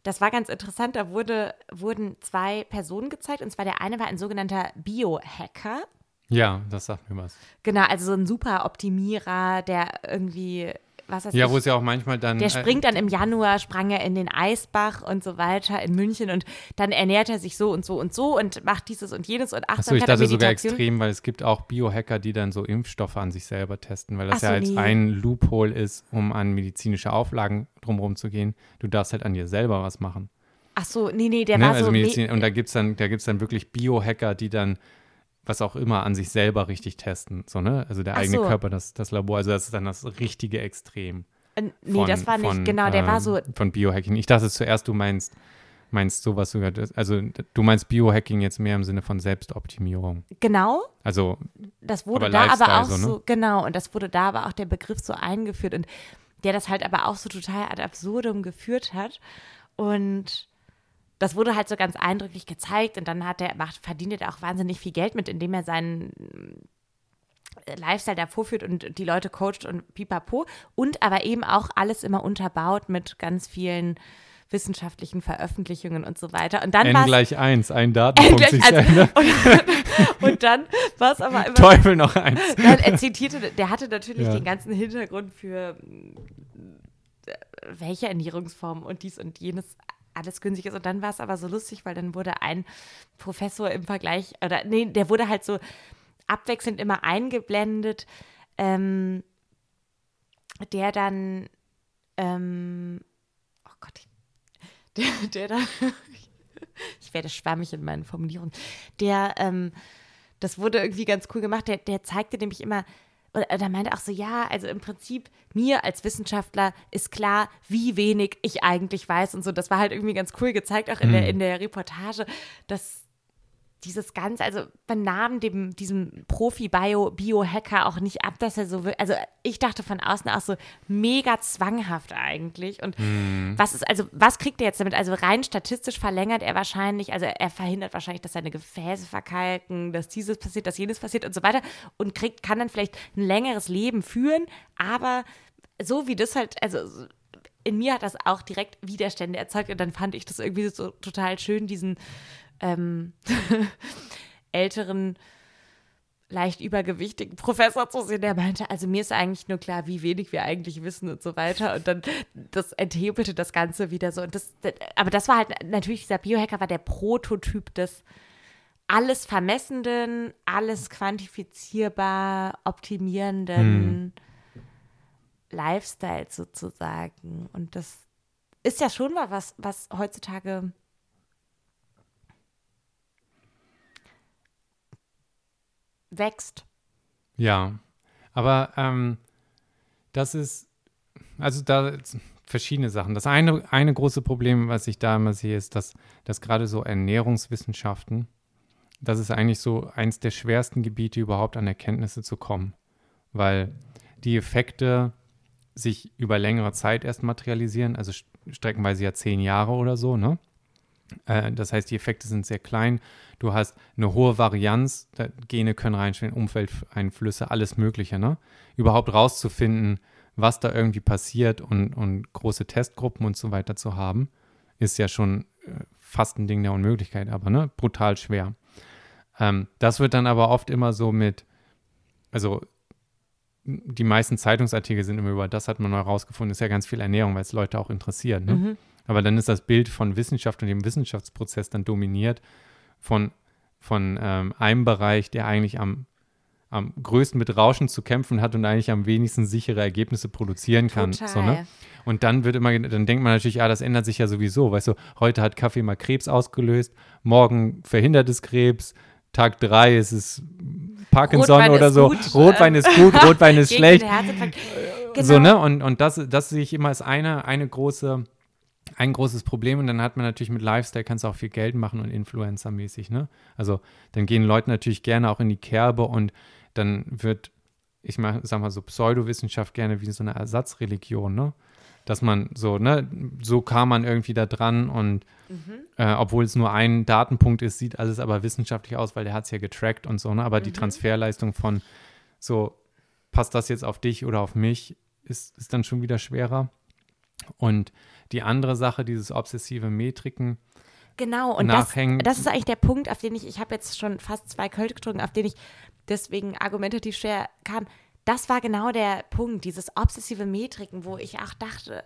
das war ganz interessant, da wurde, wurden zwei Personen gezeigt. Und zwar der eine war ein sogenannter Biohacker. ja, das sagt mir was. Genau, also so ein super Optimierer, der irgendwie, was weiß Ja, wo es ja auch manchmal dann. der äh, springt dann im Januar, sprang er in den Eisbach und so weiter in München und dann ernährt er sich so und so und so und macht dieses und jenes und Achso, Achtsamkeit ich dachte sogar extrem, weil es gibt auch Biohacker, die dann so Impfstoffe an sich selber testen, weil das so, ja als nee. ein Loophole ist, um an medizinische Auflagen drumherum zu gehen. Du darfst halt an dir selber was machen. Ach so, nee, nee, der Ne? war Also so. me- Medizin, und da gibt es dann, da gibt's dann wirklich Biohacker, die dann was auch immer an sich selber richtig testen. So, ne? Also der Ach eigene so. Körper, das, das Labor, also das ist dann das richtige Extrem. äh, nee, Von, das war nicht, von, genau, der war ähm, so, Von Biohacking. Ich dachte zuerst, du meinst, meinst sowas sogar, also du meinst Biohacking jetzt mehr im Sinne von Selbstoptimierung. genau, Also das wurde Aber da aber Lifestyle auch so, so, ne? genau, und das wurde da aber auch der Begriff so eingeführt und der das halt aber auch so total ad absurdum geführt hat. Und das wurde halt so ganz eindrücklich gezeigt und dann hat er, macht, verdient er auch wahnsinnig viel Geld mit, indem er seinen äh, Lifestyle da vorführt und die Leute coacht und pipapo und aber eben auch alles immer unterbaut mit ganz vielen wissenschaftlichen Veröffentlichungen und so weiter. Und dann N gleich 1, ein Datenpunkt gleich sich eins. selber. und, und dann war es aber immer Teufel noch eins. Nein, er zitierte, der hatte natürlich Ja. den ganzen Hintergrund für äh, welche Ernährungsform und dies und jenes alles günstig ist. Und dann war es aber so lustig, weil dann wurde ein Professor im Vergleich, oder nee, der wurde halt so abwechselnd immer eingeblendet, ähm, der dann, ähm, oh Gott, der, der dann, ich werde schwammig in meinen Formulierungen, der, ähm, das wurde irgendwie ganz cool gemacht, der, der zeigte nämlich immer, oder der meinte auch so, ja, also im Prinzip mir als Wissenschaftler ist klar, wie wenig ich eigentlich weiß und so. Das war halt irgendwie ganz cool gezeigt, auch in, der, in der Reportage, dass dieses Ganze, also man nahm dem, diesem Profi-Bio-Hacker auch nicht ab, dass er so will. Also ich dachte von außen auch so mega zwanghaft eigentlich. Und was ist, also was kriegt er jetzt damit? Also rein statistisch verlängert er wahrscheinlich, also er verhindert wahrscheinlich, dass seine Gefäße verkalken, dass dieses passiert, dass jenes passiert und so weiter und kriegt, kann dann vielleicht ein längeres Leben führen, aber so wie das halt, also in mir hat das auch direkt Widerstände erzeugt und dann fand ich das irgendwie so total schön, diesen ähm, älteren, leicht übergewichtigen Professor zu sehen, der meinte, also mir ist eigentlich nur klar, wie wenig wir eigentlich wissen und so weiter. Und dann das enthebelte das Ganze wieder so. Und das, aber das war halt natürlich, dieser Biohacker war der Prototyp des alles Vermessenden, alles quantifizierbar, optimierenden Lifestyles sozusagen. Und das ist ja schon mal was, was heutzutage wächst. Ja, aber ähm, das ist, also da verschiedene Sachen. Das eine, eine große Problem, was ich da immer sehe, ist, dass, dass gerade so Ernährungswissenschaften, das ist eigentlich so eins der schwersten Gebiete überhaupt an Erkenntnisse zu kommen, weil die Effekte sich über längere Zeit erst materialisieren, also st- streckenweise ja zehn Jahre oder so, ne? Äh, Das heißt, die Effekte sind sehr klein. Du hast eine hohe Varianz. Gene können reinstellen, Umfeldeinflüsse, alles Mögliche. Ne? Überhaupt rauszufinden, was da irgendwie passiert und, und große Testgruppen und so weiter zu haben, ist ja schon äh, fast ein Ding der Unmöglichkeit, aber ne, brutal schwer. Ähm, das wird dann aber oft immer so mit, also die meisten Zeitungsartikel sind immer über, das hat man mal rausgefunden, ist ja ganz viel Ernährung, weil es Leute auch interessiert. Ne? Mhm. Aber dann ist das Bild von Wissenschaft und dem Wissenschaftsprozess dann dominiert von, von ähm, einem Bereich, der eigentlich am, am größten mit Rauschen zu kämpfen hat und eigentlich am wenigsten sichere Ergebnisse produzieren kann. So, ne? Und dann wird immer, dann denkt man natürlich, ah, das ändert sich ja sowieso. Weißt du, heute hat Kaffee mal Krebs ausgelöst, morgen verhindert es Krebs, Tag drei ist es Parkinson Rotwein oder so. gut, Rotwein ist gut, Rotwein ist schlecht. Herzinfarkt. So, Genau. ne? Und, und das, das sehe ich immer als eine, eine große, ein großes Problem. Und dann hat man natürlich mit Lifestyle, kannst du auch viel Geld machen und Influencer-mäßig, ne? Also dann gehen Leute natürlich gerne auch in die Kerbe und dann wird, ich mach, sag mal so, Pseudowissenschaft gerne wie so eine Ersatzreligion, ne? Dass man so, ne, so kam man irgendwie da dran und äh, obwohl es nur ein Datenpunkt ist, sieht alles aber wissenschaftlich aus, weil der hat es ja getrackt und so, ne? Aber die Transferleistung von so, passt das jetzt auf dich oder auf mich, ist, ist dann schon wieder schwerer. Und die andere Sache, dieses obsessive Metriken, Genau, und das, das ist eigentlich der Punkt, auf den ich, ich habe jetzt schon fast zwei Kölsch getrunken, auf den ich deswegen argumentativ schwer kam. Das war genau der Punkt, dieses obsessive Metriken, wo ich auch dachte,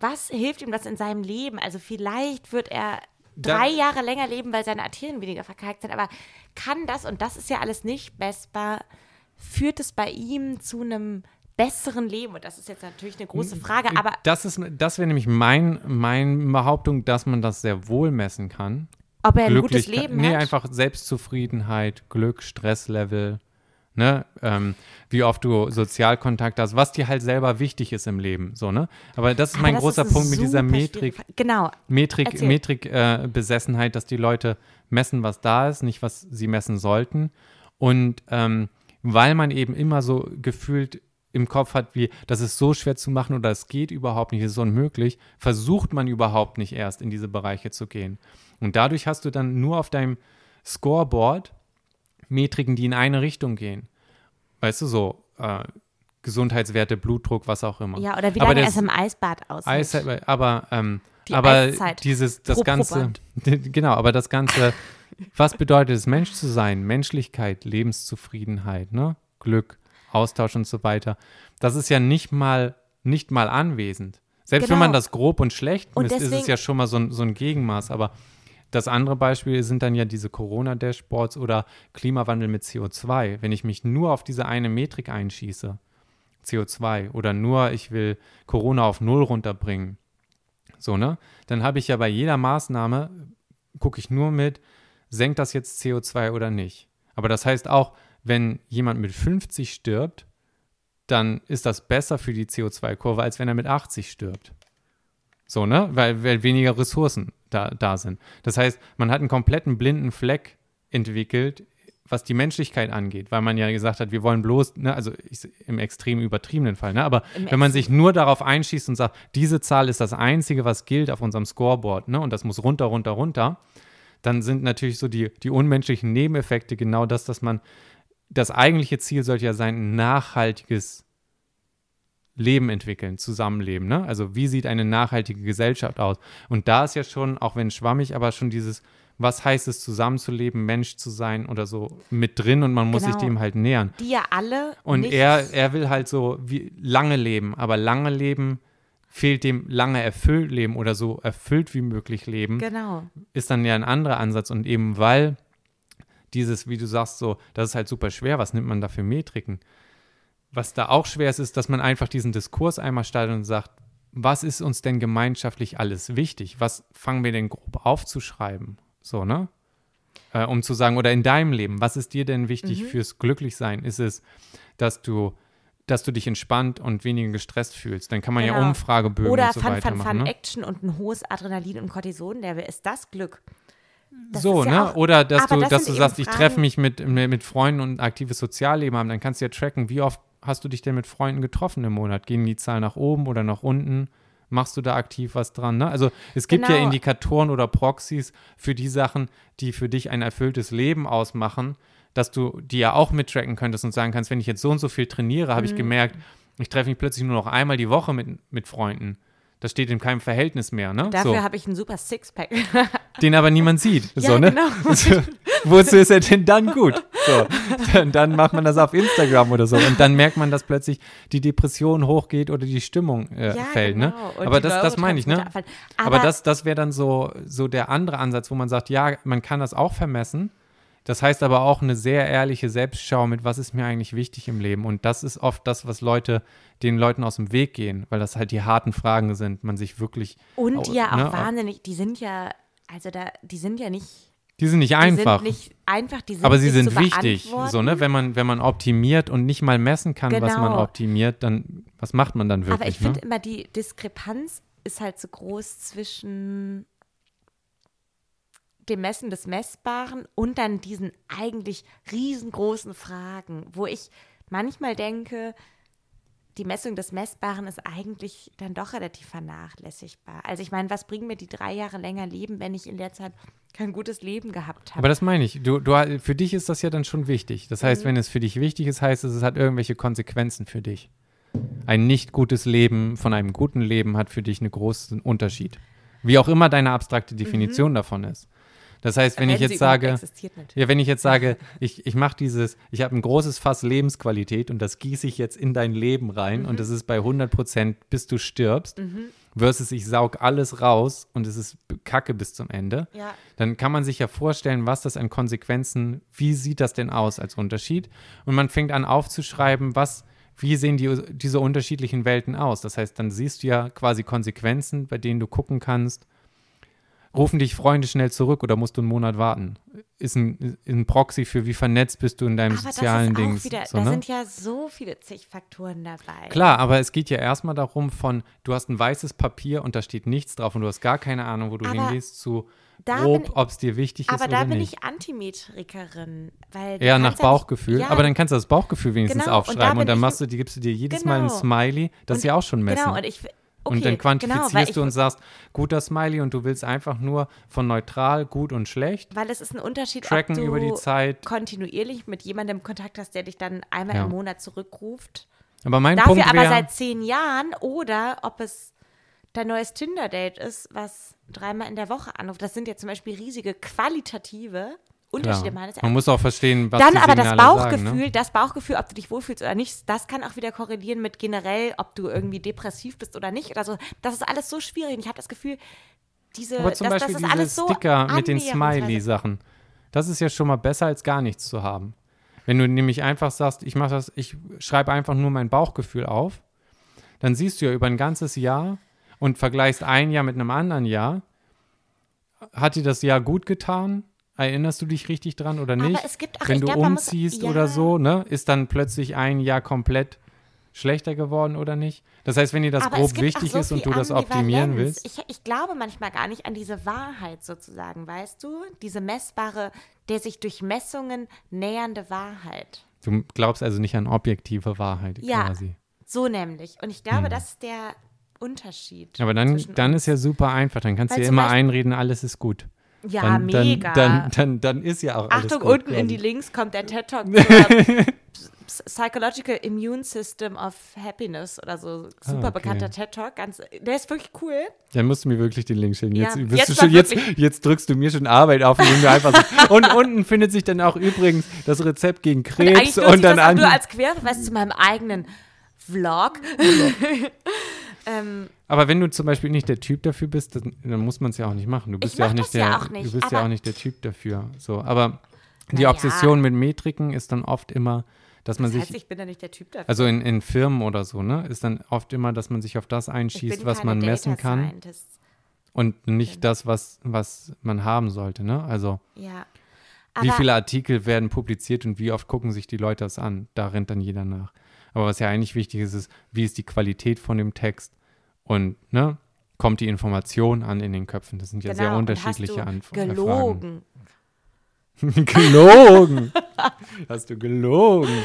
was hilft ihm das in seinem Leben? Also vielleicht wird er Da- drei Jahre länger leben, weil seine Arterien weniger verkalkt sind, aber kann das, und das ist ja alles nicht messbar, führt es bei ihm zu einem besseren Leben? Und das ist jetzt natürlich eine große Frage, aber das ist, das wäre nämlich mein, meine Behauptung, dass man das sehr wohl messen kann. ob er ein gutes Leben nee, hat. einfach Selbstzufriedenheit, Glück, Stresslevel, ne, ähm, wie oft du Sozialkontakt hast, was dir halt selber wichtig ist im Leben, so, ne? Aber das ist Aber mein das großer eine Punkt mit dieser Metrik. Genau, Metrik, Erzähl. Metrik äh, Besessenheit, dass die Leute messen, was da ist, nicht was sie messen sollten. Und ähm, weil man eben immer so gefühlt im Kopf hat, wie das ist so schwer zu machen oder es geht überhaupt nicht, es ist unmöglich, versucht man überhaupt nicht erst in diese Bereiche zu gehen. Und dadurch hast du dann nur auf deinem Scoreboard Metriken, die in eine Richtung gehen. Weißt du, so äh, Gesundheitswerte, Blutdruck, was auch immer. Ja, oder wie Aber lange das- es im Eisbad aushält. Eis, aber ähm, Die aber Eiszeit dieses, das pro Ganze, genau, aber das Ganze, was bedeutet es, Mensch zu sein? Menschlichkeit, Lebenszufriedenheit, ne? Glück, Austausch und so weiter. Das ist ja nicht mal, nicht mal anwesend. Selbst wenn Genau. man das grob und schlecht Und misst, ist es ja schon mal so ein, so ein Gegenmaß. Aber das andere Beispiel sind dann ja diese Corona-Dashboards oder Klimawandel mit CO2. Wenn ich mich nur auf diese eine Metrik einschieße, CO2, oder nur ich will Corona auf Null runterbringen, so, ne? Dann habe ich ja bei jeder Maßnahme, gucke ich nur mit, senkt das jetzt CO2 oder nicht. Aber das heißt auch, wenn jemand mit 50 stirbt, dann ist das besser für die CO2-Kurve, als wenn er mit 80 stirbt. So, ne? Weil, weil weniger Ressourcen da, da sind. Das heißt, man hat einen kompletten blinden Fleck entwickelt, was die Menschlichkeit angeht, weil man ja gesagt hat, wir wollen bloß, ne, also ich, im extrem übertriebenen Fall, ne, aber Im wenn man sich nur darauf einschießt und sagt, diese Zahl ist das Einzige, was gilt auf unserem Scoreboard, ne, und das muss runter, runter, runter, dann sind natürlich so die, die unmenschlichen Nebeneffekte genau das, dass man, das eigentliche Ziel sollte ja sein, ein nachhaltiges Leben entwickeln, Zusammenleben, ne? Also wie sieht eine nachhaltige Gesellschaft aus? Und da ist ja schon, auch wenn schwammig, aber schon dieses, was heißt es, zusammenzuleben, Mensch zu sein oder so mit drin und man muss sich Genau. dem halt nähern. Die ja alle Und nicht, er, er will halt so wie lange leben, aber lange leben fehlt dem lange erfüllt leben oder so erfüllt wie möglich leben, Genau. ist dann ja ein anderer Ansatz. Und eben weil dieses, wie du sagst, so, das ist halt super schwer, was nimmt man da für Metriken? Was da auch schwer ist, ist, dass man einfach diesen Diskurs einmal startet und sagt, was ist uns denn gemeinschaftlich alles wichtig? Was fangen wir denn grob aufzuschreiben? So, ne? Äh, um zu sagen, oder in deinem Leben, was ist dir denn wichtig Mhm. fürs Glücklichsein? Ist es, dass du, dass du dich entspannt und weniger gestresst fühlst? Dann kann man ja Genau. Umfragebögen Oder und so Fun, weiter Fun, machen. Fun ne? Action und ein hohes Adrenalin und Cortison-Level. Ist das Glück? Das so, ja ne? auch- Oder dass du, das dass du sagst, ich Fragen- treffe mich mit, mit, Freunden und ein aktives Sozialleben haben, dann kannst du ja tracken, wie oft hast du dich denn mit Freunden getroffen im Monat? Gehen die Zahlen nach oben oder nach unten? Machst du da aktiv was dran? Ne? Also es gibt ja Genau. Indikatoren oder Proxys für die Sachen, die für dich ein erfülltes Leben ausmachen, dass du die ja auch mittracken könntest und sagen kannst, wenn ich jetzt so und so viel trainiere, habe ich gemerkt, ich treffe mich plötzlich nur noch einmal die Woche mit, mit Freunden. Das steht in keinem Verhältnis mehr, ne? Dafür so. habe ich einen super Sixpack. Den aber niemand sieht. Ja, so, ne? genau. So, wozu ist er denn dann gut? So, dann, dann macht man das auf Instagram oder so. Und dann merkt man, dass plötzlich die Depression hochgeht oder die Stimmung äh, ja, fällt, genau. ne? Und Aber das, das meine ich, ne? Aber, Aber, das, das wäre dann so, so der andere Ansatz, wo man sagt, ja, man kann das auch vermessen. Das heißt aber auch eine sehr ehrliche Selbstschau mit, was ist mir eigentlich wichtig im Leben. Und das ist oft das, was Leute, den Leuten aus dem Weg gehen, weil das halt die harten Fragen sind, man sich wirklich. und die ja auch ne, wahnsinnig, die sind ja, also da, die sind ja nicht, Die sind nicht die einfach. sind nicht einfach, die sind aber sie sind wichtig. So, ne? Wenn man, wenn man optimiert und nicht mal messen kann, was man Genau. optimiert, dann was macht man dann wirklich? Aber ich ne? finde immer, die Diskrepanz ist halt so groß zwischen dem Messen des Messbaren und dann diesen eigentlich riesengroßen Fragen, wo ich manchmal denke, die Messung des Messbaren ist eigentlich dann doch relativ vernachlässigbar. Also ich meine, was bringen mir die drei Jahre länger Leben, wenn ich in der Zeit kein gutes Leben gehabt habe? Aber das meine ich. Du, du, für dich ist das ja dann schon wichtig. Das Mhm. heißt, wenn es für dich wichtig ist, heißt es, es hat irgendwelche Konsequenzen für dich. Ein nicht gutes Leben von einem guten Leben hat für dich einen großen Unterschied. Wie auch immer deine abstrakte Definition davon ist. Das heißt, wenn ich jetzt sage, ja, wenn ich jetzt sage, ich, ich mache dieses, ich habe ein großes Fass Lebensqualität und das gieße ich jetzt in dein Leben rein Mhm. und das ist bei 100 Prozent, bis du stirbst, versus ich saug alles raus und es ist Kacke bis zum Ende Ja. dann kann man sich ja vorstellen, was das an Konsequenzen, wie sieht das denn aus als Unterschied? Und man fängt an aufzuschreiben, was, wie sehen die, diese unterschiedlichen Welten aus? Das heißt, dann siehst du ja quasi Konsequenzen, bei denen du gucken kannst, rufen dich Freunde schnell zurück oder musst du einen Monat warten? Ist ein, ein Proxy für, wie vernetzt bist du in deinem Aber sozialen das ist Ding. so, da ne? sind ja so viele zig Faktoren dabei. Klar, aber es geht ja erstmal darum von, du hast ein weißes Papier und da steht nichts drauf und du hast gar keine Ahnung, wo du Aber hingehst, zu grob, ob es dir wichtig ist Aber oder da bin nicht. ich Antimetrikerin. Weil Eher nach nicht- Bauchgefühl. Ja, Aber dann kannst du das Bauchgefühl wenigstens Genau, und da aufschreiben und, dann machst du, die gibst du dir jedes Mal ein Genau. Smiley. Das ist ja auch schon messen. Genau, und ich. Okay, und dann quantifizierst genau, weil ich, du und sagst, guter Smiley und du willst einfach nur von neutral, gut und schlecht Weil es ist ein Unterschied, tracken ob du über die Zeit. kontinuierlich mit jemandem Kontakt hast, der dich dann einmal Ja. im Monat zurückruft. Aber mein Dafür Punkt aber wäre, seit zehn Jahren oder ob es dein neues Tinder-Date ist, was dreimal in der Woche anruft. Das sind ja zum Beispiel riesige qualitative Unterschiede meines man muss auch verstehen, was Dann aber das Bauchgefühl, sagen, ne? das Bauchgefühl, ob du dich wohlfühlst oder nicht, das kann auch wieder korrelieren mit generell, ob du irgendwie depressiv bist oder nicht oder so. Das ist alles so schwierig. Und ich habe das Gefühl, diese, Aber zum das, Beispiel das ist diese alles so Sticker mit den Smiley-Sachen. Das ist ja schon mal besser, als gar nichts zu haben. Wenn du nämlich einfach sagst, ich mache das, ich schreibe einfach nur mein Bauchgefühl auf, dann siehst du ja über ein ganzes Jahr und vergleichst ein Jahr mit einem anderen Jahr. Hat dir das Jahr gut getan? Erinnerst du dich richtig dran oder nicht? Aber es gibt auch, Wenn du glaub, man muss- umziehst ja, oder so, ne, ist dann plötzlich ein Jahr komplett schlechter geworden oder nicht? Das heißt, wenn dir das aber grob wichtig so ist und du das optimieren willst, Ich, ich glaube manchmal gar nicht an diese Wahrheit sozusagen, weißt du? Diese messbare, der sich durch Messungen nähernde Wahrheit. du glaubst also nicht an objektive Wahrheit Ja. quasi. So nämlich. Und ich glaube, das ist der Unterschied. Hm. Aber dann, dann ist ja super einfach. Dann kannst du dir immer Beispiel- einreden, alles ist gut. Ja, dann, mega. Dann, dann, dann, dann ist ja auch alles Achtung, gut. unten in die. Links kommt der TED Talk Psychological Immune System of Happiness oder so. Super Ah, okay. bekannter TED Talk. Ganz, der ist wirklich cool. Dann musst du mir wirklich den Link schicken. Jetzt, Ja, jetzt du schon, jetzt, jetzt drückst du mir schon Arbeit auf, indem du einfach so, Und unten findet sich dann auch übrigens das Rezept gegen Und Krebs und, ich dann das an. nur als Querverweis zu meinem eigenen Vlog. ähm, Aber wenn du zum Beispiel nicht der Typ dafür bist, dann, dann muss man es ja auch nicht machen. Du bist ja auch nicht der, ja auch nicht, du bist ja aber- auch nicht der Typ dafür. So, aber die ja. Obsession mit Metriken ist dann oft immer, dass man das sich heißt, ich bin da nicht der Typ dafür. Also in, in Firmen oder so, ne? Ist dann oft immer, dass man sich auf das einschießt, was man Data messen kann Scientist. und nicht das, was, was man haben sollte, ne? Also Ja. wie viele Artikel werden publiziert und wie oft gucken sich die Leute das an? Da rennt dann jeder nach. Aber was ja eigentlich wichtig ist, ist, wie ist die Qualität von dem Text und, ne? Kommt die Information an in den Köpfen? Das sind ja sehr Genau, und unterschiedliche du äh, gelogen. gelogen! Hast du gelogen?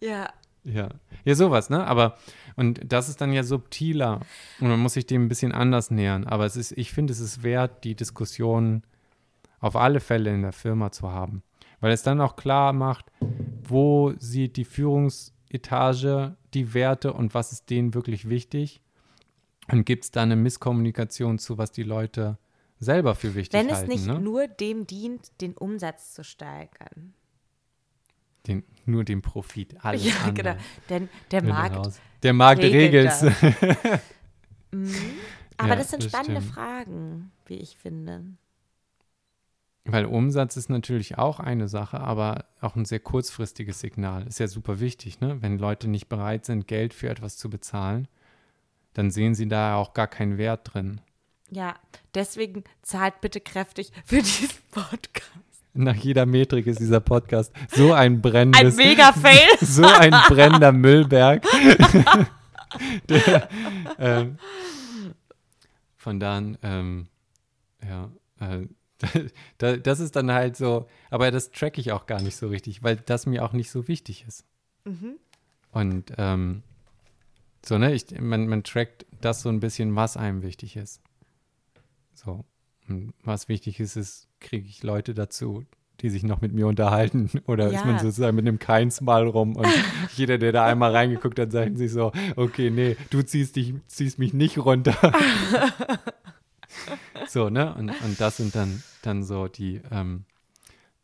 Ja. Ja. Ja, sowas, ne? Aber, und das ist dann ja subtiler und man muss sich dem ein bisschen anders nähern. Aber es ist, ich finde, es ist wert, die Diskussion auf alle Fälle in der Firma zu haben. Weil es dann auch klar macht, wo sieht die Führungs, Etage die Werte und was ist denen wirklich wichtig? Und gibt es da eine Misskommunikation zu, was die Leute selber für wichtig Wenn es halten? nicht ne? nur dem dient, den Umsatz zu steigern. den, nur den Profit. Alles ja, andere. genau. Denn der Markt. Der Markt regelt regelt Mhm. Aber Ja, das sind das spannende stimmt. Fragen, wie ich finde. Weil Umsatz ist natürlich auch eine Sache, aber auch ein sehr kurzfristiges Signal. Ist ja super wichtig, ne? Wenn Leute nicht bereit sind, Geld für etwas zu bezahlen, dann sehen sie da auch gar keinen Wert drin. Ja, deswegen zahlt bitte kräftig für diesen Podcast. Nach jeder Metrik ist dieser Podcast so ein Ein brennendes, Mega-Fail. so ein brennender Müllberg. Der, ähm, von dann, ähm, ja, äh, da, das ist dann halt so, aber das track ich auch gar nicht so richtig, weil das mir auch nicht so wichtig ist. Mhm. Und ähm, so, ne, ich, man, man trackt das so ein bisschen, was einem wichtig ist. So. Und was wichtig ist, ist, kriege ich Leute dazu, die sich noch mit mir unterhalten. Oder ist man Ja. sozusagen mit einem Keinsmal rum und jeder, der da einmal reingeguckt hat, sagt sich so, okay, nee, du ziehst dich, ziehst mich nicht runter. so, ne? Und, und das sind dann, dann so die, ähm,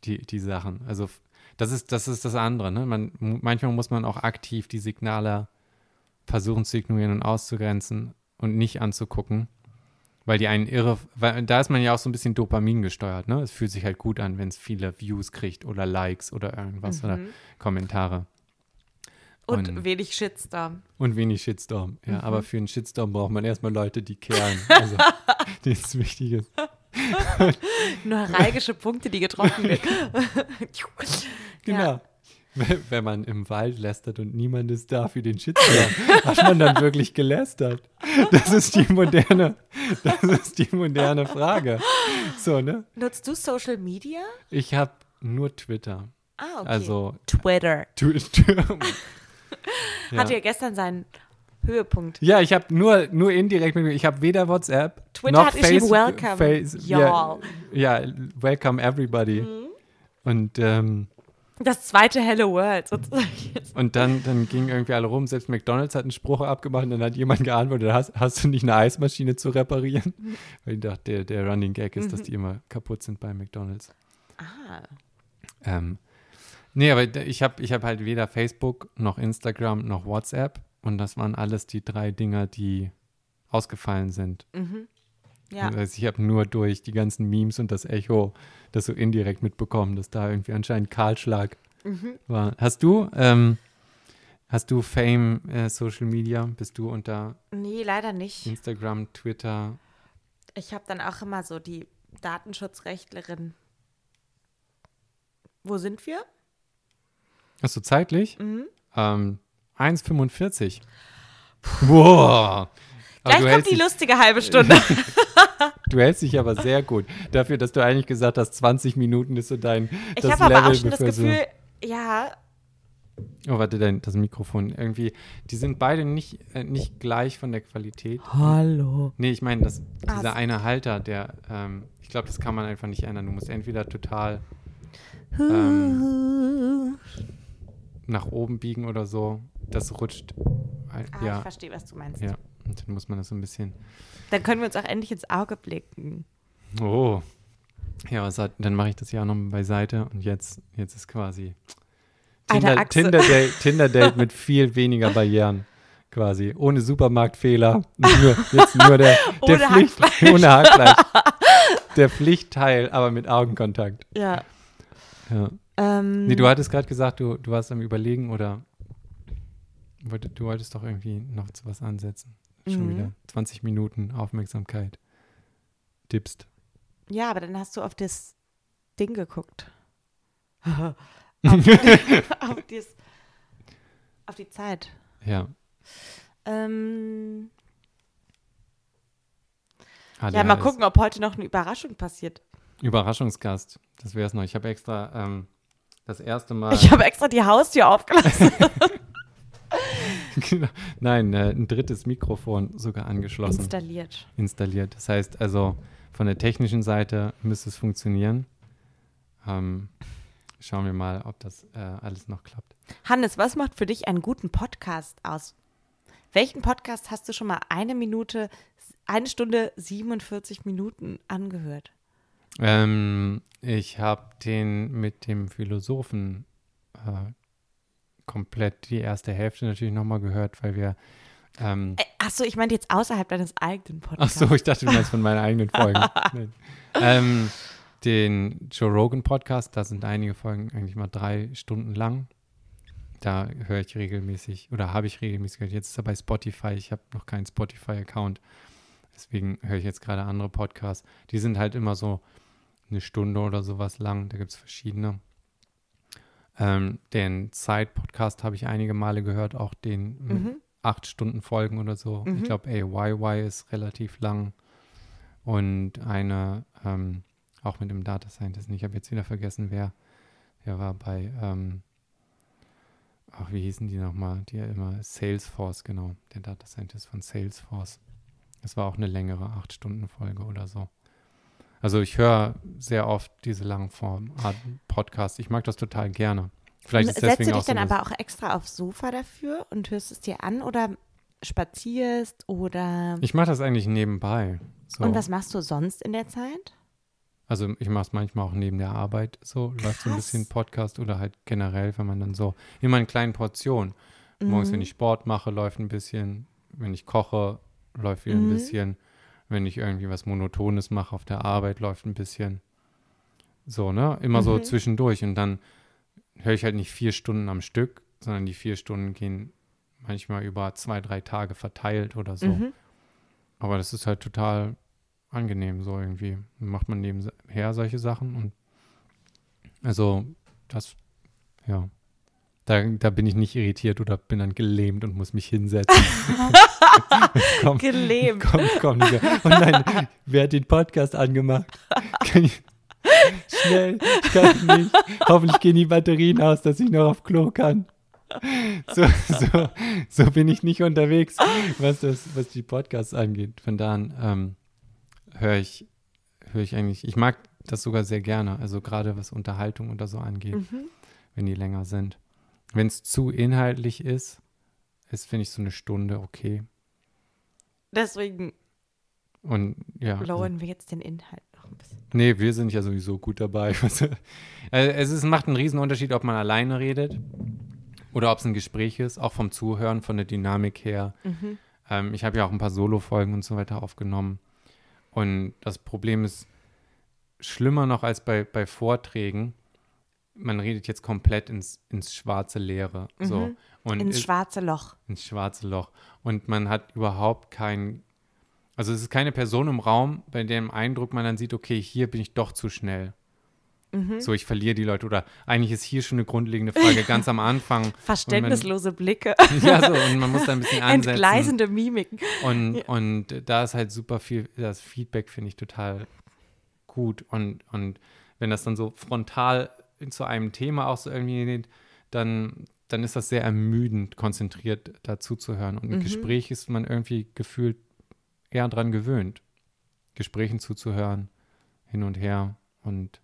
die, die Sachen. Also das ist, das ist das andere, ne? Man, manchmal muss man auch aktiv die Signale versuchen zu ignorieren und auszugrenzen und nicht anzugucken, weil die einen irre, weil da ist man ja auch so ein bisschen Dopamin gesteuert, ne? Es fühlt sich halt gut an, wenn es viele Views kriegt oder Likes oder irgendwas oder Kommentare Und, Und- wenig Shitstorm. und wenig Shitstorm. Ja, aber für einen Shitstorm braucht man erstmal Leute, die kehren, also denen es wichtig ist. Neuralgische Punkte, die getroffen werden. Genau. Ja. Wenn- man im Wald lästert und niemand ist da für den Shitstorm, hat man dann wirklich gelästert? Das ist die moderne, das ist die moderne Frage. So, ne? Nutzt du Social Media? Ich habe nur Twitter. Ah, okay. Also, Twitter. Twitter. ja. Hatte ja gestern seinen Höhepunkt. Ja, ich habe nur, nur indirekt mit Ich habe weder WhatsApp Twitter noch hat geschrieben, Face- welcome, Face, ja, y'all. ja, welcome everybody. Mhm. Und, ähm, Das zweite Hello World sozusagen. und dann, dann gingen irgendwie alle rum. Selbst McDonalds hat einen Spruch abgemacht und dann hat jemand geantwortet, hast, hast du nicht eine Eismaschine zu reparieren? Mhm. Weil ich dachte, der, der Running Gag ist, dass die immer kaputt sind bei McDonalds. Ah. Ähm, nee, aber ich habe ich hab halt weder Facebook noch Instagram noch WhatsApp. Und das waren alles die drei Dinger, die ausgefallen sind. Ja. Also ich habe nur durch die ganzen Memes und das Echo das so indirekt mitbekommen, dass da irgendwie anscheinend Kahlschlag Mhm. war. Hast du, ähm, hast du Fame äh, Social Media? Bist du unter Nee, leider nicht. Instagram, Twitter? Ich habe dann auch immer so die Datenschutzrechtlerin. Wo sind wir? Hast du zeitlich? Mhm. Ähm, 1,45. Wow. Aber Gleich kommt die lustige halbe Stunde. Du hältst dich aber sehr gut. Dafür, dass du eigentlich gesagt hast, 20 Minuten ist so dein Ich das habe aber Level, auch schon das so- Gefühl, ja, Oh, warte, dein, das Mikrofon. Irgendwie, die sind beide nicht, äh, nicht gleich von der Qualität. Hallo. Nee, ich meine, das- Ah, dieser so. eine Halter, der, ähm, ich glaube, das kann man einfach nicht ändern. Du musst entweder total Ähm, nach oben biegen oder so. Das rutscht. ein- Ah, ich ja, verstehe, was du meinst. ja. Und dann muss man das so ein bisschen. Dann können wir uns auch endlich ins Auge blicken. Oh. Ja, hat, dann mache ich das ja auch noch beiseite und jetzt, jetzt ist quasi Eine Tinder, Date, Tinder Date mit viel weniger Barrieren. Quasi. Ohne Supermarktfehler. Nur, jetzt nur der, der Ohne Pflicht, Hackfleisch. ohne Hackfleisch. Der Pflichtteil, aber mit Augenkontakt. Ja. Ja. Ähm, Nee, du hattest gerade gesagt, du, du warst am Überlegen oder wollte- du wolltest doch irgendwie noch zu was ansetzen. Schon Mhm. wieder 20 Minuten Aufmerksamkeit. Tippst. ja, aber dann hast du auf das Ding geguckt. auf, auf, dies, auf die Zeit. Ja. Ähm, ADHS. ja, mal gucken, ob heute noch eine Überraschung passiert. Überraschungsgast. Das wäre es noch. Ich habe extra ähm, das erste Mal. Ich habe extra die Haustür aufgelassen. Genau. Nein, äh, ein drittes Mikrofon sogar angeschlossen, Installiert. installiert. Das heißt also, von der technischen Seite müsste es funktionieren. Ähm, schauen wir mal, ob das äh, alles noch klappt. Hannes, was macht für dich einen guten Podcast aus? Welchen Podcast hast du schon mal eine Minute, eine Stunde 47 Minuten angehört? Ähm, ich habe den mit dem Philosophen äh, komplett die erste Hälfte natürlich nochmal gehört, weil wir. Ähm, Äh, Achso, ich meinte jetzt außerhalb deines eigenen ach Podcasts. so, ich dachte, du meinst von meinen eigenen Folgen. Ähm, den Joe Rogan Podcast, da sind einige Folgen eigentlich mal drei Stunden lang. Da höre ich regelmäßig oder habe ich regelmäßig gehört. Jetzt ist er bei Spotify. Ich habe noch keinen Spotify-Account. Deswegen höre ich jetzt gerade andere Podcasts. Die sind halt immer so eine Stunde oder sowas lang. Da gibt es verschiedene. Ähm, den Zeit-Podcast habe ich einige Male gehört, auch den mit Mhm. acht Stunden Folgen oder so. Mhm. Ich glaube, AYY ist relativ lang. Und eine, ähm, auch mit dem Data Scientist. Ich habe jetzt wieder vergessen, wer. Der war bei, ähm, ach, wie hießen die nochmal? Die ja immer, Salesforce, genau. Der Data Scientist von Salesforce. Das war auch eine längere acht Stunden Folge oder so. Also ich höre sehr oft diese Langform-Art Podcast. Ich mag das total gerne. Vielleicht ist setzt du dich dann aber auch extra aufs Sofa dafür und hörst es dir an oder spazierst oder Ich mache das eigentlich nebenbei. So. und was machst du sonst in der Zeit? Also ich mache es manchmal auch neben der Arbeit so, läuft so ein bisschen Podcast oder halt generell, wenn man dann so immer in kleinen Portionen. Morgens, Mhm. wenn ich Sport mache, läuft ein bisschen. Wenn ich koche, läuft wieder ein Mhm. bisschen. Wenn ich irgendwie was Monotones mache auf der Arbeit, läuft ein bisschen. So, ne? Immer so Mhm. zwischendurch. Und dann höre ich halt nicht vier Stunden am Stück, sondern die vier Stunden gehen manchmal über zwei, drei Tage verteilt oder so. Mhm. Aber das ist halt total angenehm, so irgendwie. Dann macht man nebenher solche Sachen und also das, ja. Da, da bin ich nicht irritiert oder bin dann gelähmt und muss mich hinsetzen. komm, Gelähmt. komm, komm nicht mehr. Oh nein, wer hat den Podcast angemacht? Kann ich, schnell, ich kann nicht. Hoffentlich gehen die Batterien aus, dass ich noch auf Klo kann. So, so, so bin ich nicht unterwegs, was, das, was die Podcasts angeht. Von da an ähm, höre ich, höre ich eigentlich, ich mag das sogar sehr gerne, also gerade was Unterhaltung oder so angeht, Mhm. wenn die länger sind. Wenn es zu inhaltlich ist, ist, finde ich, so eine Stunde okay. Deswegen Und ja. lowern wir jetzt den Inhalt noch ein bisschen. Nee, wir sind ja sowieso gut dabei. Also, es ist, macht einen riesen Unterschied, ob man alleine redet oder ob es ein Gespräch ist, auch vom Zuhören, von der Dynamik her. Mhm. Ähm, ich habe ja auch ein paar Solo-Folgen und so weiter aufgenommen. Und das Problem ist schlimmer noch als bei, bei Vorträgen. Man redet jetzt komplett ins, ins schwarze Leere. So. Mhm. Und Ins ist- schwarze Loch. ins schwarze Loch. Und man hat überhaupt kein, also es ist keine Person im Raum, bei dem Eindruck man dann sieht, okay, hier bin ich doch zu schnell. Mhm. So, ich verliere die Leute. Oder eigentlich ist hier schon eine grundlegende Frage ganz am Anfang. Verständnislose Blicke. Ja, so, und man muss da ein bisschen ansetzen. Entgleisende Mimiken. Und, und da ist halt super viel, das Feedback finde ich total gut. Und, und wenn das dann so frontal zu einem Thema auch so irgendwie dann, dann ist das sehr ermüdend, konzentriert dazu zu hören. Und im Mhm. Gespräch ist man irgendwie gefühlt eher dran gewöhnt, Gesprächen zuzuhören, hin und her. Und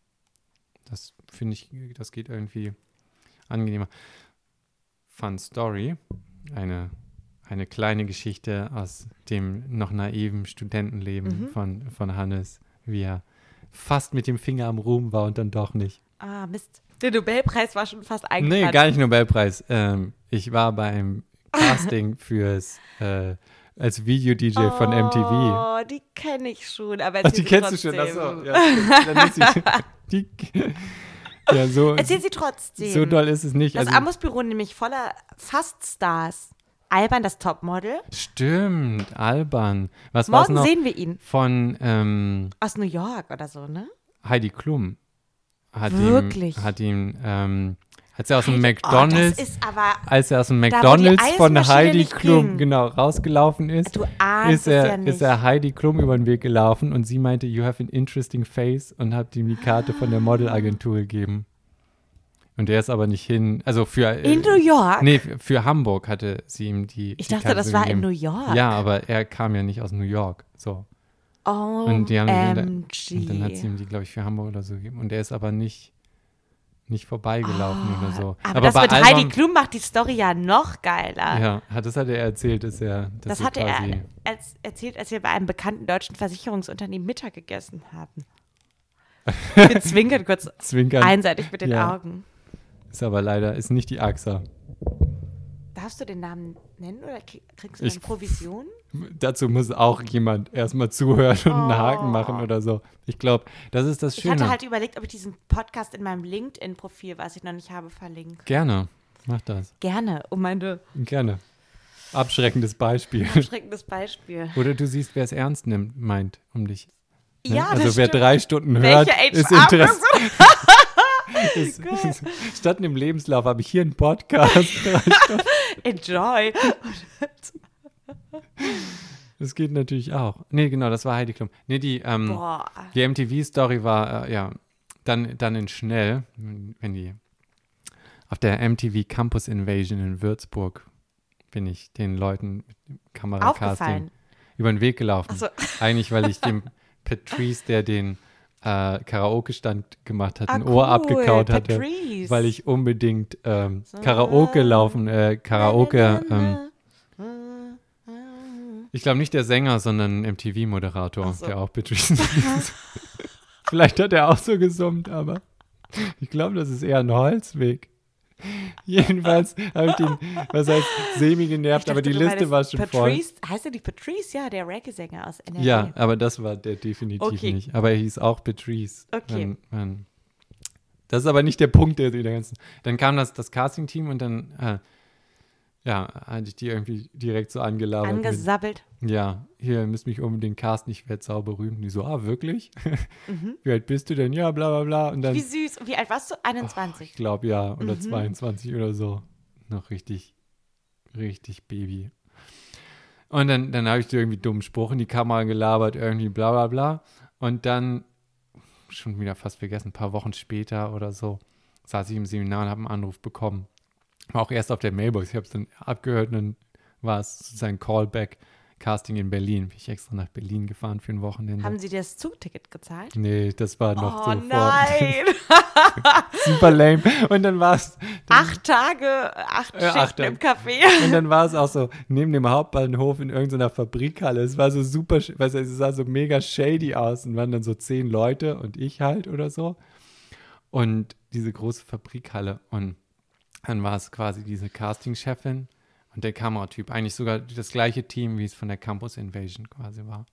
das finde ich, das geht irgendwie angenehmer. Fun Story, eine, eine kleine Geschichte aus dem noch naiven Studentenleben Mhm. von, von Hannes, wie er fast mit dem Finger am Ruhm war und dann doch nicht. Ah, Mist. Der Nobelpreis war schon fast Nee, eingetragen. gar nicht Nobelpreis. Ähm, ich war beim Casting fürs äh, als Video-DJ von MTV. Oh, die kenne ich schon, aber Ach, die kennst du schon, trotzdem. achso. Ja, dann ist sie, die, ja, so, Erzähl sie trotzdem. so doll ist es nicht. Das Also, Amos-Büro nämlich voller Fast-Stars. Alban, das Topmodel. stimmt, albern. Was Morgen sehen wir ihn. von ähm, Aus New York oder so, ne? Heidi Klum? Hat Wirklich? Ihm, hat ihm, ähm, als er aus dem Oh, McDonalds, ist aber, als er aus dem Da, McDonalds von Heidi Klum ging. genau rausgelaufen ist, ist er, ja ist er Heidi Klum über den Weg gelaufen und sie meinte, you have an interesting face und hat ihm die Karte von der Modelagentur gegeben. Und der ist aber nicht hin, also für äh, in New York? Nee, für, Hamburg hatte sie ihm die ich die dachte, Karte das war in. New York. Ja, aber er kam ja nicht aus New York, so. Oh, Und die haben OMG. Und dann hat sie ihm die, glaube ich, für Hamburg oder so gegeben. Und er ist aber nicht, nicht vorbeigelaufen oder so. Ah, Aber, das mit Heidi Alban- Klum macht die Story ja noch geiler. Ja, hat- das hat er erzählt, dass er. Dass Das hatte er als, erzählt, als wir bei einem bekannten deutschen Versicherungsunternehmen Mittag gegessen haben. Wir zwinkern kurz Zwinkern. einseitig mit den Ja. Augen. Ist aber leider, ist nicht die AXA. Darfst du den Namen nennen oder kriegst du Ich- eine Provision? Dazu muss auch jemand erstmal zuhören und einen Haken machen oder so. Ich glaube, das ist das Ich Schöne. hatte halt überlegt, ob ich diesen Podcast in meinem LinkedIn-Profil, was ich noch nicht habe, verlinke. Gerne. Mach das. Gerne, um meine Gerne. Abschreckendes Beispiel. schreckendes Beispiel. Oder du siehst, wer es ernst nimmt, meint um dich. Ne? Ja, also wer stimmt. drei Stunden hört, Welche ist HR Interesse. ist, ist, statt einem Lebenslauf habe ich hier einen Podcast. Enjoy. Das geht natürlich auch. Nee, genau, das war Heidi Klum. Nee, die, ähm, die MTV-Story war, äh, ja, dann, dann in schnell, wenn die auf der MTV Campus Invasion in Würzburg bin ich den Leuten mit dem Kameracasting über den Weg gelaufen. So. Eigentlich, weil ich dem Patrice, der den äh, Karaoke-Stand gemacht hat, Ah, ein Ohr cool, abgekaut hatte, Patrice. weil ich unbedingt ähm, So. Karaoke laufen, äh, Karaoke, ähm, ich glaube nicht der Sänger, sondern MTV-Moderator, so. der auch Patrice ist. Vielleicht hat er auch so gesummt, aber ich glaube, das ist eher ein Holzweg. Jedenfalls habe ich den, was heißt, semi genervt, aber die Liste meinst war schon voll. Patrice, Heißt er nicht Patrice? Ja, der Reggae-Sänger aus NRW. Ja, aber das war der definitiv Okay. nicht. Aber er hieß auch Patrice. Okay. Wenn, wenn, das ist aber nicht der Punkt der, der ganzen. Dann kam das, das Casting-Team und dann, äh, ja, hatte ich die irgendwie direkt so angelabert. mit, Angesabbelt. ja, hier, müsst mich unbedingt casten, ich werde sau berühmt. Und die so, ah, wirklich? Mhm. Wie alt bist du denn? Ja, bla, bla, bla. Und dann, Wie süß. Und wie alt warst du? 21. ich glaube, ja, oder Mhm. 22 oder so. Noch richtig, richtig Baby. Und dann, dann habe ich so irgendwie dummen Spruch in die Kamera gelabert, irgendwie bla bla bla. Und dann, schon wieder fast vergessen, ein paar Wochen später oder so, saß ich im Seminar und habe einen Anruf bekommen. War auch erst auf der Mailbox. Ich habe es dann abgehört und dann war es sozusagen Callback. Casting in Berlin. Bin ich extra nach Berlin gefahren für ein Wochenende. Haben sie dir das Zugticket gezahlt? nee, das war noch oh so nein. Super lame. Und dann war es acht Tage, acht Ja, Schichten acht im. Café. Und dann war es auch so neben dem Hauptbahnhof in irgendeiner Fabrikhalle. Es war so super, weißt du, es sah so mega shady aus und waren dann so zehn Leute und ich halt oder so. Und diese große Fabrikhalle. Und dann war es quasi diese Casting-Chefin und der Kameratyp. Eigentlich sogar das gleiche Team, wie es von der Campus Invasion quasi war.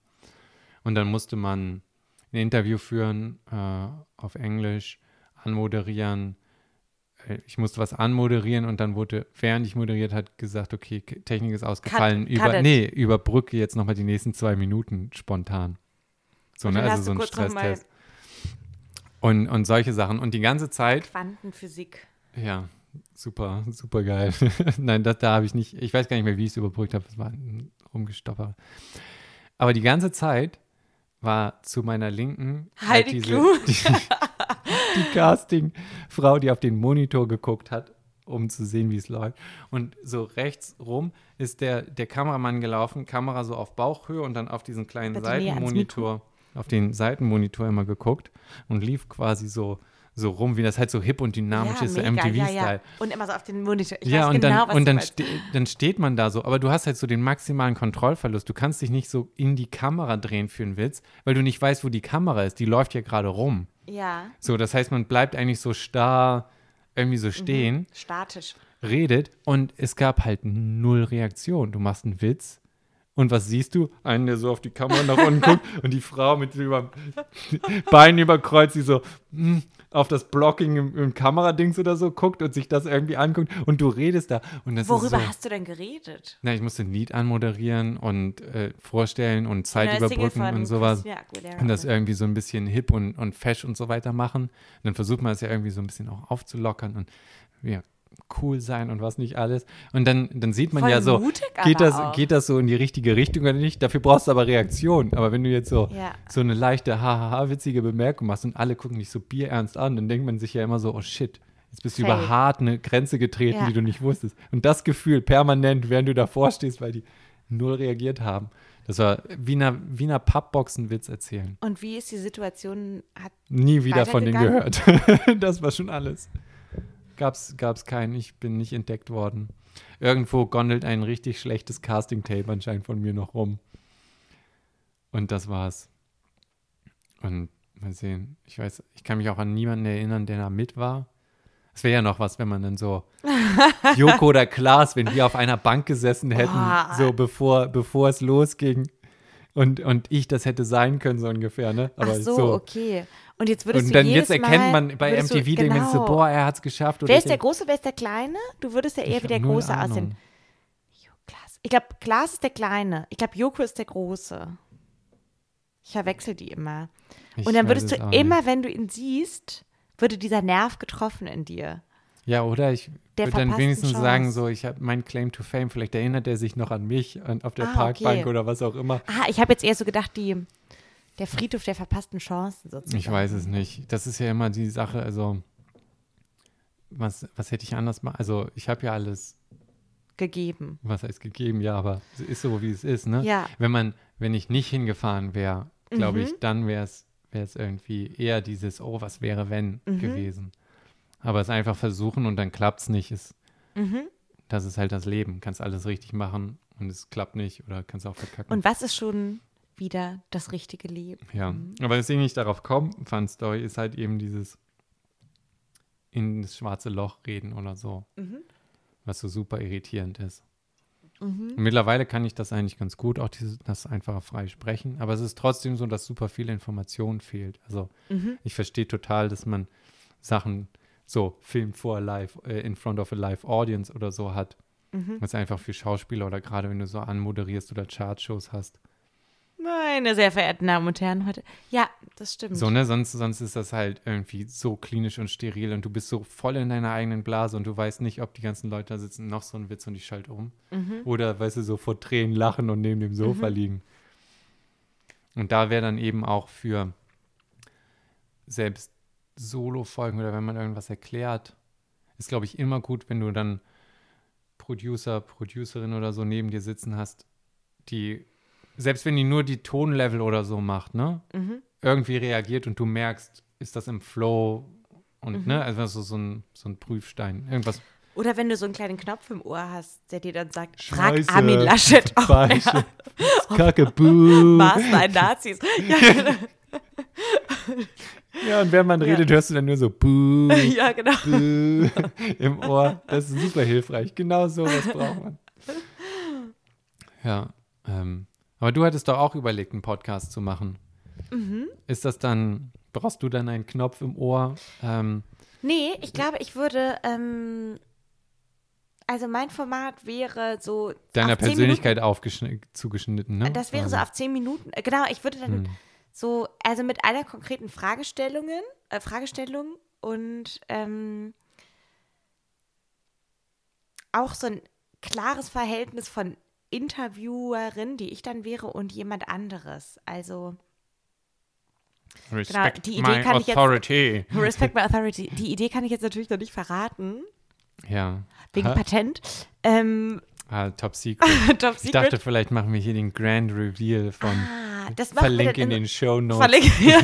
Und dann musste man ein Interview führen äh, auf Englisch, anmoderieren. Äh, Ich musste was anmoderieren und dann wurde, während ich moderiert hat, gesagt, okay, Technik ist ausgefallen. cut über, nee, überbrücke jetzt nochmal die nächsten zwei Minuten spontan. So, ne? Also so ein Stresstest. Und, und solche Sachen. Und die ganze Zeit Quantenphysik. ja, super, super geil. Nein, das, da habe ich nicht, ich weiß gar nicht mehr, wie ich es überbrückt habe. Es war ein rumgestopper. Aber die ganze Zeit war zu meiner Linken halt Heidi diese, Klum. die, die Castingfrau, die auf den Monitor geguckt hat, um zu sehen, wie es läuft. Und so rechts rum ist der, der Kameramann gelaufen, Kamera so auf Bauchhöhe und dann auf diesen kleinen Bitte Seitenmonitor, auf den Seitenmonitor immer geguckt und lief quasi so, so rum, wie das halt so hip und dynamisch ist, so mega, ja, MTV-Style. ja. Und immer so auf den Monitor. Ich Ja, weiß und genau, dann, was und dann, meinst. ste dann steht man da so, aber du hast halt so den maximalen Kontrollverlust. Du kannst dich nicht so in die Kamera drehen für einen Witz, weil du nicht weißt, wo die Kamera ist. Die läuft ja gerade rum. Ja, So, das heißt, man bleibt eigentlich so starr irgendwie Mhm. so stehen, statisch. redet und es gab halt null Reaktion. Du machst einen Witz und was siehst du? Einen, der so auf die Kamera nach unten guckt und die Frau mit über Beinen überkreuzt, die so hm, auf das Blocking im, im Kameradings oder so guckt und sich das irgendwie anguckt und du redest da. Und das ist Worüber so, hast du denn geredet? na, ich musste ein Lied anmoderieren und äh, vorstellen und Zeit Single überbrücken und sowas. Aguilera. Und das irgendwie so ein bisschen hip und, und fesch und so weiter machen. Und dann versucht man es ja irgendwie so ein bisschen auch aufzulockern und ja, cool sein und was nicht alles. Und dann, dann sieht man Voll ja so, mutig geht das, auch. geht das so in die richtige Richtung oder nicht? Dafür brauchst du aber Reaktion. Aber wenn du jetzt so, Ja. so eine leichte, hahaha, witzige Bemerkung machst und alle gucken dich so bierernst an, dann denkt man sich ja immer so, oh shit, jetzt bist du Fail. über hart eine Grenze getreten, Ja. die du nicht wusstest. Und das Gefühl permanent, während du davor stehst, weil die null reagiert haben. Das war wie einer, wie einer Pappboxenwitz erzählen. Und wie ist die Situation? Hat, Nie wieder von denen gehört. das war schon alles. Gab's, gab's keinen. Ich bin nicht entdeckt worden. Irgendwo gondelt ein richtig schlechtes Casting-Tape anscheinend von mir noch rum. Und das war's. Und mal sehen. Ich weiß, ich kann mich auch an niemanden erinnern, der da mit war. Es wäre ja noch was, wenn man dann so Joko oder Klaas, wenn wir auf einer Bank gesessen hätten, Boah. so bevor, bevor es losging. Und, und ich das hätte sein können, so ungefähr, ne? Ach so, okay. Und jetzt würdest Und du dann jedes jetzt erkennt Mal, man bei MTV, du, so, genau. boah, er hat's geschafft. Oder Wer ist der Große, wer ist der Kleine? Du würdest ja eher wie der Große aussehen. Ich glaube, Klaas ist der Kleine. Ich glaube, Joko ist der Große. Ich verwechsel die immer. Ich Und dann würdest es du immer, nicht. wenn du ihn siehst, würde dieser Nerv getroffen in dir. Ja, oder ich Der würde dann wenigstens sagen, Chance. so, ich habe mein Claim to Fame, vielleicht erinnert er sich noch an mich an, auf der Ah, Parkbank okay. oder was auch immer. Ah, ich habe jetzt eher so gedacht, die, der Friedhof der verpassten Chancen sozusagen. Ich weiß es nicht. Das ist ja immer die Sache, also was, was hätte ich anders machen? Also ich habe ja alles, Gegeben. was heißt gegeben, ja, aber es ist so, wie es ist, ne? Ja. Wenn man, wenn ich nicht hingefahren wäre, glaube Mhm. ich, dann wäre es wäre es irgendwie eher dieses, oh, was wäre wenn Mhm. gewesen. Aber es einfach versuchen und dann klappt es nicht, ist, Mhm. das ist halt das Leben. Kannst alles richtig machen und es klappt nicht oder kannst auch verkacken. Und was ist schon wieder das richtige Leben? Ja, aber deswegen ich darauf komme, Fun Story, ist halt eben dieses in das schwarze Loch reden oder so, Mhm. was so super irritierend ist. Und mittlerweile kann ich das eigentlich ganz gut, auch dieses, das einfache frei sprechen, aber es ist trotzdem so, dass super viel Information fehlt. Also Mhm. ich verstehe total, dass man Sachen so Film vor live, äh, in front of a live audience oder so hat. Mhm. Was einfach für Schauspieler oder gerade wenn du so anmoderierst oder Chartshows hast. Meine sehr verehrten Damen und Herren heute. Ja, das stimmt. So, ne? Sonst, sonst ist das halt irgendwie so klinisch und steril und du bist so voll in deiner eigenen Blase und du weißt nicht, ob die ganzen Leute da sitzen, noch so ein Witz und ich schalte um. Mhm. Oder, weißt du, so vor Tränen lachen und neben dem Sofa liegen. Und da wäre dann eben auch für selbst Solo-Folgen oder wenn man irgendwas erklärt, ist, glaube ich, immer gut, wenn du dann Producer, Producerin oder so neben dir sitzen hast, die, selbst wenn die nur die Tonlevel oder so macht, ne? Mhm. irgendwie reagiert und du merkst, ist das im Flow und Mhm. ne, also so, so, ein, so ein Prüfstein. Irgendwas. Oder wenn du so einen kleinen Knopf im Ohr hast, der dir dann sagt, frag Scheiße, Armin Laschet, ob er Kacke. Maßen ein Nazis. Ja, genau. Ja, und während man Ja. redet, hörst du dann nur so buh, ja, genau. buh im Ohr. Das ist super hilfreich. Genau so was braucht man. Ja, ähm, aber du hattest doch auch überlegt, einen Podcast zu machen. Mhm. Ist das dann, brauchst du dann einen Knopf im Ohr? Ähm, Nee, ich glaube, ich würde, ähm, also mein Format wäre so deiner Persönlichkeit aufgeschn- zugeschnitten, ne? Minuten, das wäre so Also, auf zehn Minuten, äh, genau, ich würde dann hm. So, also mit einer konkreten Fragestellungen, äh, Fragestellung und ähm, auch so ein klares Verhältnis von Interviewerin, die ich dann wäre, und jemand anderes. Also Respect die Idee my kann ich jetzt- authority. Respect my authority. Die Idee kann ich jetzt natürlich noch nicht verraten, Ja. wegen Patent. Ähm, ah, top secret. Top Ich Secret. dachte, vielleicht machen wir hier den Grand Reveal von ah, das Verlink dann in den Show Notes. Verlink, ja.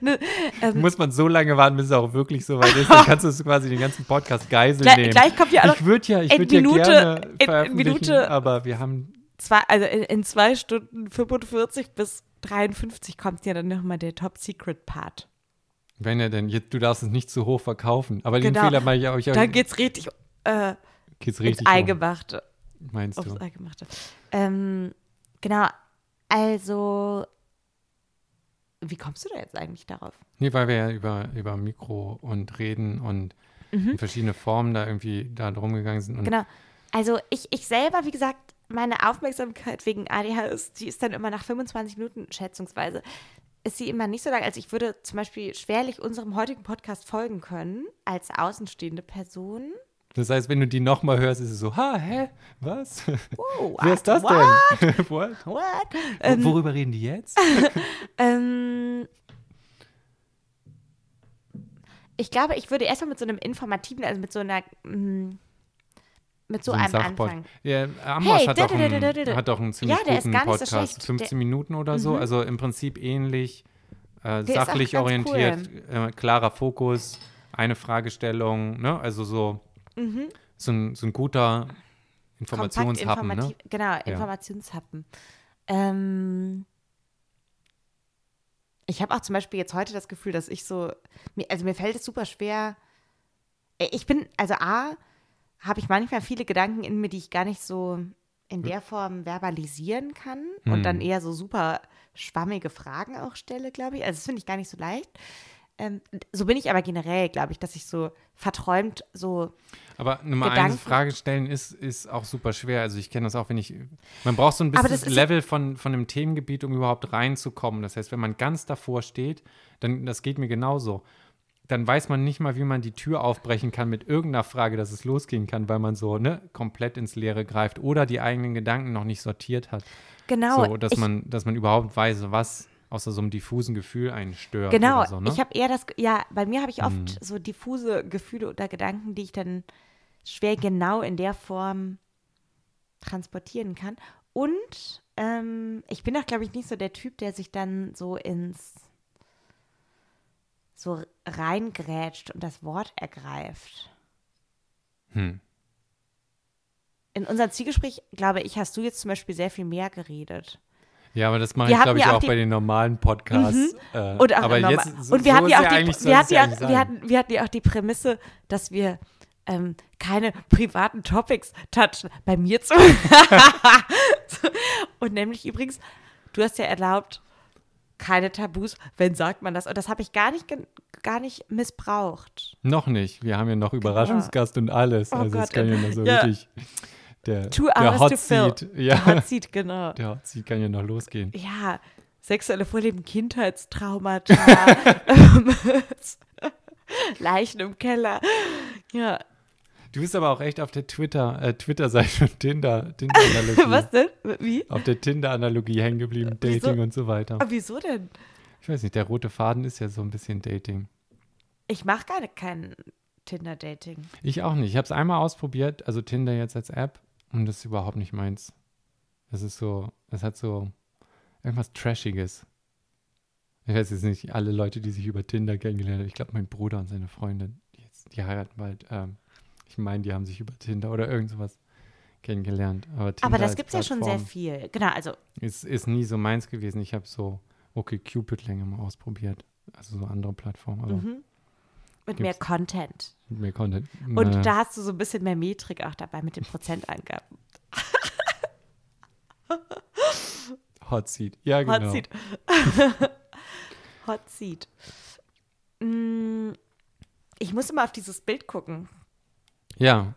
ne, ähm, Muss man so lange warten, bis es auch wirklich so weit ist. Dann kannst du es quasi den ganzen Podcast Geisel gleich, nehmen. gleich kommt ja auch noch ich würde ja, ich in würd ja Minute- gerne in- in veröffentlichen, Minute- aber wir haben zwei, also in, in zwei Stunden 45 bis 53 kommt ja dann nochmal der Top Secret Part. wenn ja denn, jetzt, du darfst es nicht zu hoch verkaufen. Aber den Genau. Fehler mache ich auch. Ich Dann geht's richtig, äh, geht's richtig hoch, Eingemachte. meinst du? Eingemachte. Ähm, genau, also, wie kommst du da jetzt eigentlich darauf? Nee, weil wir ja über, über Mikro und Reden und in verschiedene Formen da irgendwie da drum gegangen sind. Mhm. Genau. Also ich, ich selber, wie gesagt, meine Aufmerksamkeit wegen ADHS, die ist dann immer nach 25 Minuten schätzungsweise, ist sie immer nicht so lang. Also ich würde zum Beispiel schwerlich unserem heutigen Podcast folgen können, als außenstehende Person. Das heißt, wenn du die nochmal hörst, ist es so, ha, hä, was? Oh, Wer ist das what? denn? What? What? Ähm, Worüber reden die jetzt? ähm, ich glaube, ich würde erstmal mit so einem informativen, also mit so einer, mm, mit so, einem Sachpod. anfangen. Ja, Hey, hat, auch einen, hat auch einen ziemlich Ja, guten so Podcast. schlecht. 15 Minuten oder so. Mhm. Also im Prinzip ähnlich, äh, sachlich orientiert, äh, klarer Fokus, eine Fragestellung, ne? Also so, so, ein, so ein guter Informationshappen, ne? Genau, Informationshappen. Ähm, ich habe auch zum Beispiel jetzt heute das Gefühl, dass ich so, mir, also mir fällt es super schwer. Ich bin, also A, habe ich manchmal viele Gedanken in mir, die ich gar nicht so in der Form verbalisieren kann und dann eher so super schwammige Fragen auch stelle, glaube ich. Also das finde ich gar nicht so leicht. Ähm, so bin ich aber generell, glaube ich, dass ich so verträumt so Aber Nummer Gedanken- eins, Frage stellen ist, ist auch super schwer. Also ich kenne das auch, wenn ich, man braucht so ein bisschen das Level von, von einem Themengebiet, um überhaupt reinzukommen. Das heißt, wenn man ganz davor steht, dann, das geht mir genauso, dann weiß man nicht mal, wie man die Tür aufbrechen kann mit irgendeiner Frage, dass es losgehen kann, weil man so ne, komplett ins Leere greift oder die eigenen Gedanken noch nicht sortiert hat. genau. so, dass ich, man, dass man überhaupt weiß, was außer so einem diffusen Gefühl einen stört. Genau, so, ne? ich habe eher das, ja, bei mir habe ich oft so diffuse Gefühle oder Gedanken, die ich dann schwer genau in der Form transportieren kann. Und ähm, ich bin auch, glaube ich, nicht so der Typ, der sich dann so ins so reingrätscht und das Wort ergreift. Hm. In unserem Zielgespräch, glaube ich, hast du jetzt zum Beispiel sehr viel mehr geredet. Ja, aber das mache Wir ich, glaube ich, auch auch bei den normalen Podcasts. Äh, Und aber normal. jetzt, so, und wir hatten ja auch die, wir hatten ja, wir hatten, wir hatten ja auch die Prämisse, dass wir ähm, keine privaten Topics touchen. Bei mir zu. und nämlich übrigens, du hast ja erlaubt, keine Tabus, wenn sagt man das. Und das habe ich gar nicht, gar nicht missbraucht. Noch nicht. Wir haben ja noch Überraschungsgast und alles. Oh also das Gott. kann ja noch so Ja. richtig. Der, Two der Hot to fill. Seat. Ja, Man sieht, genau. der Hot Seat kann ja noch losgehen. Ja, sexuelle Vorlieben, Kindheitstraumata, Leichen im Keller. Ja, Du bist aber auch echt auf der Twitter, äh, Twitter-Seite und Tinder, Tinder-Analogie. was denn? Wie? Auf der Tinder-Analogie hängen geblieben, Wieso? Dating und so weiter. Aber wieso denn? Ich weiß nicht, der rote Faden ist ja so ein bisschen Dating. Ich mache gar kein Tinder-Dating. Ich auch nicht. Ich habe es einmal ausprobiert, also Tinder jetzt als App, und das ist überhaupt nicht meins. Das ist so, es hat so irgendwas Trashiges. Ich weiß jetzt nicht, alle Leute, die sich über Tinder kennengelernt haben. Ich glaube, mein Bruder und seine Freundin, die, jetzt, die heiraten bald. Ähm, ich meine, die haben sich über Tinder oder irgend sowas kennengelernt. Aber, Tinder Aber das gibt es ja schon sehr viel. Genau, also Ist, ist nie so meins gewesen. Ich habe so okay Cupid länger mal ausprobiert. Also so andere Plattformen, aber mhm. Mit mehr Content. mit mehr Content. Und da hast du so ein bisschen mehr Metrik auch dabei mit den Prozentangaben. Hot Seat. Ja, genau. Hot Seat. Hot Seat. Mm, Ich muss immer auf dieses Bild gucken. Ja.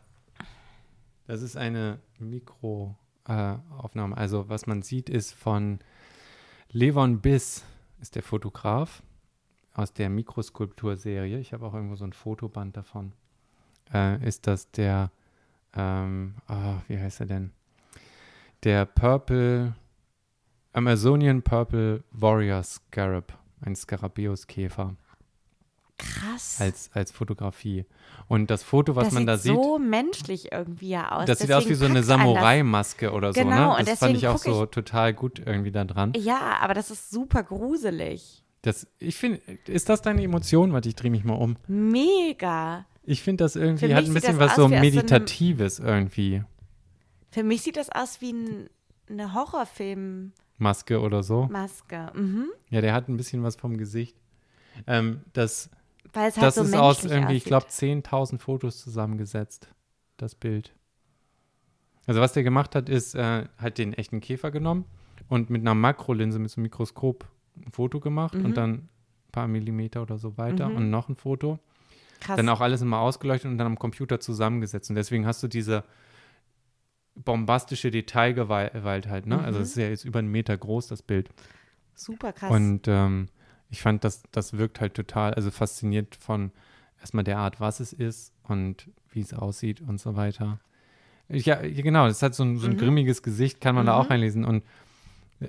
Das ist eine Mikroaufnahme. Äh, also was man sieht, ist von Levon Biss, ist der Fotograf aus der Mikroskulpturserie. Ich habe auch irgendwo so ein Fotoband davon. Äh, ist das der, ähm, ah, wie heißt er denn? Der Purple, Amazonian Purple Warrior Scarab, ein Skarabäuskäfer Krass. als, als Fotografie. Und das Foto, was das man sieht da sieht, so menschlich irgendwie ja aus. das sieht aus wie so eine Deswegen das- Samurai-Maske oder so, Genau, ne? und Das fand ich deswegen auch so total gut irgendwie da dran. Ja, aber das ist super gruselig. Das, ich finde, ist das deine Emotion? Warte, ich drehe mich mal um. Mega. Ich finde das irgendwie, hat ein bisschen was so aus so einem- Meditatives irgendwie. Für mich sieht das aus wie ein, eine Horrorfilmmaske. Maske oder so. Mhm. Ja, der hat ein bisschen was vom Gesicht. Ähm, das Weil es halt das so ist aus irgendwie, ich aussieht. glaube, 10.000 Fotos zusammengesetzt, das Bild. Also was der gemacht hat, ist, äh, hat den echten Käfer genommen und mit einer Makrolinse, mit so einem Mikroskop ein Foto gemacht Mhm. und dann ein paar Millimeter oder so weiter Mhm. und noch ein Foto. Krass. Dann auch alles immer ausgeleuchtet und dann am Computer zusammengesetzt. Und deswegen hast du diese bombastische Detailgewalt halt, ne? Also Mhm. es ist ja jetzt über einen Meter groß, das Bild. super krass. Und ähm, ich fand, das, das wirkt halt total, also fasziniert von erstmal der Art, was es ist und wie es aussieht und so weiter. Ja, genau, es hat so ein, so ein Mhm. grimmiges Gesicht, kann man da Mhm. auch einlesen. Und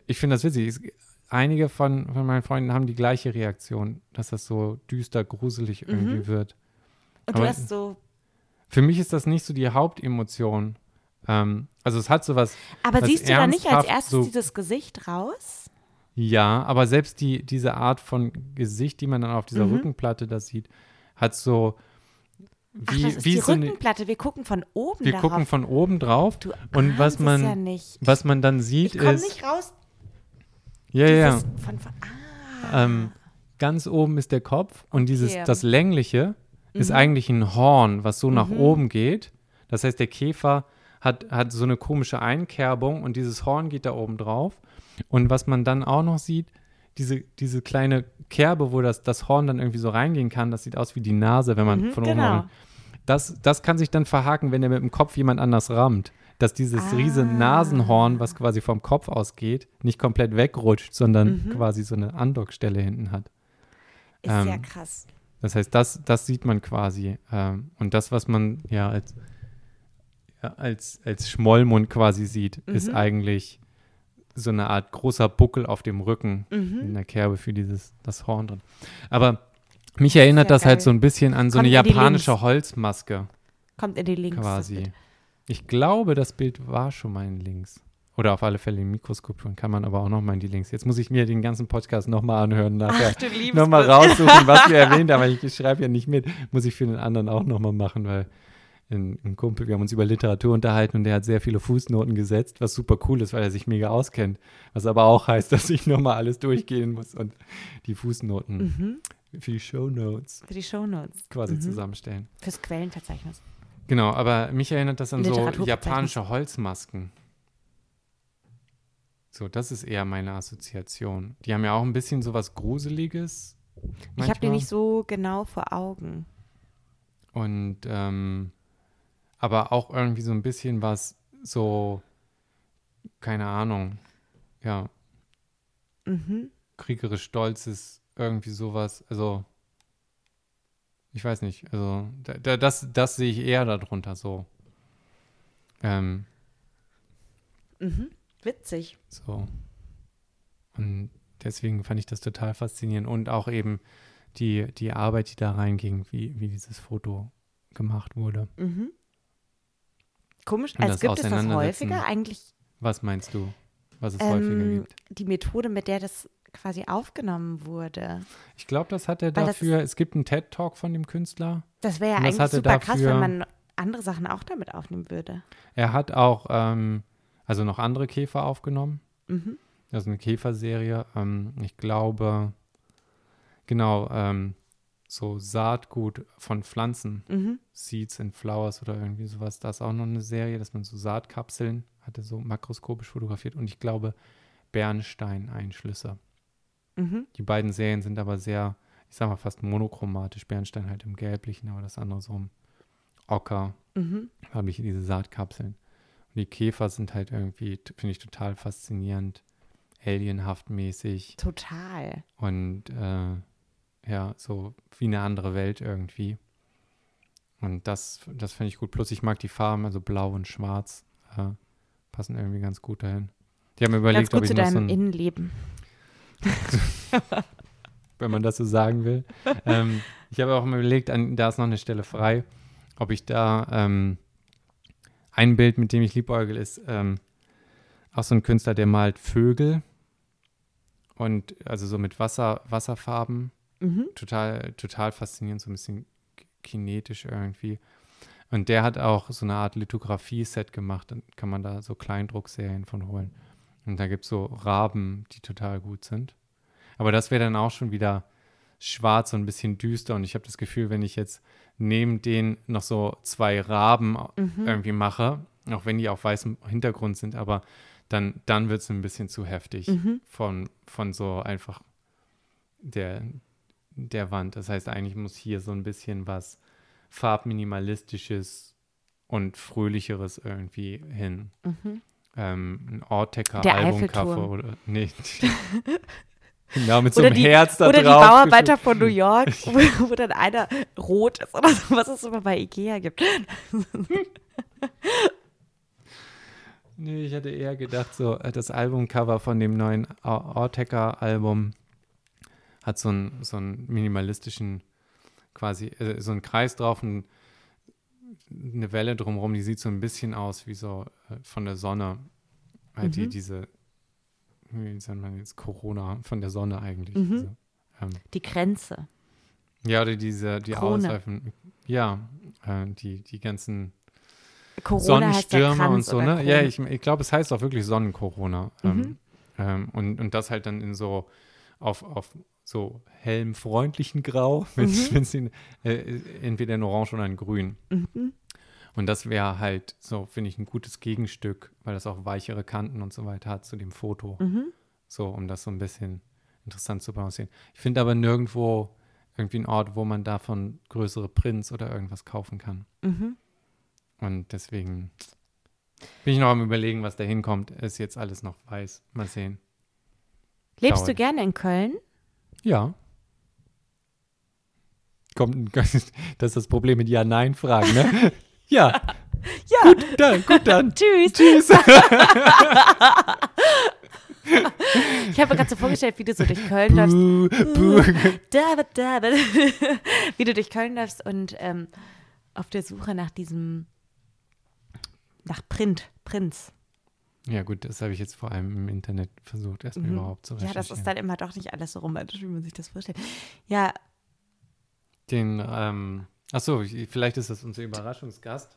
ich finde das witzig. Einige von, von meinen Freunden haben die gleiche Reaktion, dass das so düster, gruselig irgendwie Mhm. wird. Und du aber- hast so. Für mich ist das nicht so die Hauptemotion. Ähm, also es hat sowas, Aber siehst du da nicht als erstes so- dieses Gesicht raus? Ja, aber selbst die, diese Art von Gesicht, die man dann auf dieser Mhm. Rückenplatte da sieht, hat so Ach, wie, das ist wie die so Rückenplatte. Wir gucken von oben wir darauf. gucken von oben drauf du und was man ja was man dann sieht Ich ist nicht raus. Ja ja Von, ah. ähm, ganz oben ist der Kopf und dieses Okay. das längliche ist Mhm. eigentlich ein Horn, was so nach Mhm. oben geht. Das heißt, der Käfer hat, hat so eine komische Einkerbung und dieses Horn geht da oben drauf. Und was man dann auch noch sieht, diese, diese kleine Kerbe, wo das, das Horn dann irgendwie so reingehen kann, das sieht aus wie die Nase, wenn man Mhm, von oben genau. rein- das, das kann sich dann verhaken, wenn er mit dem Kopf jemand anders rammt. Dass dieses Ah. Nasenhorn, was quasi vom Kopf ausgeht, nicht komplett wegrutscht, sondern Mhm. quasi so eine Andockstelle hinten hat. Ist ja ähm, krass. Das heißt, das, das sieht man quasi. Ähm, und das, was man ja als, ja, als, als Schmollmund quasi sieht, ist Mhm. eigentlich so eine Art großer Buckel auf dem Rücken Mhm. in der Kerbe für dieses, das Horn drin. Aber mich erinnert Sehr das halt geil. so ein bisschen an so Kommt eine japanische. Holzmaske Kommt in die Links. quasi. Ich glaube, das Bild war schon mal in Links. Oder auf alle Fälle in Mikroskulpturen kann man aber auch noch mal in die Links. Jetzt muss ich mir den ganzen Podcast noch mal anhören nachher. Ach, du liebst nochmal raussuchen, was wir erwähnt haben. aber Ich schreibe ja nicht mit. Muss ich für den anderen auch nochmal machen, weil ein, Kumpel, wir haben uns über Literatur unterhalten und der hat sehr viele Fußnoten gesetzt, was super cool ist, weil er sich mega auskennt. Was aber auch heißt, dass ich nochmal alles durchgehen muss und die Fußnoten Mhm. für die Shownotes Für die Shownotes. quasi Mhm. zusammenstellen. Fürs Quellenverzeichnis. Genau, aber mich erinnert das an so japanische Holzmasken. So, das ist eher meine Assoziation. Die haben ja auch ein bisschen so was Gruseliges. Ich habe die manchmal. nicht so genau vor Augen. Und ähm, aber auch irgendwie so ein bisschen was so, keine Ahnung, ja, Mhm. kriegerisch stolzes, irgendwie sowas. Also, ich weiß nicht, also da, da, das, das sehe ich eher darunter so. Ähm, Mhm. Witzig. so. Und deswegen fand ich das total faszinierend und auch eben die, die Arbeit, die da reinging, wie, wie dieses Foto gemacht wurde. Mhm. Komisch, Und als gibt es das häufiger? Eigentlich Was meinst du, was es häufiger ähm, gibt? die Methode, mit der das quasi aufgenommen wurde. Ich glaube, das hat er Weil das dafür. Es gibt einen TED-Talk von dem Künstler. Das wäre ja das eigentlich super krass, dafür- wenn man andere Sachen auch damit aufnehmen würde. Er hat auch ähm, also noch andere Käfer aufgenommen. Mhm. Also eine Käferserie. Ähm, ich glaube, genau, ähm, so Saatgut von Pflanzen, Mhm. Seeds and Flowers oder irgendwie sowas. Da ist auch noch eine Serie, dass man so Saatkapseln hatte, so makroskopisch fotografiert. Und ich glaube, Bernstein-Einschlüsse. Mhm. Die beiden Serien sind aber sehr, ich sag mal, fast monochromatisch. Bernstein halt im Gelblichen, aber das andere so im Ocker. Mhm. habe ich diese Saatkapseln. Und die Käfer sind halt irgendwie, finde ich total faszinierend, alienhaft mäßig Total. und äh, ja, so wie eine andere Welt irgendwie. Und das, das finde ich gut. Plus ich mag die Farben, also blau und schwarz, äh, passen irgendwie ganz gut dahin. Die haben mir Ganz überlegt, gut ob zu ich noch so deinem ein, Innenleben. wenn man das so sagen will. ähm, ich habe auch mal überlegt, an, da ist noch eine Stelle frei, ob ich da ähm, ein Bild, mit dem ich liebäugel, ist ähm, auch so ein Künstler, der malt Vögel und also so mit Wasser, Wasserfarben. Mhm. Total, total faszinierend, so ein bisschen kinetisch irgendwie. Und der hat auch so eine Art Lithografie-Set gemacht, dann kann man da so Kleindruckserien von holen. Und da gibt es so Raben, die total gut sind. Aber das wäre dann auch schon wieder schwarz und ein bisschen düster. Und ich habe das Gefühl, wenn ich jetzt neben denen noch so zwei Raben Mhm. irgendwie mache, auch wenn die auf weißem Hintergrund sind, aber dann, dann wird es ein bisschen zu heftig Mhm. von, von so einfach der, der Wand. Das heißt, eigentlich muss hier so ein bisschen was farbminimalistisches und fröhlicheres irgendwie hin. Mhm. Ähm, ein Ortecker Der Albumcover Eiffelturm. oder nee. genau, mit so Oder einem die- Herz da Oder die drauf. Bauarbeiter von New York, wo, wo dann einer rot ist oder so, was es immer bei Ikea gibt. Nee, ich hatte eher gedacht, so äh, das Albumcover von dem neuen Ortecker-Album hat so einen, so einen minimalistischen, quasi, äh, so einen Kreis drauf und eine Welle drumherum, die sieht so ein bisschen aus wie so äh, von der Sonne. Halt die, Mhm. diese, wie sagt man jetzt, Corona von der Sonne eigentlich. Mhm. Diese, ähm, Die Grenze. Ja, oder diese, die Krone. Ausläufen. Ja, äh, die, die ganzen Corona Sonnenstürme und so, ne? Ja, ich, ich glaube, es heißt auch wirklich Sonnencorona. Ähm, Mhm. ähm, und, und das halt dann in so auf, auf so hellem, freundlichen Grau, wenn Mhm. äh, entweder in Orange oder in Grün. Mhm. Und das wäre halt so, finde ich, ein gutes Gegenstück, weil das auch weichere Kanten und so weiter hat zu dem Foto. Mhm. So, um das so ein bisschen interessant zu balancieren. Ich finde aber nirgendwo irgendwie einen Ort, wo man davon größere Prints oder irgendwas kaufen kann. Mhm. Und deswegen bin ich noch am überlegen, was da hinkommt. Ist jetzt alles noch weiß. Mal sehen. Lebst du Dauert. gerne in Köln? Ja. Kommt, das ist das Problem mit Ja-Nein-Fragen, ne? ja. Ja. Gut, dann, gut dann. Tschüss. Tschüss. Ich habe mir gerade so vorgestellt, wie du so durch Köln läufst. Buh. David, David. wie du durch Köln läufst und ähm, auf der Suche nach diesem, nach Print, Prinz. Ja, gut, das habe ich jetzt vor allem im Internet versucht, erstmal Mhm. überhaupt zu Ja, recherchieren. das ist dann immer doch nicht alles so romantisch, wie man sich das vorstellt. Ja, Den, ähm, achso, vielleicht ist das unser Überraschungsgast.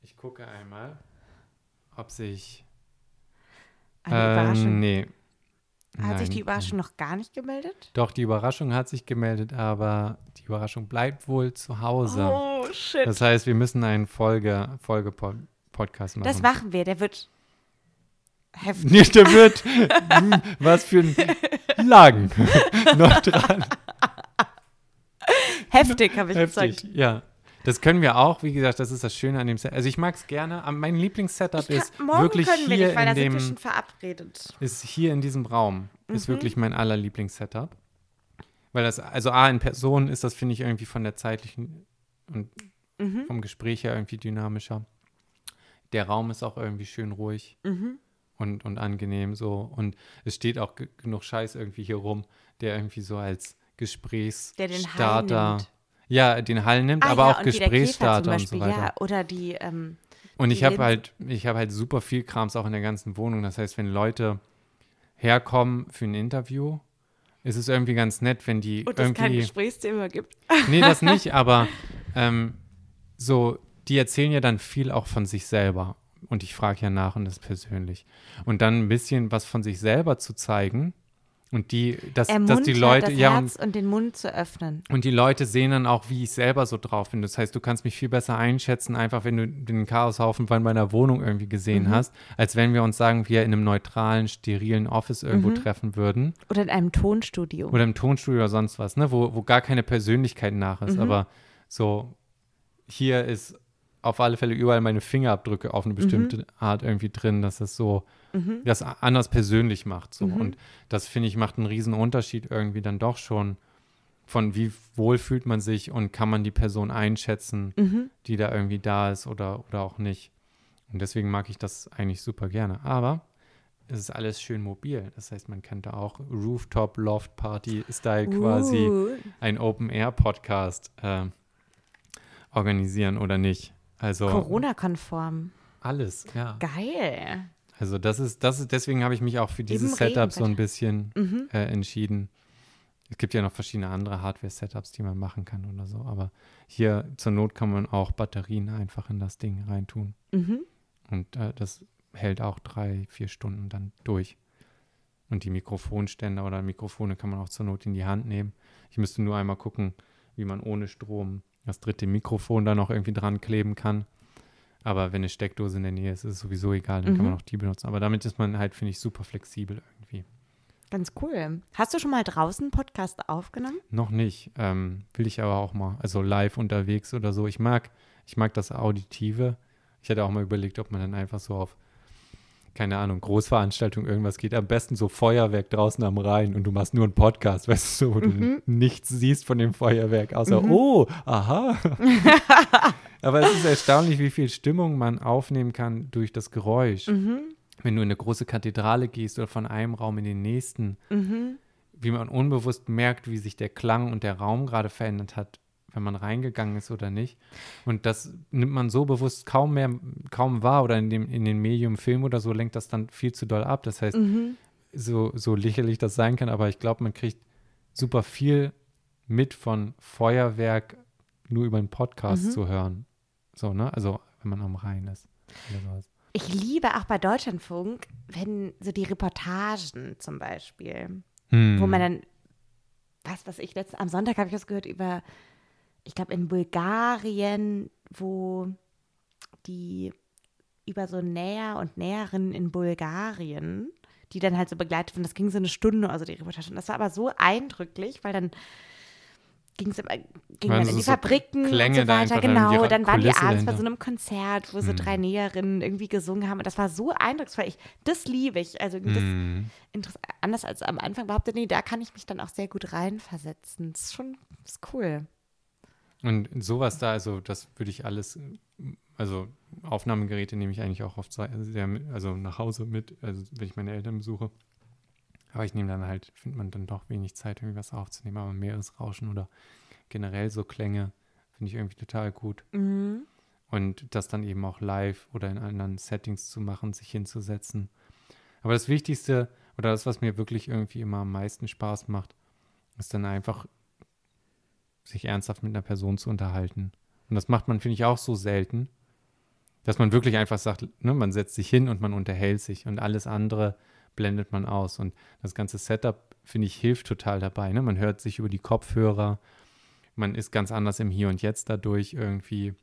Ich gucke einmal, ob sich. eine Ähm, Überraschung. nee. Hat sich Nein, die Überraschung noch gar nicht gemeldet? Doch, die Überraschung hat sich gemeldet, aber die Überraschung bleibt wohl zu Hause. Oh, shit. Das heißt, wir müssen einen Folge, Folge -Pod Podcast machen. Das machen wir, der wird heftig. Nicht, der wird. hm, was für ein Lang. noch dran. Heftig, habe ich Heftig, gesagt. ja. Das können wir auch, wie gesagt, das ist das Schöne an dem Set. Also ich mag es gerne. Mein Lieblingssetup ist wirklich können wir hier nicht, weil in dem wir schon verabredet. ist hier in diesem Raum. Ist Mhm. wirklich mein allerlieblingssetup. Weil das, also A, in Person ist das, finde ich, irgendwie von der zeitlichen und Mhm. vom Gespräch her irgendwie dynamischer. Der Raum ist auch irgendwie schön ruhig Mhm. Und, und angenehm so. Und es steht auch ge- genug Scheiß irgendwie hier rum, der irgendwie so als Gesprächsstarter. Ja, den Hall nimmt, Ah, aber ja, auch Gesprächsstarter zum und so weiter. Ja, oder die, ähm, Und ich habe halt, ich habe halt super viel Krams auch in der ganzen Wohnung. Das heißt, wenn Leute herkommen für ein Interview, ist es irgendwie ganz nett, wenn die und es kein irgendwie. Gesprächsthema gibt. Nee, das nicht, aber ähm, so, die erzählen ja dann viel auch von sich selber. Und ich frage ja nach und das persönlich. Und dann ein bisschen was von sich selber zu zeigen und die, dass, dass die Leute, das ja, und Herz und den Mund zu öffnen. und die Leute sehen dann auch, wie ich selber so drauf bin. Das heißt, du kannst mich viel besser einschätzen, einfach wenn du den Chaoshaufen von meiner Wohnung irgendwie gesehen Mhm. hast, als wenn wir uns sagen, wir in einem neutralen, sterilen Office irgendwo Mhm. treffen würden. Oder in einem Tonstudio. Oder im Tonstudio oder sonst was, ne? wo, wo gar keine Persönlichkeit nach ist. Mhm. Aber so, hier ist auf alle Fälle überall meine Fingerabdrücke auf eine bestimmte Art irgendwie drin, dass es so Mhm. das anders persönlich macht. So. Mhm. Und das, finde ich, macht einen riesen Unterschied irgendwie dann doch schon von wie wohl fühlt man sich und kann man die Person einschätzen, Mhm. die da irgendwie da ist oder, oder auch nicht. Und deswegen mag ich das eigentlich super gerne. Aber es ist alles schön mobil. Das heißt, man könnte auch Rooftop Loft Party Style quasi Uh, ein Open Air Podcast äh, organisieren oder nicht. Also Corona-konform. alles, ja. Geil. Also das ist, das ist, deswegen habe ich mich auch für dieses Setup so ein bisschen Mhm. äh, entschieden. Es gibt ja noch verschiedene andere Hardware-Setups, die man machen kann oder so. Aber hier zur Not kann man auch Batterien einfach in das Ding reintun. Mhm. Und äh, das hält auch drei, vier Stunden dann durch. Und die Mikrofonständer oder Mikrofone kann man auch zur Not in die Hand nehmen. Ich müsste nur einmal gucken, wie man ohne Strom das dritte Mikrofon da noch irgendwie dran kleben kann. Aber wenn eine Steckdose in der Nähe ist, ist es sowieso egal, dann kann man Mhm. auch die benutzen. Aber damit ist man halt, finde ich, super flexibel irgendwie. Ganz cool. Hast du schon mal draußen Podcast aufgenommen? Noch nicht. Ähm, will ich aber auch mal. Also live unterwegs oder so. Ich mag, ich mag das Auditive. Ich hatte auch mal überlegt, ob man dann einfach so auf, keine Ahnung, Großveranstaltung irgendwas geht. Am besten so Feuerwerk draußen am Rhein und du machst nur einen Podcast, weißt du, so, wo Mhm. du nichts siehst von dem Feuerwerk, außer, Mhm. oh, aha. aber es ist erstaunlich, wie viel Stimmung man aufnehmen kann durch das Geräusch. Mhm. Wenn du in eine große Kathedrale gehst oder von einem Raum in den nächsten, Mhm. wie man unbewusst merkt, wie sich der Klang und der Raum gerade verändert hat, wenn man reingegangen ist oder nicht. Und das nimmt man so bewusst kaum mehr, kaum wahr oder in dem, in den Medium Film oder so lenkt das dann viel zu doll ab. Das heißt, Mhm. so, so lächerlich das sein kann, aber ich glaube, man kriegt super viel mit von Feuerwerk nur über einen Podcast Mhm. zu hören. So, ne? Also, wenn man am Rhein ist. Oder sowas. Ich liebe auch bei Deutschlandfunk, wenn so die Reportagen zum Beispiel, Hm. wo man dann, was was ich letzten, am Sonntag habe ich was gehört über, ich glaube in Bulgarien, wo die über so Näher und Näherinnen in Bulgarien, die dann halt so begleitet wurden, das ging so eine Stunde, also die Reportage. Und das war aber so eindrücklich, weil dann ging es ging so in die so Fabriken und Klänge so da weiter. dann die Genau, dann waren die abends bei so einem Konzert, wo so Hm. drei Näherinnen irgendwie gesungen haben. Und das war so eindrucksvoll. Ich, das liebe ich. Also das interess- anders als am Anfang behauptet, nee, da kann ich mich dann auch sehr gut reinversetzen. Das ist schon das ist cool. Und sowas da, also das würde ich alles, also Aufnahmegeräte nehme ich eigentlich auch oft sehr, also nach Hause mit, also wenn ich meine Eltern besuche. Aber ich nehme dann halt, findet man dann doch wenig Zeit, irgendwie was aufzunehmen. Aber Meeresrauschen oder generell so Klänge finde ich irgendwie total gut. Mhm. Und das dann eben auch live oder in anderen Settings zu machen, sich hinzusetzen. Aber das Wichtigste oder das, was mir wirklich irgendwie immer am meisten Spaß macht, ist dann einfach, sich ernsthaft mit einer Person zu unterhalten. Und das macht man, finde ich, auch so selten, dass man wirklich einfach sagt, ne, man setzt sich hin und man unterhält sich und alles andere blendet man aus. Und das ganze Setup, finde ich, hilft total dabei. Ne? Man hört sich über die Kopfhörer, man ist ganz anders im Hier und Jetzt dadurch irgendwie.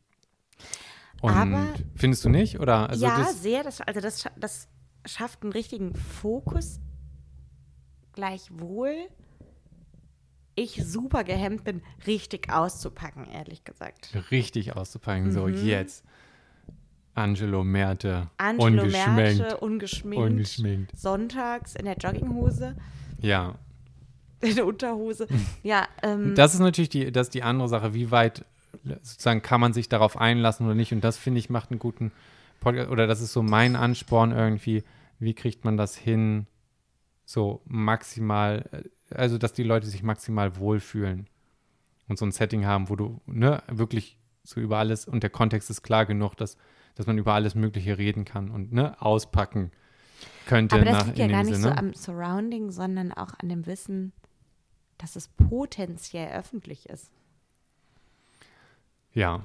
Und Aber- findest du nicht? Oder also ja, das, sehr. Das, also das, das schafft einen richtigen Fokus. Gleichwohl ich super gehemmt bin, richtig auszupacken, ehrlich gesagt. richtig auszupacken, so Mhm. jetzt. Angelo Merte, Angelo ungeschminkt, Merte, ungeschminkt, ungeschminkt. sonntags in der Jogginghose, Ja, in der Unterhose. Ja, ähm, das ist natürlich die, das die andere Sache, wie weit sozusagen kann man sich darauf einlassen oder nicht. Und das finde ich macht einen guten Podcast, oder das ist so mein Ansporn irgendwie, wie kriegt man das hin, so maximal, äh, also dass die Leute sich maximal wohlfühlen und so ein Setting haben, wo du ne, wirklich so über alles und der Kontext ist klar genug, dass, dass man über alles Mögliche reden kann und ne, auspacken könnte. aber das nach, liegt ja gar nicht Sinne. so am Surrounding, sondern auch an dem Wissen, dass es potenziell öffentlich ist. Ja.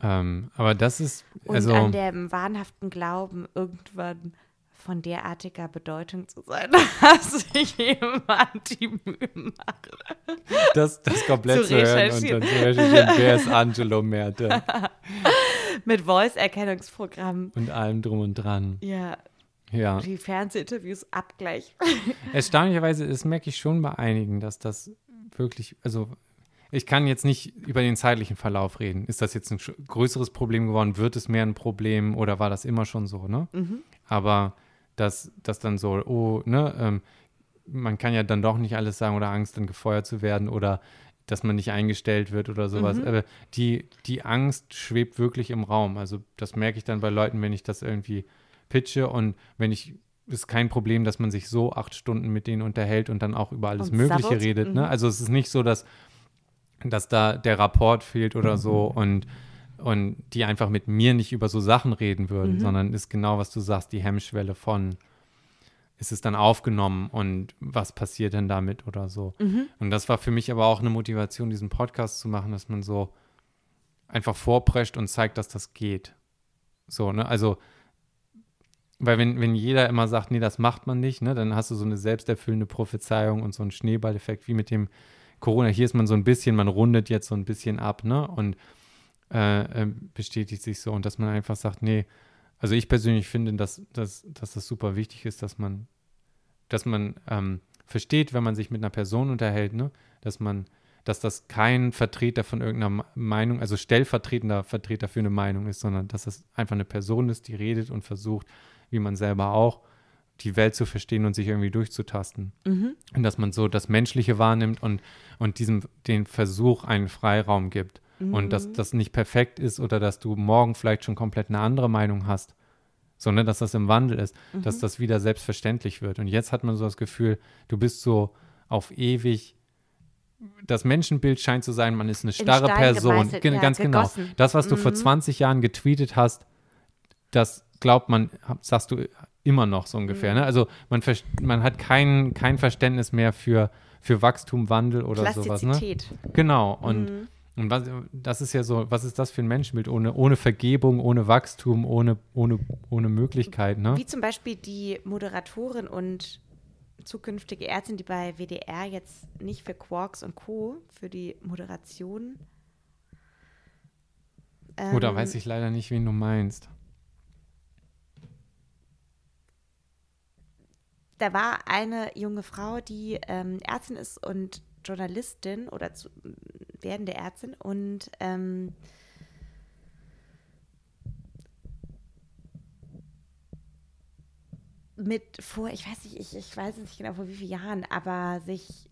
Ähm, aber das ist, Und also, an dem wahnhaften Glauben, irgendwann von derartiger Bedeutung zu sein, dass ich jemand die Mühe mache. das, das komplett zu zu, hören und dann zu recherchieren, wer ist Angelo Merte Mit Voice-Erkennungsprogramm. und allem drum und dran. Ja, Ja. die Fernsehinterviews abgleich. Erstaunlicherweise, das merke ich schon bei einigen, dass das wirklich, also ich kann jetzt nicht über den zeitlichen Verlauf reden. Ist das jetzt ein größeres Problem geworden? Wird es mehr ein Problem oder war das immer schon so, ne? Aber dass das dann so, oh, ne, ähm, man kann ja dann doch nicht alles sagen oder Angst, dann gefeuert zu werden oder dass man nicht eingestellt wird oder sowas. Aber die, die Angst schwebt wirklich im Raum. Also das merke ich dann bei Leuten, wenn ich das irgendwie pitche und wenn ich ist kein Problem, dass man sich so acht Stunden mit denen unterhält und dann auch über alles Und Mögliche sabbelt. redet. Mhm. Ne? Also es ist nicht so, dass, dass da der Rapport fehlt oder so und, und die einfach mit mir nicht über so Sachen reden würden, Mhm. sondern ist genau, was du sagst, die Hemmschwelle von ist es dann aufgenommen und was passiert denn damit oder so. Mhm. Und das war für mich aber auch eine Motivation, diesen Podcast zu machen, dass man so einfach vorprescht und zeigt, dass das geht. So, ne? Also, weil wenn, wenn jeder immer sagt, nee, das macht man nicht, ne, dann hast du so eine selbsterfüllende Prophezeiung und so einen Schneeballeffekt wie mit dem Corona. Hier ist man so ein bisschen, man rundet jetzt so ein bisschen ab, ne? Und äh, äh, bestätigt sich so und dass man einfach sagt, nee, also ich persönlich finde, dass, dass, dass das super wichtig ist, dass man, dass man ähm, versteht, wenn man sich mit einer Person unterhält, ne, dass man, dass das kein Vertreter von irgendeiner Meinung, also stellvertretender Vertreter für eine Meinung ist, sondern dass das einfach eine Person ist, die redet und versucht, wie man selber auch, die Welt zu verstehen und sich irgendwie durchzutasten. Mhm. Und dass man so das Menschliche wahrnimmt und, und diesem den Versuch einen Freiraum gibt. Und dass das nicht perfekt ist oder dass du morgen vielleicht schon komplett eine andere Meinung hast, sondern dass das im Wandel ist, dass das wieder selbstverständlich wird. Und jetzt hat man so das Gefühl, du bist so auf ewig. Das Menschenbild scheint zu sein, man ist eine starre Person. Gen- ja, ganz genau. gegossen. Das, was du vor 20 Jahren getweetet hast, das glaubt man, sagst du immer noch so ungefähr. Ne? Also man, man hat kein, kein Verständnis mehr für, für Wachstum, Wandel oder sowas. Ne? Genau. Und, Mhm. Und was, das ist ja so, was ist das für ein Menschenbild ohne, ohne Vergebung, ohne Wachstum, ohne, ohne, ohne Möglichkeit, ne? Wie zum Beispiel die Moderatorin und zukünftige Ärztin, die bei WDR jetzt nicht für Quarks und Co. für die Moderation. Oder ähm, weiß ich leider nicht, wen du meinst. Da war eine junge Frau, die ähm, Ärztin ist und Journalistin oder zu, werdende Ärztin und ähm, mit vor, ich weiß nicht, ich, ich weiß nicht genau vor wie vielen Jahren, aber sich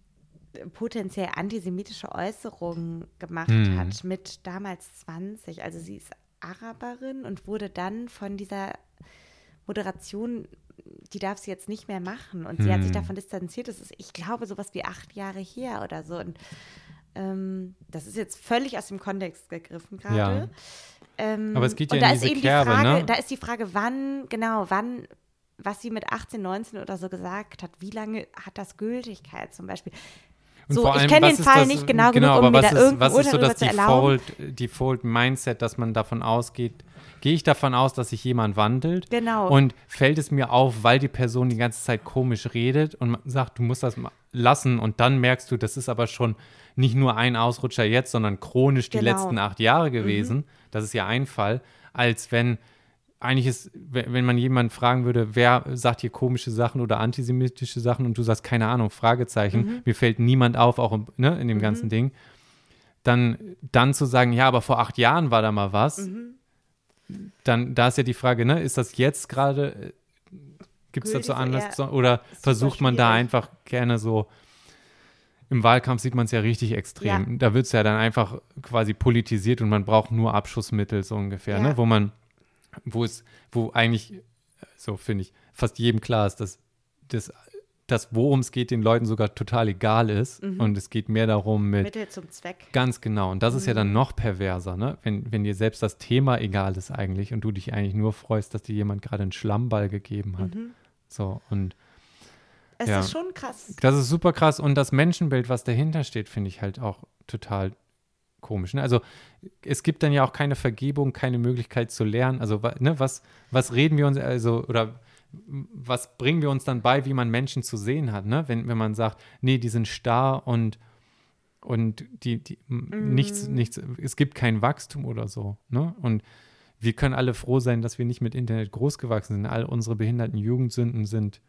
potenziell antisemitische Äußerungen gemacht Hm. hat mit damals 20. Also sie ist Araberin und wurde dann von dieser Moderation, die darf sie jetzt nicht mehr machen. Und sie hat sich Hm. davon distanziert. Das ist, ich glaube, sowas wie acht Jahre her oder so. Und ähm, das ist jetzt völlig aus dem Kontext gegriffen gerade. Ja. Ähm, Aber es geht ja und in da diese ist eben Kerbe, die Frage, ne? da ist die Frage, wann, genau, wann, was sie mit 18, 19 oder so gesagt hat, wie lange hat das Gültigkeit zum Beispiel? Und So, vor ich allem, kenne den Fall das- nicht genau, genau genug, um mir da irgendein was ist so das. Default, Default Mindset, dass man davon ausgeht, gehe ich davon aus, dass sich jemand wandelt Genau. und fällt es mir auf, weil die Person die ganze Zeit komisch redet und sagt, du musst das lassen und dann merkst du, das ist aber schon nicht nur ein Ausrutscher jetzt, sondern chronisch die Genau. letzten acht Jahre gewesen. Das ist ja ein Fall, als wenn eigentlich ist, we- wenn man jemanden fragen würde, wer sagt hier komische Sachen oder antisemitische Sachen und du sagst, keine Ahnung, Fragezeichen, mir fällt niemand auf, auch im, ne, in dem ganzen Ding, dann, dann zu sagen, ja, aber vor acht Jahren war da mal was, dann, da ist ja die Frage, ne, ist das jetzt gerade, gibt es dazu so, oder versucht man da einfach gerne so, im Wahlkampf sieht man es ja richtig extrem. Ja. Da wird es ja dann einfach quasi politisiert und man braucht nur Abschussmittel so ungefähr, Ja. ne? Wo man, wo es, wo eigentlich, so finde ich, fast jedem klar ist, dass das, das worum es geht, den Leuten sogar total egal ist. Mhm. Und es geht mehr darum mit, Mittel zum Zweck. ganz genau. Und das ist ja Mhm. dann noch perverser, ne? Wenn, wenn dir selbst das Thema egal ist eigentlich und du dich eigentlich nur freust, dass dir jemand gerade einen Schlammball gegeben hat. Mhm. So, und Es Ja. ist schon krass. das ist super krass. Und das Menschenbild, was dahinter steht, finde ich halt auch total komisch. Ne? Also es gibt dann ja auch keine Vergebung, keine Möglichkeit zu lernen. Also ne, was, was reden wir uns, also, oder was bringen wir uns dann bei, wie man Menschen zu sehen hat, ne? Wenn, wenn man sagt, nee, die sind starr und, und die, die m- nichts, nichts, es gibt kein Wachstum oder so, ne? Und wir können alle froh sein, dass wir nicht mit Internet großgewachsen sind. All unsere behinderten Jugendsünden sind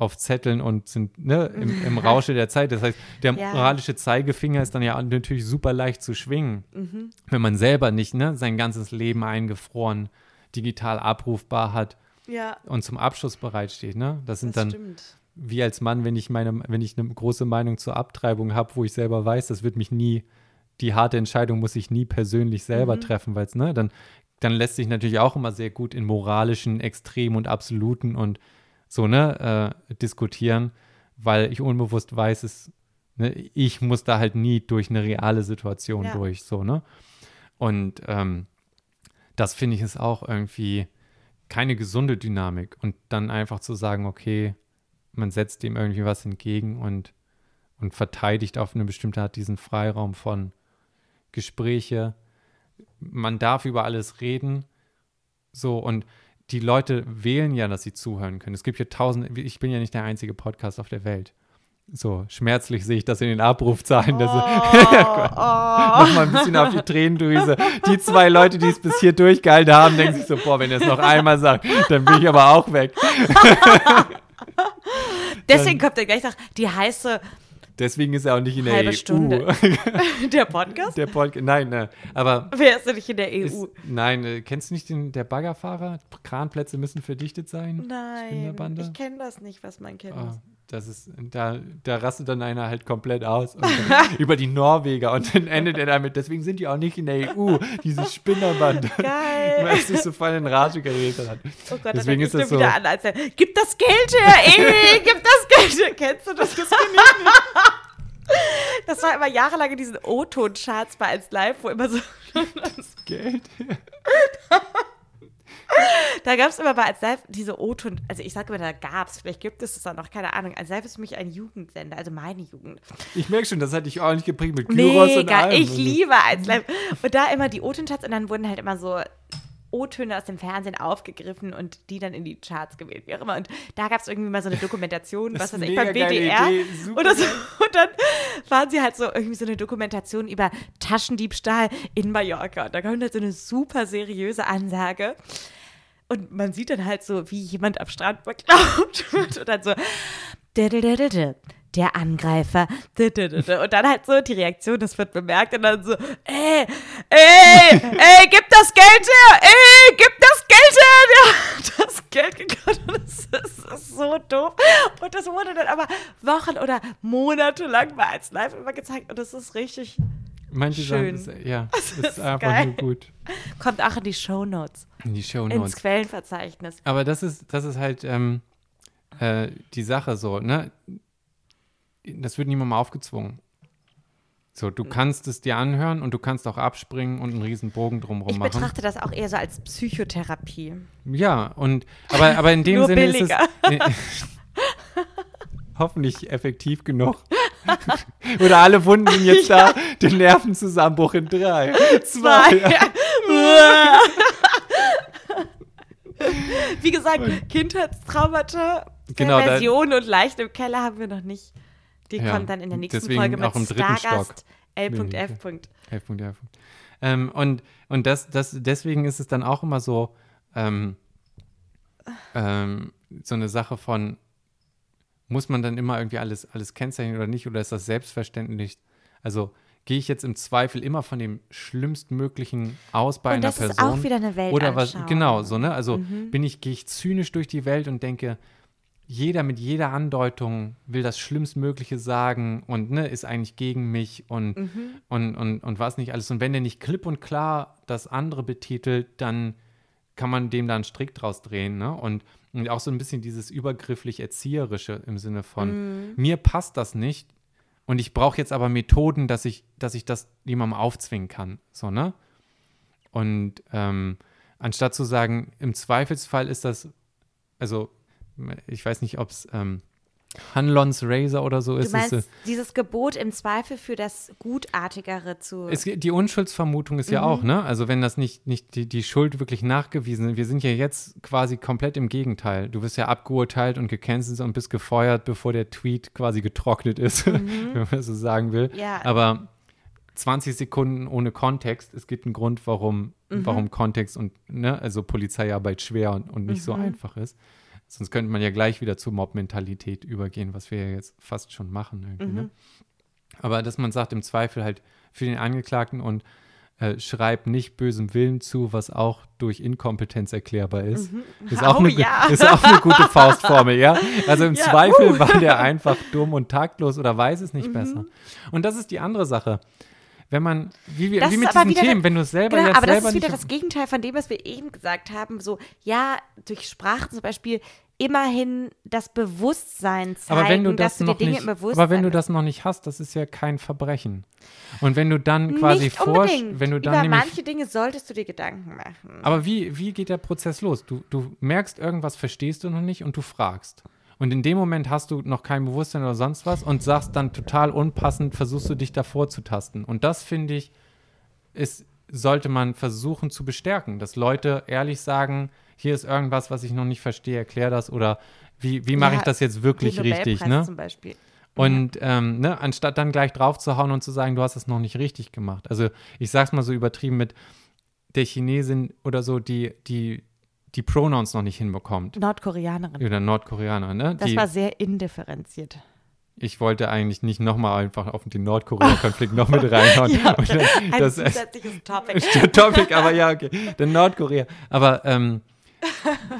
auf Zetteln und sind ne, im, im Rausche der Zeit. Das heißt, der Ja. moralische Zeigefinger ist dann ja natürlich super leicht zu schwingen, Mhm. wenn man selber nicht ne, sein ganzes Leben eingefroren, digital abrufbar hat Ja, und zum Abschluss bereitsteht. Ne? Das sind das dann stimmt. wie als Mann, wenn ich meine, wenn ich eine große Meinung zur Abtreibung habe, wo ich selber weiß, das wird mich nie, die harte Entscheidung muss ich nie persönlich selber Mhm. treffen, weil es, ne, dann, dann lässt sich natürlich auch immer sehr gut in moralischen Extremen und Absoluten und so, ne, äh, diskutieren, weil ich unbewusst weiß, es, ne, ich muss da halt nie durch eine reale Situation Ja. durch, so, ne? Und ähm, das finde ich ist auch irgendwie keine gesunde Dynamik. Und dann einfach zu sagen, okay, man setzt dem irgendwie was entgegen und, und verteidigt auf eine bestimmte Art diesen Freiraum von Gespräche. Man darf über alles reden. So, und die Leute wählen ja, dass sie zuhören können. Es gibt ja tausende, ich bin ja nicht der einzige Podcast auf der Welt. So, schmerzlich sehe ich das in den Abrufzahlen. Oh, Noch mal ein bisschen auf die Tränendrüse. Die zwei Leute, die es bis hier durchgehalten haben, denken sich so, boah, wenn er es noch einmal sagt, dann bin ich aber auch weg. Deswegen kommt er gleich nach die heiße Deswegen ist er auch nicht in der Halbe EU. Stunde. der Podcast. Der Podcast, nein, ne, aber Wer ist denn nicht in der EU? ist, nein, äh, kennst du nicht den, der Baggerfahrer? Kranplätze müssen verdichtet sein. Nein, ich kenne das nicht, was man kennt. Ah, das ist, da, da rastet dann einer halt komplett aus über die Norweger und dann endet er damit, deswegen sind die auch nicht in der EU, dieses Spinnerband. Geil. Weil es sich so voll in Rage geredet hat. Oh Gott, Deswegen dann ist das so. wieder an, als er, gib das Geld her, ey, gib das Geld her. Kennst du das? Das, das war immer jahrelang in diesen O-Ton-Charts bei 1 Live, wo immer so, Geld. Da gab es immer mal als Live diese O-Ton, also ich sage immer, da gab es, vielleicht gibt es es auch noch, keine Ahnung. Als Live ist für mich ein Jugendsender, also meine Jugend. Ich merke schon, das hat dich ordentlich geprägt mit Gyros und Mega, allem. ich liebe als Live. Und da immer die O-Ton-Charts und dann wurden halt immer so O-Töne aus dem Fernsehen aufgegriffen und die dann in die Charts gewählt, wie auch immer. Und da gab es irgendwie mal so eine Dokumentation, Das was weiß ich, beim WDR. Oder so. Und dann waren sie halt so irgendwie so eine Dokumentation über Taschendiebstahl in Mallorca. Und da kommt halt so eine super seriöse Ansage. Und man sieht dann halt so, wie jemand am Strand beklaut wird. Und dann so, "Dididididi, der Angreifer. Didididi." Und dann halt so die Reaktion, das wird bemerkt. Und dann so, ey, ey, ey, gib das Geld her, ey, gib das Geld her. Der hat das Geld geklaut. Und das ist, das ist so doof. Und das wurde dann aber Wochen oder Monate lang mal als live immer gezeigt. Und das ist richtig, Manche Schön. sagen, das, ja, das ist, ist einfach geil. nur gut. kommt auch in die Shownotes, In die Show ins Notes. Quellenverzeichnis. Aber das ist, das ist halt ähm, äh, die Sache so, ne? Das wird niemandem aufgezwungen. So, du kannst es dir anhören und du kannst auch abspringen und einen riesen Bogen drumherum Ich machen. betrachte das auch eher so als Psychotherapie. Ja, und aber, aber in dem Sinne billiger. ist es hoffentlich effektiv genug. Oder alle Wunden jetzt da, den Nervenzusammenbruch in drei, zwei. Wie gesagt, Kindheitstraumata, Genau, Version und leicht im Keller haben wir noch nicht. Die Ja, kommt dann in der nächsten Folge mit auch im dritten Stargast L.F. Punkt. Ähm, und und das, das, deswegen ist es dann auch immer so, ähm, ähm, so eine Sache von, muss man dann immer irgendwie alles, alles kennzeichnen oder nicht? Oder ist das selbstverständlich? Also gehe ich jetzt im Zweifel immer von dem schlimmstmöglichen aus bei Und einer das ist Person? auch wieder eine Oder was, genau, so, ne? Also Mhm. bin ich, gehe ich zynisch durch die Welt und denke, jeder mit jeder Andeutung will das Schlimmstmögliche sagen und ne, ist eigentlich gegen mich und, Mhm. und, und, und was nicht alles. Und wenn der nicht klipp und klar das andere betitelt, dann kann man dem da einen Strick draus drehen. Ne? Und, und auch so ein bisschen dieses übergrifflich Erzieherische im Sinne von, mir passt das nicht und ich brauche jetzt aber Methoden, dass ich, dass ich das jemandem aufzwingen kann. So, ne? Und ähm, anstatt zu sagen, im Zweifelsfall ist das, also ich weiß nicht, ob es ähm, Hanlons Razor oder so Du ist. meinst, es, äh, dieses Gebot im Zweifel für das Gutartigere zu. es, die Unschuldsvermutung ist Mhm. ja auch, ne? Also wenn das nicht, nicht die, die Schuld wirklich nachgewiesen ist. Wir sind ja jetzt quasi komplett im Gegenteil. Du wirst ja abgeurteilt und gecancelt und bist gefeuert, bevor der Tweet quasi getrocknet ist, wenn man so sagen will. Mhm. Ja. Aber 20 Sekunden ohne Kontext, es gibt einen Grund, warum, Mhm. warum Kontext und, ne, also Polizeiarbeit schwer und, und nicht so Mhm. einfach ist. Sonst könnte man ja gleich wieder zur Mob-Mentalität übergehen, was wir ja jetzt fast schon machen. Irgendwie, Mhm. ne? Aber dass man sagt, im Zweifel halt für den Angeklagten und äh, schreibt nicht bösem Willen zu, was auch durch Inkompetenz erklärbar ist. Ist, auch Oh, eine, ja. ist auch eine gute Faustformel, ja. Also im Ja, Zweifel uh. war der einfach dumm und taktlos oder weiß es nicht Mhm. besser. Und das ist die andere Sache. Wenn man, wie, wir, Das wie ist mit diesen wieder- Themen, wenn du es selber Genau, jetzt aber das selber ist wieder das Gegenteil von dem, was wir eben gesagt haben. So, ja, durch Sprache zum Beispiel immerhin das Bewusstsein zeigen, aber wenn du das dass du dir Dinge nicht, im Bewusstsein aber wenn du das noch nicht hast, das ist ja kein Verbrechen. Und wenn du dann quasi unbedingt. wenn du dann Über nämlich manche Dinge solltest du dir Gedanken machen. Aber wie, wie geht der Prozess los? Du, du merkst, irgendwas verstehst du noch nicht und du fragst. Und in dem Moment hast du noch kein Bewusstsein oder sonst was und sagst dann total unpassend, versuchst du dich davor zu tasten. Und das finde ich, ist, sollte man versuchen zu bestärken, dass Leute ehrlich sagen, hier ist irgendwas, was ich noch nicht verstehe, erklär das oder wie, wie mache Ja, ich das jetzt wirklich richtig, ne? Zum Beispiel. Und ähm, ne, anstatt dann gleich drauf zu hauen und zu sagen, du hast es noch nicht richtig gemacht. Also ich sag's mal so übertrieben mit der Chinesin oder so, die, die die Pronouns noch nicht hinbekommt. Nordkoreanerin. Oder Nordkoreaner, ne? Das die, war sehr indifferenziert. ich wollte eigentlich nicht nochmal einfach auf den Nordkorea-Konflikt noch mit reinhauen. Ja, Und dann- Ein das, zusätzliches Topic. Topic, aber ja, okay. Dann Nordkorea. Aber ähm,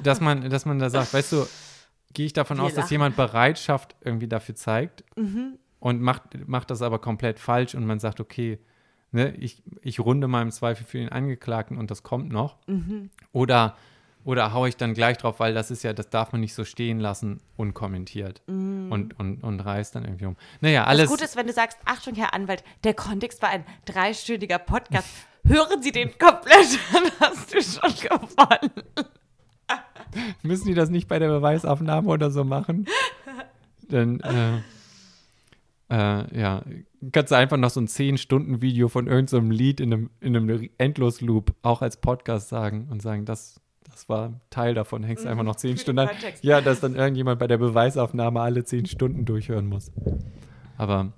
dass man, dass man da sagt, weißt du, gehe ich davon Wir aus, dass lachen. jemand Bereitschaft irgendwie dafür zeigt Mhm. und macht, macht das aber komplett falsch und man sagt, okay, ne, ich, ich runde im Zweifel für den Angeklagten und das kommt noch. Mhm. Oder, oder haue ich dann gleich drauf, weil das ist ja, das darf man nicht so stehen lassen, unkommentiert und, und, und reißt dann irgendwie um. Naja, alles. Das Gute ist, wenn du sagst, Achtung, Herr Anwalt, der Kontext war ein dreistündiger Podcast. Hören Sie den komplett, dann hast du schon gewonnen. Müssen die das nicht bei der Beweisaufnahme oder so machen? Dann, äh, äh, ja, kannst du einfach noch so ein 10-Stunden-Video von irgendeinem so Lied in einem, in einem Endlosloop auch als Podcast sagen und sagen, das, das war Teil davon, hängst einfach noch 10 Stunden an. Ja, dass dann irgendjemand bei der Beweisaufnahme alle 10 Stunden durchhören muss. Aber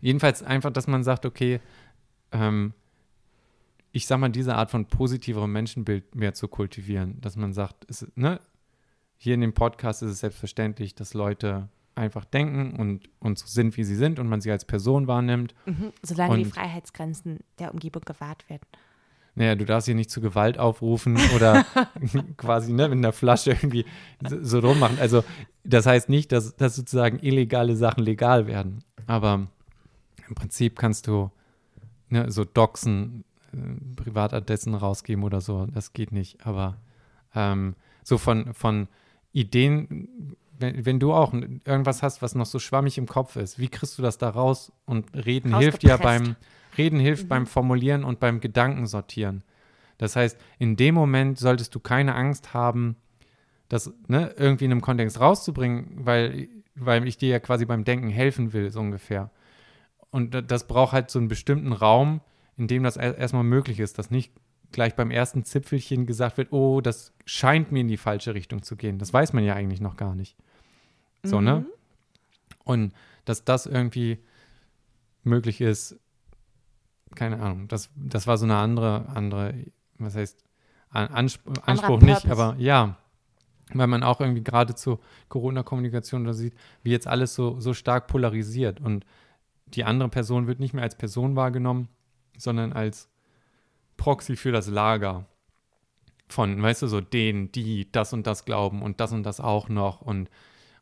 jedenfalls einfach, dass man sagt, okay, ähm, ich sag mal, diese Art von positiverem Menschenbild mehr zu kultivieren, dass man sagt, es, ne, hier in dem Podcast ist es selbstverständlich, dass Leute einfach denken und, und so sind, wie sie sind und man sie als Person wahrnimmt. Mhm, solange und, die Freiheitsgrenzen der Umgebung gewahrt werden. Naja, du darfst hier nicht zu Gewalt aufrufen oder quasi ne, mit einer Flasche irgendwie so, rummachen. Also das heißt nicht, dass, dass sozusagen illegale Sachen legal werden. Aber im Prinzip kannst du ne, so Doxen äh, Privatadressen rausgeben oder so. Das geht nicht. Aber ähm, so von, von Ideen, wenn, wenn, du auch irgendwas hast, was noch so schwammig im Kopf ist, wie kriegst du das da raus? Und Reden hilft ja beim Reden hilft mhm. beim Formulieren und beim Gedankensortieren. Das heißt, in dem Moment solltest du keine Angst haben, das ne, irgendwie in einem Kontext rauszubringen, weil, weil ich dir ja quasi beim Denken helfen will, so ungefähr. Und das braucht halt so einen bestimmten Raum, in dem das erstmal möglich ist, dass nicht gleich beim ersten Zipfelchen gesagt wird, oh, das scheint mir in die falsche Richtung zu gehen. Das weiß man ja eigentlich noch gar nicht. So, ne? mhm. ne? Und dass das irgendwie möglich ist, keine Ahnung, das, das war so eine andere, andere, was heißt, Anspruch, Anspruch nicht, aber ja, weil man auch irgendwie gerade zur Corona-Kommunikation da sieht, wie jetzt alles so, so stark polarisiert und die andere Person wird nicht mehr als Person wahrgenommen, sondern als Proxy für das Lager von, weißt du, so denen, die das und das glauben und das und das auch noch und,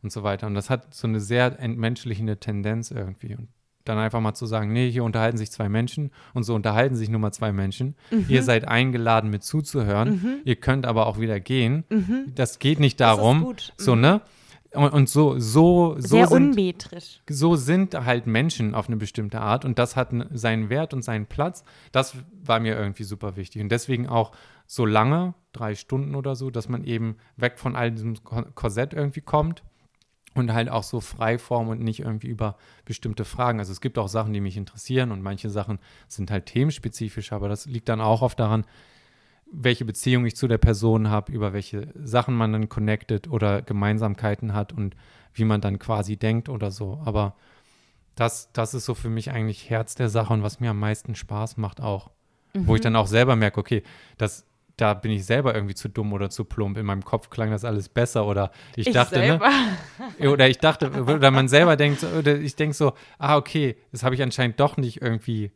und so weiter. Und das hat so eine sehr entmenschlichende Tendenz irgendwie. Und dann einfach mal zu sagen, nee, hier unterhalten sich zwei Menschen und so unterhalten sich nur mal zwei Menschen. Mhm. Ihr seid eingeladen, mit zuzuhören. Mhm. Ihr könnt aber auch wieder gehen. Mhm. Das geht nicht darum. So, ne? Und, und, so, so, so Sehr sind, unmetrisch. So sind halt Menschen auf eine bestimmte Art und das hat seinen Wert und seinen Platz. Das war mir irgendwie super wichtig. Und deswegen auch so lange, drei Stunden oder so, dass man eben weg von all diesem Korsett irgendwie kommt und halt auch so Freiform und nicht irgendwie über bestimmte Fragen. Also es gibt auch Sachen, die mich interessieren und manche Sachen sind halt themenspezifisch, aber das liegt dann auch oft daran, welche Beziehung ich zu der Person habe, über welche Sachen man dann connected oder Gemeinsamkeiten hat und wie man dann quasi denkt oder so. Aber das, das ist so für mich eigentlich Herz der Sache und was mir am meisten Spaß macht auch. Mhm. Wo ich mhm. dann auch selber merke, okay, das da bin ich selber irgendwie zu dumm oder zu plump. In meinem Kopf klang das alles besser oder ich, ich dachte, ne? Oder ich dachte, oder man selber denkt, oder ich denke so, ah, okay, das habe ich anscheinend doch nicht irgendwie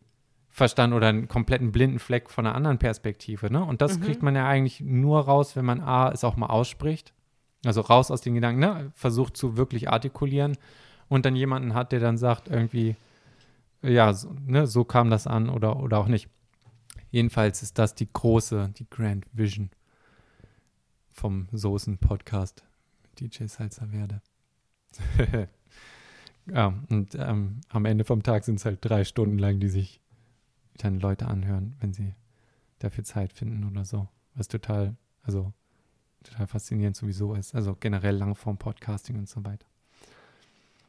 verstanden oder einen kompletten blinden Fleck von einer anderen Perspektive, ne? Und das mhm. kriegt man ja eigentlich nur raus, wenn man A, es auch mal ausspricht. Also raus aus den Gedanken, ne? Versucht zu wirklich artikulieren und dann jemanden hat, der dann sagt, irgendwie, ja, so, ne, so kam das an oder, oder auch nicht. Jedenfalls ist das die große, die Grand Vision vom Soßen-Podcast mit DJ Salzerwerde. ja, und ähm, am Ende vom Tag sind es halt drei Stunden lang, die sich dann Leute anhören, wenn sie dafür Zeit finden oder so. Was total, also total faszinierend sowieso ist. Also generell Langform-Podcasting und so weiter.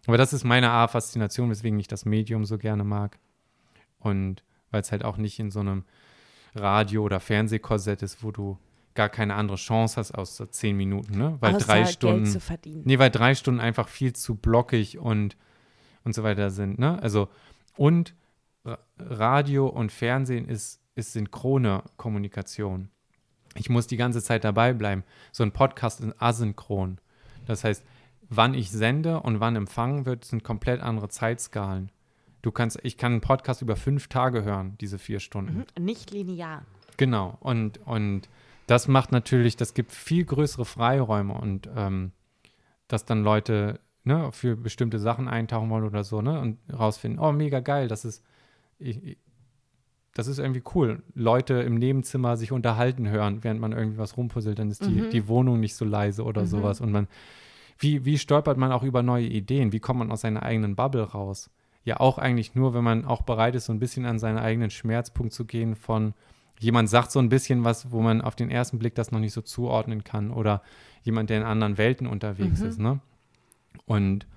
Aber das ist meine Art Faszination, weswegen ich das Medium so gerne mag. Und weil es halt auch nicht in so einem Radio- oder Fernsehkorsett ist, wo du gar keine andere Chance hast außer zehn Minuten, ne? Weil Außer drei Stunden. Geld zu verdienen. Nee, weil drei Stunden einfach viel zu blockig und, und so weiter sind, ne? Also, und Radio und Fernsehen ist, ist synchrone Kommunikation. Ich muss die ganze Zeit dabei bleiben. So ein Podcast ist asynchron. Das heißt, wann ich sende und wann empfangen wird, sind komplett andere Zeitskalen. Du kannst, ich kann einen Podcast über fünf Tage hören, diese vier Stunden. Mhm, nicht linear. Genau. Und, und das macht natürlich, das gibt viel größere Freiräume und ähm, dass dann Leute ne, für bestimmte Sachen eintauchen wollen oder so, ne, und rausfinden, oh, mega geil, das ist, ich, das ist irgendwie cool. Leute im Nebenzimmer sich unterhalten hören, während man irgendwie was rumpuzzelt, dann ist die, mhm. die Wohnung nicht so leise oder mhm. sowas. Und man, wie, wie stolpert man auch über neue Ideen? Wie kommt man aus seiner eigenen Bubble raus? Ja, auch eigentlich nur, wenn man auch bereit ist, so ein bisschen an seinen eigenen Schmerzpunkt zu gehen von, jemand sagt so ein bisschen was, wo man auf den ersten Blick das noch nicht so zuordnen kann oder jemand, der in anderen Welten unterwegs Mhm. ist, ne? Und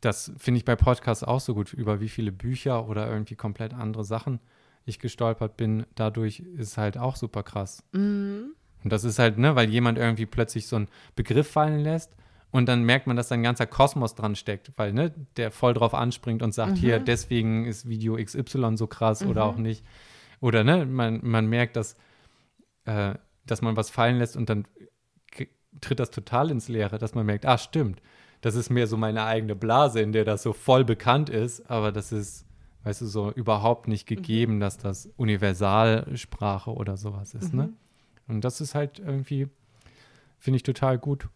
das finde ich bei Podcasts auch so gut, über wie viele Bücher oder irgendwie komplett andere Sachen ich gestolpert bin. Dadurch ist halt auch super krass. Mhm. Und das ist halt, ne, weil jemand irgendwie plötzlich so einen Begriff fallen lässt und dann merkt man, dass da ein ganzer Kosmos dran steckt, weil, ne, der voll drauf anspringt und sagt, hier, deswegen ist Video XY so krass oder auch nicht. Oder, ne, man, man merkt, dass, äh, dass man was fallen lässt und dann tritt das total ins Leere, dass man merkt, ah, stimmt, das ist mehr so meine eigene Blase, in der das so voll bekannt ist, aber das ist, weißt du, so überhaupt nicht gegeben, dass das Universalsprache oder sowas ist, ne? Und das ist halt irgendwie, finde ich total gut.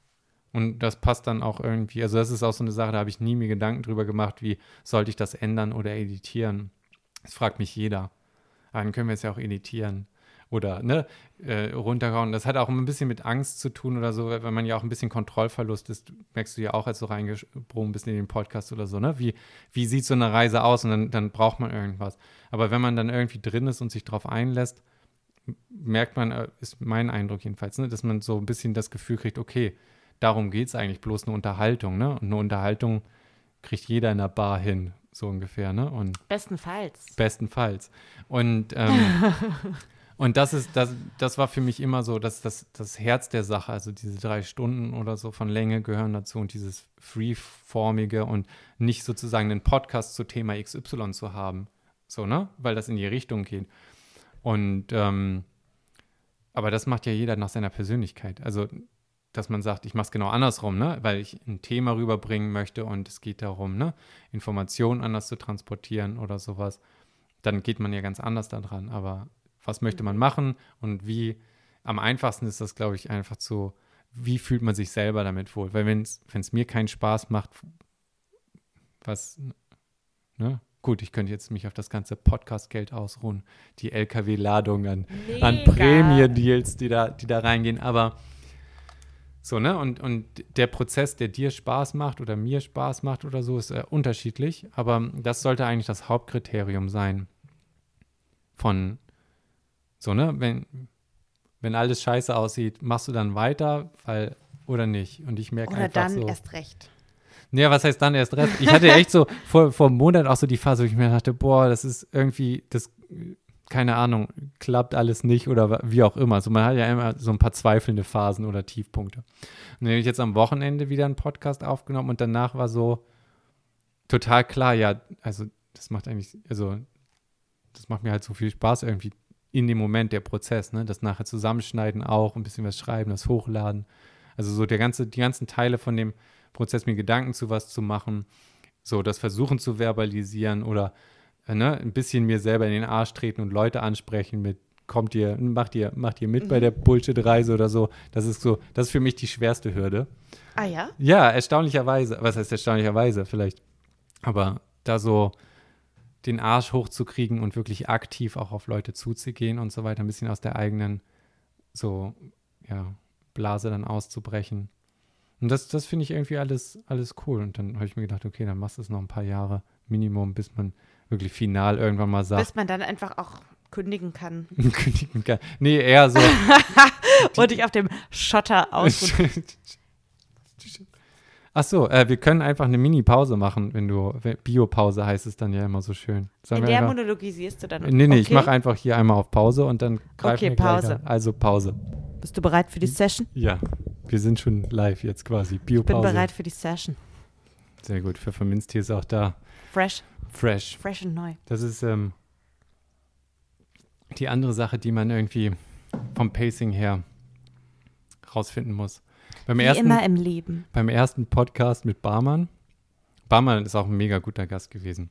Und das passt dann auch irgendwie, also das ist auch so eine Sache, da habe ich nie mir Gedanken drüber gemacht, wie sollte ich das ändern oder editieren. Das fragt mich jeder. Aber dann können wir es ja auch editieren oder ne, äh, runterhauen. Das hat auch ein bisschen mit Angst zu tun oder so, wenn man ja auch ein bisschen Kontrollverlust ist, merkst du ja auch, als du reingesprungen bist in den Podcast oder so, ne? Wie, wie sieht so eine Reise aus? Und dann, dann braucht man irgendwas. Aber wenn man dann irgendwie drin ist und sich darauf einlässt, merkt man, äh, ist mein Eindruck jedenfalls, ne, dass man so ein bisschen das Gefühl kriegt, okay, darum geht es eigentlich bloß eine Unterhaltung, ne? Und eine Unterhaltung kriegt jeder in der Bar hin, so ungefähr, ne? Und Bestenfalls. bestenfalls. Und, ähm, und das ist, das, das war für mich immer so, dass das, das Herz der Sache, also diese drei Stunden oder so von Länge gehören dazu und dieses Freeformige und nicht sozusagen einen Podcast zu Thema XY zu haben. So, ne? Weil das in die Richtung geht. Und ähm, aber das macht ja jeder nach seiner Persönlichkeit. Also, dass man sagt, ich mache es genau andersrum, ne? Weil ich ein Thema rüberbringen möchte und es geht darum, ne, Informationen anders zu transportieren oder sowas. Dann geht man ja ganz anders daran. Aber was möchte man machen und wie? Am einfachsten ist das, glaube ich, einfach zu, wie fühlt man sich selber damit wohl? Weil wenn es mir keinen Spaß macht, was, ne? Gut, ich könnte jetzt mich auf das ganze Podcast-Geld ausruhen, die LKW-Ladung an, an Mega. Prämie-Deals, die da, die da reingehen. Aber so, ne? Und, und der Prozess, der dir Spaß macht oder mir Spaß macht oder so, ist äh, unterschiedlich. Aber das sollte eigentlich das Hauptkriterium sein von so, ne? Wenn, wenn alles scheiße aussieht, machst du dann weiter, weil, oder nicht? Und ich merke Oder einfach dann so. erst recht. Ja, was heißt dann erst recht? Ich hatte echt so vor, vor einem Monat auch so die Phase, wo ich mir dachte, boah, das ist irgendwie, das, keine Ahnung, klappt alles nicht oder wie auch immer. Also man hat ja immer so ein paar zweifelnde Phasen oder Tiefpunkte. Und dann habe ich jetzt am Wochenende wieder einen Podcast aufgenommen und danach war so total klar, ja, also das macht eigentlich, also das macht mir halt so viel Spaß irgendwie in dem Moment, der Prozess, ne? Das nachher zusammenschneiden auch, ein bisschen was schreiben, das hochladen. Also so der ganze, die ganzen Teile von dem Prozess, mir Gedanken zu was zu machen, so das Versuchen zu verbalisieren oder ne, ein bisschen mir selber in den Arsch treten und Leute ansprechen mit, kommt ihr, macht ihr, macht ihr mit bei der Bullshit-Reise oder so. Das ist so, das ist für mich die schwerste Hürde. Ah ja? Ja, erstaunlicherweise. Was heißt erstaunlicherweise vielleicht? Aber da so den Arsch hochzukriegen und wirklich aktiv auch auf Leute zuzugehen und so weiter, ein bisschen aus der eigenen so, ja, Blase dann auszubrechen. Und das, das finde ich irgendwie alles, alles cool. Und dann habe ich mir gedacht, okay, dann machst du es noch ein paar Jahre Minimum, bis man wirklich final irgendwann mal sagt, Bis man dann einfach auch kündigen kann kündigen kann. Nee, eher so. und dich auf dem Schotter ausruhen. Ach so, äh, wir können einfach eine Mini-Pause machen, wenn du, Biopause heißt es dann ja immer so schön. Sollen In der einfach, monologisierst du dann. nee, nee, ich Okay. mache einfach hier einmal auf Pause und dann greifen Okay, wir gleich Pause. an. Also Pause. Bist du bereit für die Session? Ja, wir sind schon live jetzt quasi. Ich bin Biopause. bereit für die Session. Sehr gut, hier ist auch da. Fresh, Fresh. fresh und neu. Das ist ähm, die andere Sache, die man irgendwie vom Pacing her rausfinden muss. Beim Wie ersten, immer im Leben. beim ersten Podcast mit Barmann. Barmann ist auch ein mega guter Gast gewesen.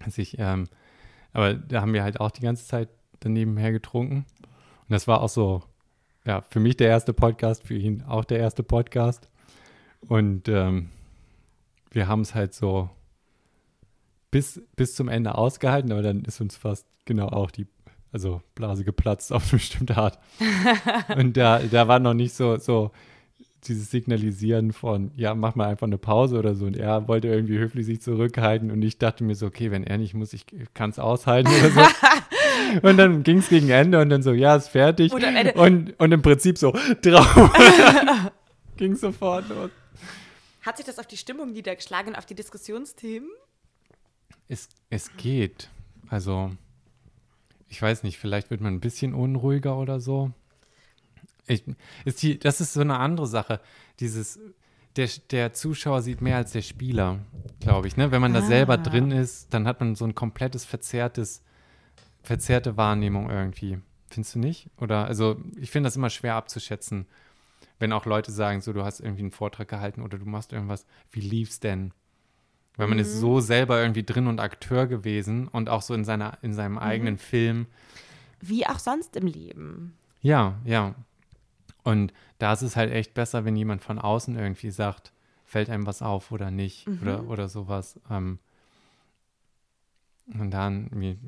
Also ich, ähm, aber da haben wir halt auch die ganze Zeit daneben her getrunken. Und das war auch so, ja, für mich der erste Podcast, für ihn auch der erste Podcast. Und ähm, wir haben es halt so bis, bis zum Ende ausgehalten, aber dann ist uns fast genau auch die, also Blase geplatzt auf eine bestimmte Art. Und da, da war noch nicht so, so dieses Signalisieren von, ja, mach mal einfach eine Pause oder so. Und er wollte irgendwie höflich sich zurückhalten und ich dachte mir so, okay, wenn er nicht muss, ich kann es aushalten oder so. Und dann ging es gegen Ende und dann so, ja, ist fertig. Und Und, und im Prinzip so, drauf. ging sofort los. Hat sich das auf die Stimmung niedergeschlagen und auf die Diskussionsthemen? Es, es geht. Also, ich weiß nicht, vielleicht wird man ein bisschen unruhiger oder so. Ich, ist die, das ist so eine andere Sache. Dieses, der, der Zuschauer sieht mehr als der Spieler, glaube ich. Ne? Wenn man da selber Ah. drin ist, dann hat man so ein komplettes verzerrtes, verzerrte Wahrnehmung irgendwie. Findest du nicht? Oder, also, ich finde das immer schwer abzuschätzen, wenn auch Leute sagen, so, du hast irgendwie einen Vortrag gehalten oder du machst irgendwas. Wie lief's denn? Weil man ist so selber irgendwie drin und Akteur gewesen und auch so in, seiner, in seinem eigenen Film. Wie auch sonst im Leben. Ja, ja. Und da ist es halt echt besser, wenn jemand von außen irgendwie sagt, fällt einem was auf oder nicht oder, oder sowas. Ähm, und dann, wie-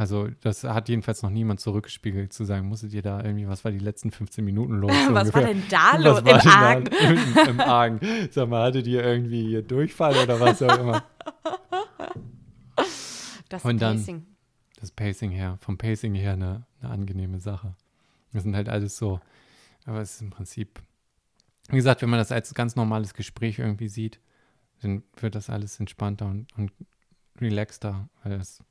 also das hat jedenfalls noch niemand zurückgespiegelt, zu sagen, musstet ihr da irgendwie, was war die letzten 15 Minuten los? Was war ungefähr? denn da los war im da Argen? Im, Im Argen. Sag mal, hattet ihr irgendwie hier Durchfall oder was auch immer? Das Und dann- Pacing. das Pacing her, vom Pacing her eine, eine angenehme Sache. Das sind halt alles so, aber es ist im Prinzip, wie gesagt, wenn man das als ganz normales Gespräch irgendwie sieht, dann wird das alles entspannter und, und relaxter, weil das,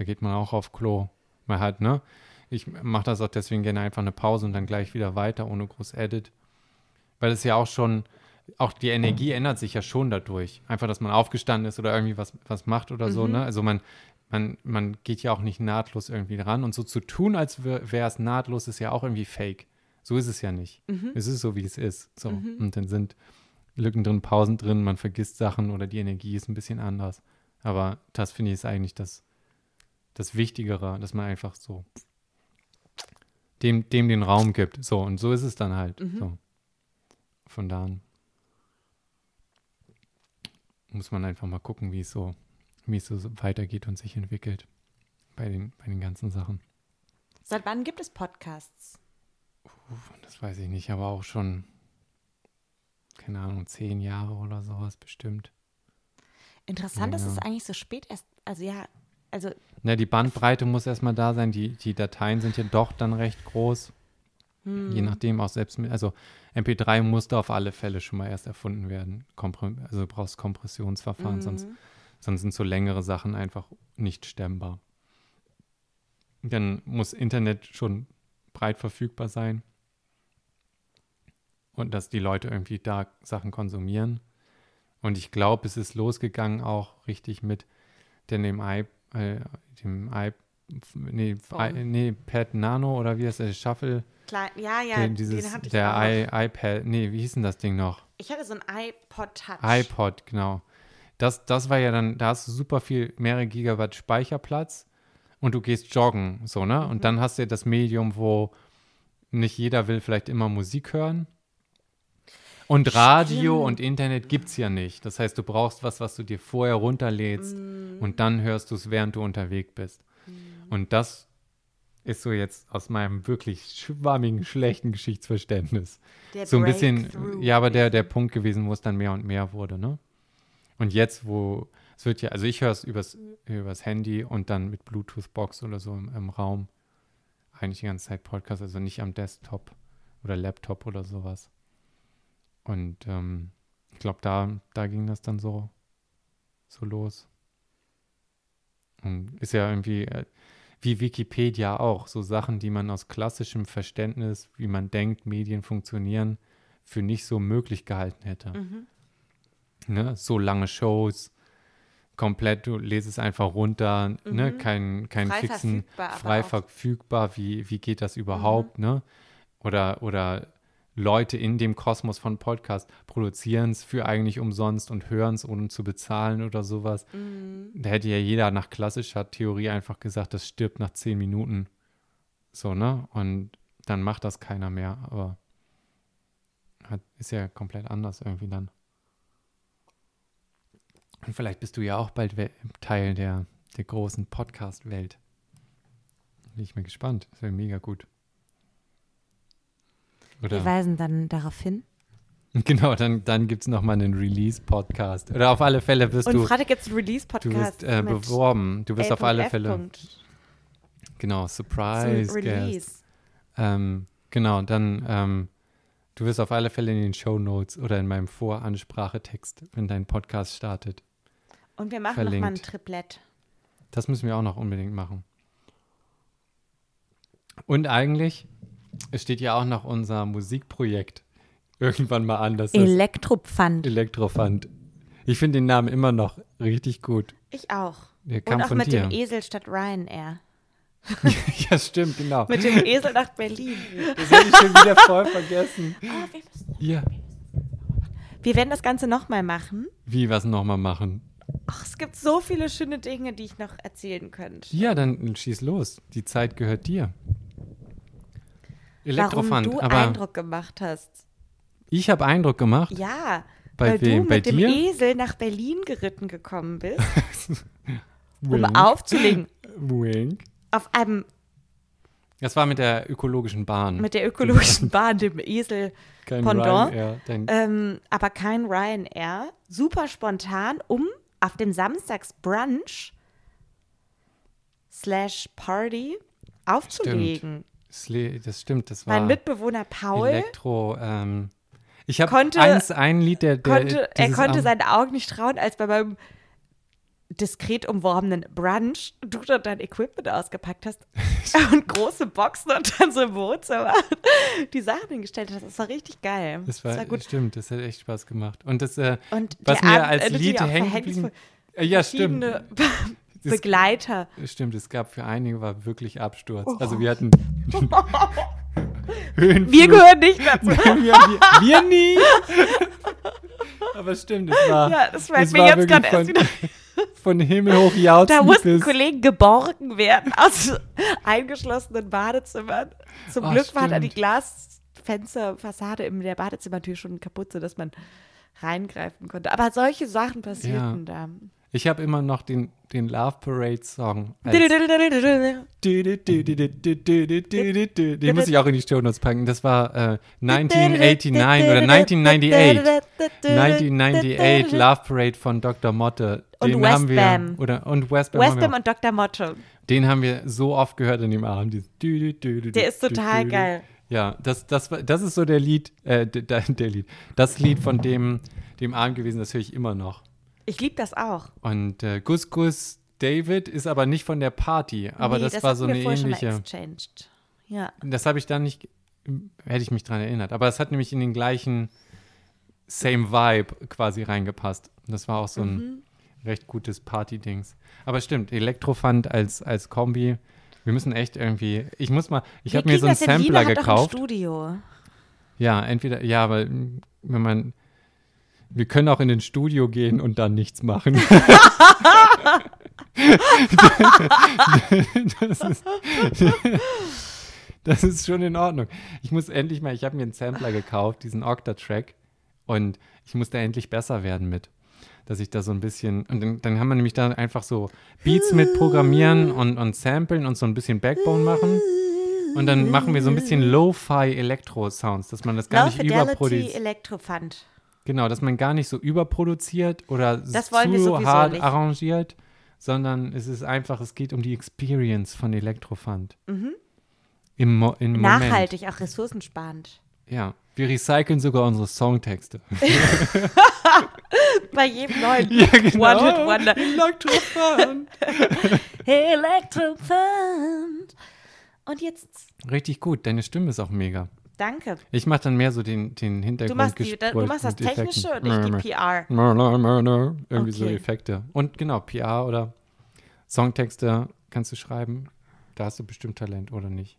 da geht man auch auf Klo. Man hat, ne? Ich mache das auch deswegen gerne einfach eine Pause und dann gleich wieder weiter, ohne groß Edit. Weil es ja auch schon, auch die Energie ändert sich ja schon dadurch. Einfach, dass man aufgestanden ist oder irgendwie was, was macht oder so, ne? Also man, man, man geht ja auch nicht nahtlos irgendwie ran. Und so zu tun, als wäre es nahtlos, ist ja auch irgendwie fake. So ist es ja nicht. Es ist so, wie es ist. So. Und dann sind Lücken drin, Pausen drin, man vergisst Sachen oder die Energie ist ein bisschen anders. Aber das finde ich ist eigentlich das, das Wichtigere, dass man einfach so dem, dem den Raum gibt. So, und so ist es dann halt. So. Von da an muss man einfach mal gucken, wie es so, wie es so weitergeht und sich entwickelt bei den, bei den ganzen Sachen. Seit wann gibt es Podcasts? Das weiß ich nicht, aber auch schon, keine Ahnung, zehn Jahre oder sowas bestimmt. Interessant, dass Ja. es eigentlich so spät erst, also ja, also Na, die Bandbreite muss erstmal da sein. Die, die Dateien sind ja doch dann recht groß. Je nachdem auch selbst mit, also MP3 musste auf alle Fälle schon mal erst erfunden werden. Komprim also du brauchst Kompressionsverfahren, sonst, sonst sind so längere Sachen einfach nicht stemmbar. Dann muss Internet schon breit verfügbar sein. Und dass die Leute irgendwie da Sachen konsumieren. Und ich glaube, es ist losgegangen auch richtig mit denn dem i, äh, dem i, nee. I, nee, Pad Nano oder wie heißt der Shuffle? klar, ja, ja, den, den dieses, hatte ich der. I, iPad, nee, wie hieß denn das Ding noch? Ich hatte so ein iPod Touch. iPod, genau. Das, das war ja dann, da hast du super viel, mehrere Gigabyte Speicherplatz und du gehst joggen, so, ne? Mhm. Und dann hast du ja das Medium, wo nicht jeder will vielleicht immer Musik hören. Und Radio Stimmt. und Internet gibt es ja nicht. Das heißt, du brauchst was, was du dir vorher runterlädst Mhm. und dann hörst du es, während du unterwegs bist. Und das ist so jetzt aus meinem wirklich schwammigen, schlechten Geschichtsverständnis Der so ein bisschen, ja, aber der, der. Punkt gewesen, wo es dann mehr und mehr wurde, ne? Und jetzt, wo es wird ja, also ich höre es übers, übers Handy und dann mit Bluetooth-Box oder so im, im Raum. Eigentlich die ganze Zeit Podcast, also nicht am Desktop oder Laptop oder sowas. Und ähm, ich glaube, da, da ging das dann so, so los. Und ist ja irgendwie, äh, wie Wikipedia auch, so Sachen, die man aus klassischem Verständnis, wie man denkt, Medien funktionieren, für nicht so möglich gehalten hätte. Mhm. Ne? So lange Shows, komplett, du lese es einfach runter, ne? kein, kein Mhm. Frei fixen, verfügbar, frei verfügbar, wie, wie geht das überhaupt, ne? Oder, oder Leute in dem Kosmos von Podcast produzieren es für eigentlich umsonst und hören es, ohne zu bezahlen oder sowas. Mhm. Da hätte ja jeder nach klassischer Theorie einfach gesagt, das stirbt nach zehn Minuten. So, ne? Und dann macht das keiner mehr. Aber hat, ist ja komplett anders irgendwie dann. Und vielleicht bist du ja auch bald Teil der, der großen Podcast-Welt. Bin ich mir gespannt. Das wäre mega gut. Wir Oder? weisen dann darauf hin. Genau, dann, dann gibt es nochmal einen Release-Podcast. Oder auf alle Fälle wirst Und du. Freitag gibt es einen Du Release-Podcast. wirst äh, beworben. Du wirst auf alle. Fälle. Genau, Surprise. Release. Ähm, genau, dann, ähm, du wirst auf alle Fälle in den Show Notes oder in meinem Voransprachetext, wenn dein Podcast startet. Und wir machen nochmal ein. Triplett. Das müssen wir auch noch unbedingt machen. Und eigentlich, es steht ja auch noch unser Musikprojekt irgendwann mal an, das Elektropfand. Elektrofund. Ich finde den Namen immer noch richtig gut. Ich auch. Der kam Und auch von mit dir. dem Esel statt Ryanair. ja, stimmt, genau. Mit dem Esel nach Berlin. Das hätte ich schon wieder voll vergessen. Oh, wir, müssen, Ja. wir werden das Ganze nochmal machen. Wie was nochmal machen? Ach, es gibt so viele schöne Dinge, die ich noch erzählen könnte. Ja, dann schieß los. Die Zeit gehört dir. Warum Elektrofund, du aber Eindruck gemacht hast. ich habe Eindruck gemacht. Ja, Bei weil wem? du Bei mit dem dir? Esel nach Berlin geritten gekommen bist, um Wink. aufzulegen. Wink. Auf einem, Das war mit der ökologischen Bahn. mit der ökologischen Bahn, dem Esel. Kein Pendant. Ryanair, dein Ähm, aber kein Ryanair. Super spontan, um auf dem Samstagsbrunch slash Party aufzulegen. Sle das stimmt, das war Mein Mitbewohner Paul Elektro. Ähm, ich habe eins, ein Lied, der, der konnte, er konnte Abend- seinen Augen nicht trauen, als bei meinem diskret umworbenen Brunch du dort dein Equipment ausgepackt hast und große Boxen und dann so im Wohnzimmer die Sachen hingestellt hast. Das war richtig geil. Das war, gut. stimmt, das hat echt Spaß gemacht. Und das, äh, Und was mir Abend als endete Lied hängen geblieben, verhängnisvoll. äh, ja stimmt, Begleiter. stimmt, es gab für einige war wirklich Absturz. Also Oh. wir hatten Höhenflug. Wir gehören nicht dazu. wir, wir, wir nie. Aber stimmt, es war, Ja, das es mir war jetzt gerade erst von, wieder. von Himmel hoch jauchzen Da mussten Kollegen geborgen werden aus eingeschlossenen Badezimmern. Zum Ach, Glück war da die stimmt. Glasfensterfassade in der Badezimmertür schon kaputt, sodass man reingreifen konnte. Aber solche Sachen passierten da. Ich habe immer noch den, den Love Parade Song. Den muss ich auch in die Show Notes packen. Das war äh, 1989 oder 1998. 1998 Love Parade von Dr. Motte. Und Den haben wir, Westbam. oder, und Westbam. haben wir Westbam auch. und Dr. Motto. Den haben wir so oft gehört an dem Abend. Der ist total geil. Ja, das, das, das ist so der Lied, äh, der, der Lied, das Lied von dem, dem Abend gewesen, das höre ich immer noch. Ich liebe das auch. Und äh, Gus Gus David ist aber nicht von der Party, aber Nee, das, war so eine ähnliche. Ja. Das habe ich dann nicht, hätte ich mich dran erinnert. Aber es hat nämlich in den gleichen Same Vibe quasi reingepasst. Das war auch so ein Mhm. recht gutes Party-Dings. Aber stimmt, Elektrofund als, als Kombi. Wir müssen echt irgendwie. Ich muss mal. Ich habe mir so einen das Sampler gekauft. Studio. Ja, entweder. Ja, aber mm, wenn man. Wir können auch in den Studio gehen und dann nichts machen. das, ist, das ist schon in Ordnung. Ich muss endlich mal, ich habe mir einen Sampler gekauft, diesen Octa-Track, und ich muss da endlich besser werden mit. Dass ich da so ein bisschen, und dann, dann haben wir nämlich da einfach so Beats mit programmieren und, und samplen und so ein bisschen Backbone machen. Und dann machen wir so ein bisschen Lo-Fi Elektro-Sounds, dass man das gar Low nicht überproduziert. Electrofund. Genau, dass man gar nicht so überproduziert oder zu hart nicht. arrangiert, sondern es ist einfach, es geht um die Experience von Elektrofund. Im, Mo im Moment. Mhm. Nachhaltig, auch ressourcensparend. Ja, wir recyceln sogar unsere Songtexte. Bei jedem neuen ja, genau. One-Hit-Wonder. Elektrofund. Electrofund. Und jetzt, Richtig gut, deine Stimme ist auch mega. Danke. Ich mache dann mehr so den, den Hintergrund. Du machst, die, du machst das Technische und ich die PR. Irgendwie so Okay. Effekte. Und genau, PR oder Songtexte kannst du schreiben. Da hast du bestimmt Talent, oder nicht?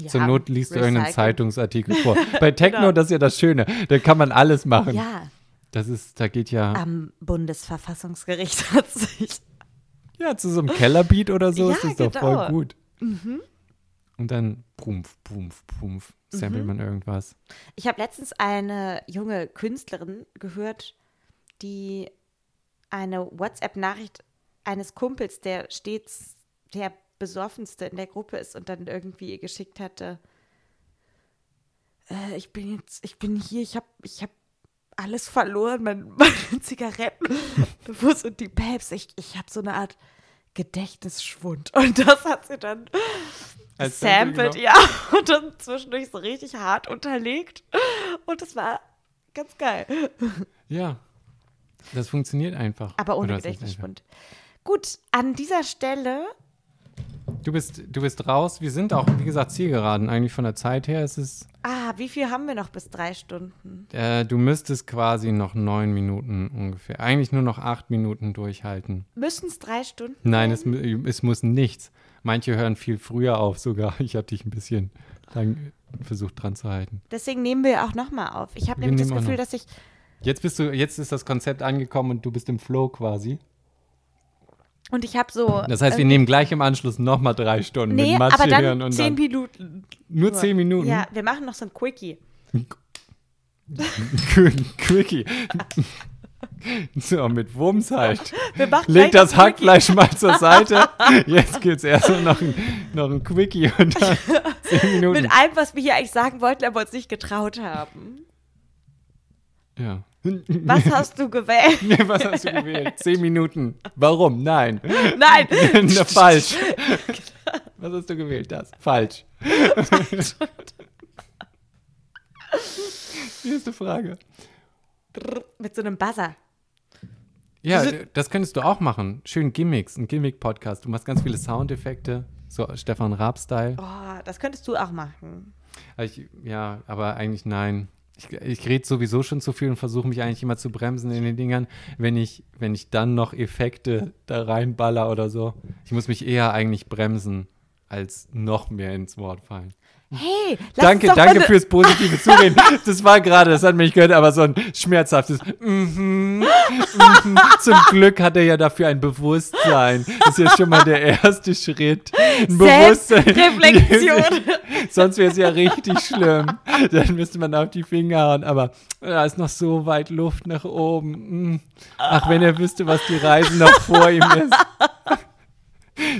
Ja, Zur Not liest du irgendeinen. Zeitungsartikel vor. Bei Techno, Genau. das ist ja das Schöne. Da kann man alles machen. Ja, Das ist, da geht ja, am Bundesverfassungsgericht hat sich. ja zu so einem Kellerbeat oder so Ja, ist das doch genau. voll gut. Und dann pumpf, pumpf, pumpf, samplet Mhm. man irgendwas. Ich habe letztens eine junge Künstlerin gehört, die eine WhatsApp-Nachricht eines Kumpels, der stets der besoffenste in der Gruppe ist und dann irgendwie ihr geschickt hatte. Äh, ich bin jetzt, ich bin hier, ich habe ich hab alles verloren, mein, meine Zigaretten, Bus und die Papes. Ich, ich habe so eine Art Gedächtnisschwund. Und das hat sie dann Als Sample sampled, ja, und dann zwischendurch so richtig hart unterlegt. Und das war ganz geil. Ja. Das funktioniert einfach. Aber ohne Gedächtnisschwund. Gut, an dieser Stelle? Du bist, du bist raus. Wir sind auch, wie gesagt, Zielgeraden. Eigentlich von der Zeit her ist es. ah, wie viel haben wir noch bis drei Stunden? Äh, du müsstest quasi noch neun Minuten ungefähr. Eigentlich nur noch acht Minuten durchhalten. Müssen es drei Stunden? Nein, es, es muss nichts. Manche hören viel früher auf sogar. Ich habe dich ein bisschen lang versucht dran zu halten. Deswegen nehmen wir auch nochmal auf. Ich habe nämlich das Gefühl, dass ich Jetzt bist du, jetzt ist das Konzept angekommen und du bist im Flow quasi. und ich habe so. Das heißt, wir äh, nehmen gleich im Anschluss nochmal drei Stunden Nee, mit Mathe aber hören dann und zehn dann Minuten. nur zehn Minuten. Ja, wir machen noch so ein Quickie. Quickie. So, mit Wumms halt. Leg das. Hackfleisch mal zur Seite. Jetzt gibt's erst noch ein, noch ein Quickie und dann zehn Minuten. Mit allem, was wir hier eigentlich sagen wollten, aber uns nicht getraut haben. Ja. Was hast du gewählt? Nee, was hast du gewählt? Zehn Minuten. Warum? Nein. Nein. Na, falsch. Was hast du gewählt? Das. Falsch. Nächste Frage. Mit so einem Buzzer. Ja, das könntest du auch machen. Schön Gimmicks, ein Gimmick-Podcast. Du machst ganz viele Soundeffekte, so Stefan Raab-Style. Oh, das könntest du auch machen. Ich- Ja, aber eigentlich nein. Ich, ich rede sowieso schon zu viel und versuche mich eigentlich immer zu bremsen in den Dingern, wenn ich, wenn ich dann noch Effekte da reinballer oder so. Ich muss mich eher eigentlich bremsen, als noch mehr ins Wort fallen. Hey, danke, danke fürs positive Zureden. Das war gerade, das hat mich gehört, aber so ein schmerzhaftes mhm, mhm. Zum Glück hat er ja dafür ein Bewusstsein. Das ist ja schon mal der erste Schritt. Ein Bewusstsein. Selbstreflexion. Sonst wäre es ja richtig schlimm. Dann müsste man auf die Finger hauen. Aber da ist noch so weit Luft nach oben. Mm. Ach, wenn er wüsste, was die Reise noch vor ihm ist.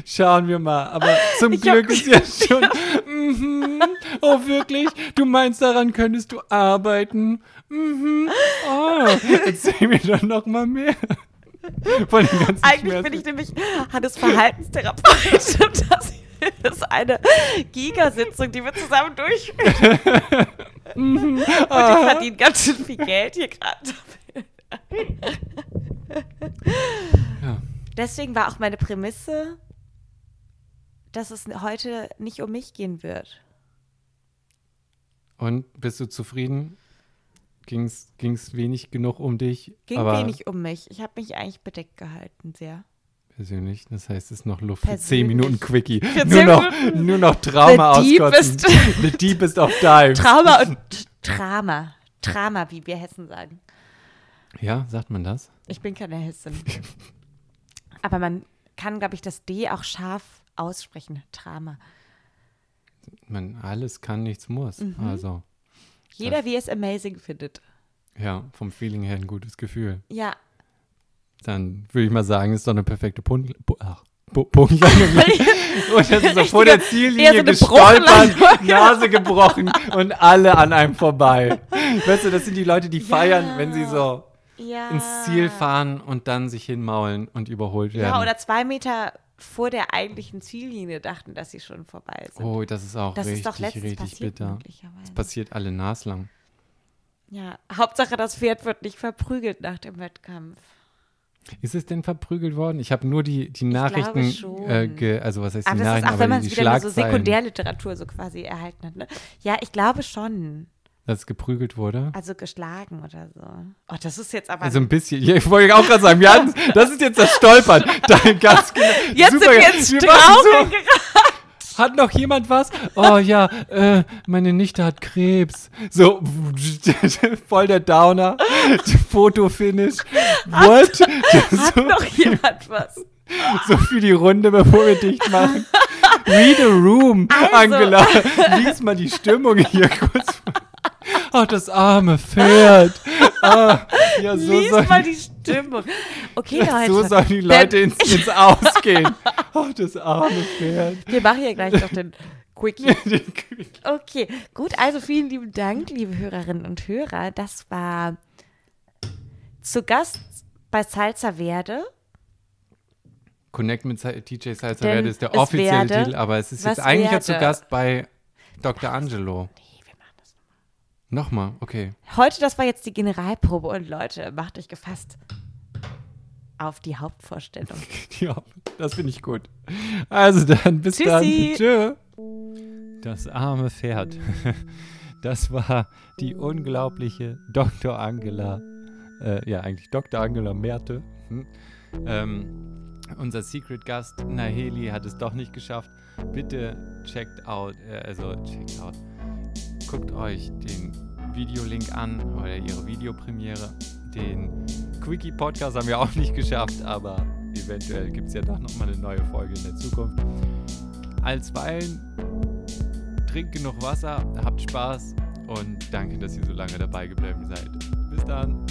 Schauen wir mal. Aber zum Ich Glück ist ja schon. Mhm. Oh, wirklich? Du meinst, daran könntest du arbeiten? Mhm. Oh, erzähl mir doch noch mal mehr. Von den ganzen Eigentlich Schmerzen. bin ich nämlich Hannes Verhaltenstherapeut. Das ist eine Gigasitzung, die wir zusammen durchführen. Und ich verdiene ganz schön viel Geld hier gerade. Ja. Deswegen war auch meine Prämisse, dass es heute nicht um mich gehen wird. Und bist du zufrieden? Ging es wenig genug um dich? Ging wenig um mich. Ich habe mich eigentlich bedeckt gehalten, sehr. Persönlich, das heißt, es ist noch Luft für Persönlich. 10 Minuten Quickie. Nur 10 noch, Minuten. nur noch Trauma The auskotzen. deepest- The deepest of dives. Trauma und Drama. Drama, wie wir Hessen sagen. Ja, sagt man das? Ich bin keine Hessin. Aber man kann, glaube ich, das D auch scharf aussprechen. Drama. Man, alles kann, nichts muss. Mhm. Also, Jeder, wie es amazing findet. ja, vom Feeling her ein gutes Gefühl. Ja. Dann würde ich mal sagen, ist doch eine perfekte Punkt. Pu ach, Pu Punktlandung. und das ist so vor der Ziellinie so gestolpert. Nase gebrochen und alle an einem vorbei. Weißt du, das sind die Leute, die feiern, wenn sie so ja. ins Ziel fahren und dann sich hinmaulen und überholt werden. Ja, oder zwei Meter vor der eigentlichen Ziellinie dachten, dass sie schon vorbei sind. oh, das ist auch das richtig, ist richtig passiert, bitter. möglicherweise. Passiert alle naslang. Ja, Hauptsache das Pferd wird nicht verprügelt nach dem Wettkampf. Ist es denn verprügelt worden? Ich habe nur die, die Nachrichten, äh, also was heißt Aber die das ist Nachrichten, auch, wenn man es wieder so Sekundärliteratur so quasi erhalten hat. Ne? Ja, ich glaube schon. Dass es geprügelt wurde. Also geschlagen oder so. Oh, das ist jetzt aber. Also ein bisschen. Ja, ich wollte auch gerade sagen, wir hatten, das ist jetzt das Stolpern. Da, ganz genau. jetzt Super, sind wir ins wir so, Hat noch jemand was? Oh ja, äh, meine Nichte hat Krebs. So, voll der Downer. Fotofinish. What? Hat so, noch jemand was? so für die Runde, bevor wir dicht machen. Read a room, Also. Angela. Lies mal die Stimmung hier kurz. Ach, das arme Pferd. Ah, ja, so Lies soll mal die Stimmung. Okay, Leute. so sollen die Leute ins, ins Ausgehen. Oh, das arme Pferd. Wir machen hier gleich noch den Quickie. Okay, gut. Also vielen lieben Dank, liebe Hörerinnen und Hörer. Das war zu Gast bei Salsa Verde. Connect mit TJ Salsa Denn Verde ist der offizielle Titel, aber es ist jetzt eigentlich ja zu Gast bei Dr. Angelo. Das. Nochmal, okay. Heute, das war jetzt die Generalprobe und Leute, macht euch gefasst auf die Hauptvorstellung. Ja, das finde ich gut. Also dann, bis Tschüssi. dann. Tschö. Das arme Pferd. Das war die unglaubliche Dr. Angela, äh, ja eigentlich Dr. Angela Merte. Hm. Ähm, unser Secret Gast Naheli hat es doch nicht geschafft. Bitte checkt out, äh, also checkt out. Guckt euch den Videolink an oder ihre Videopremiere. Den Quickie-Podcast haben wir auch nicht geschafft, aber eventuell gibt es ja doch nochmal eine neue Folge in der Zukunft. Alsweilen, trinkt genug Wasser, habt Spaß und danke, dass ihr so lange dabei geblieben seid. Bis dann.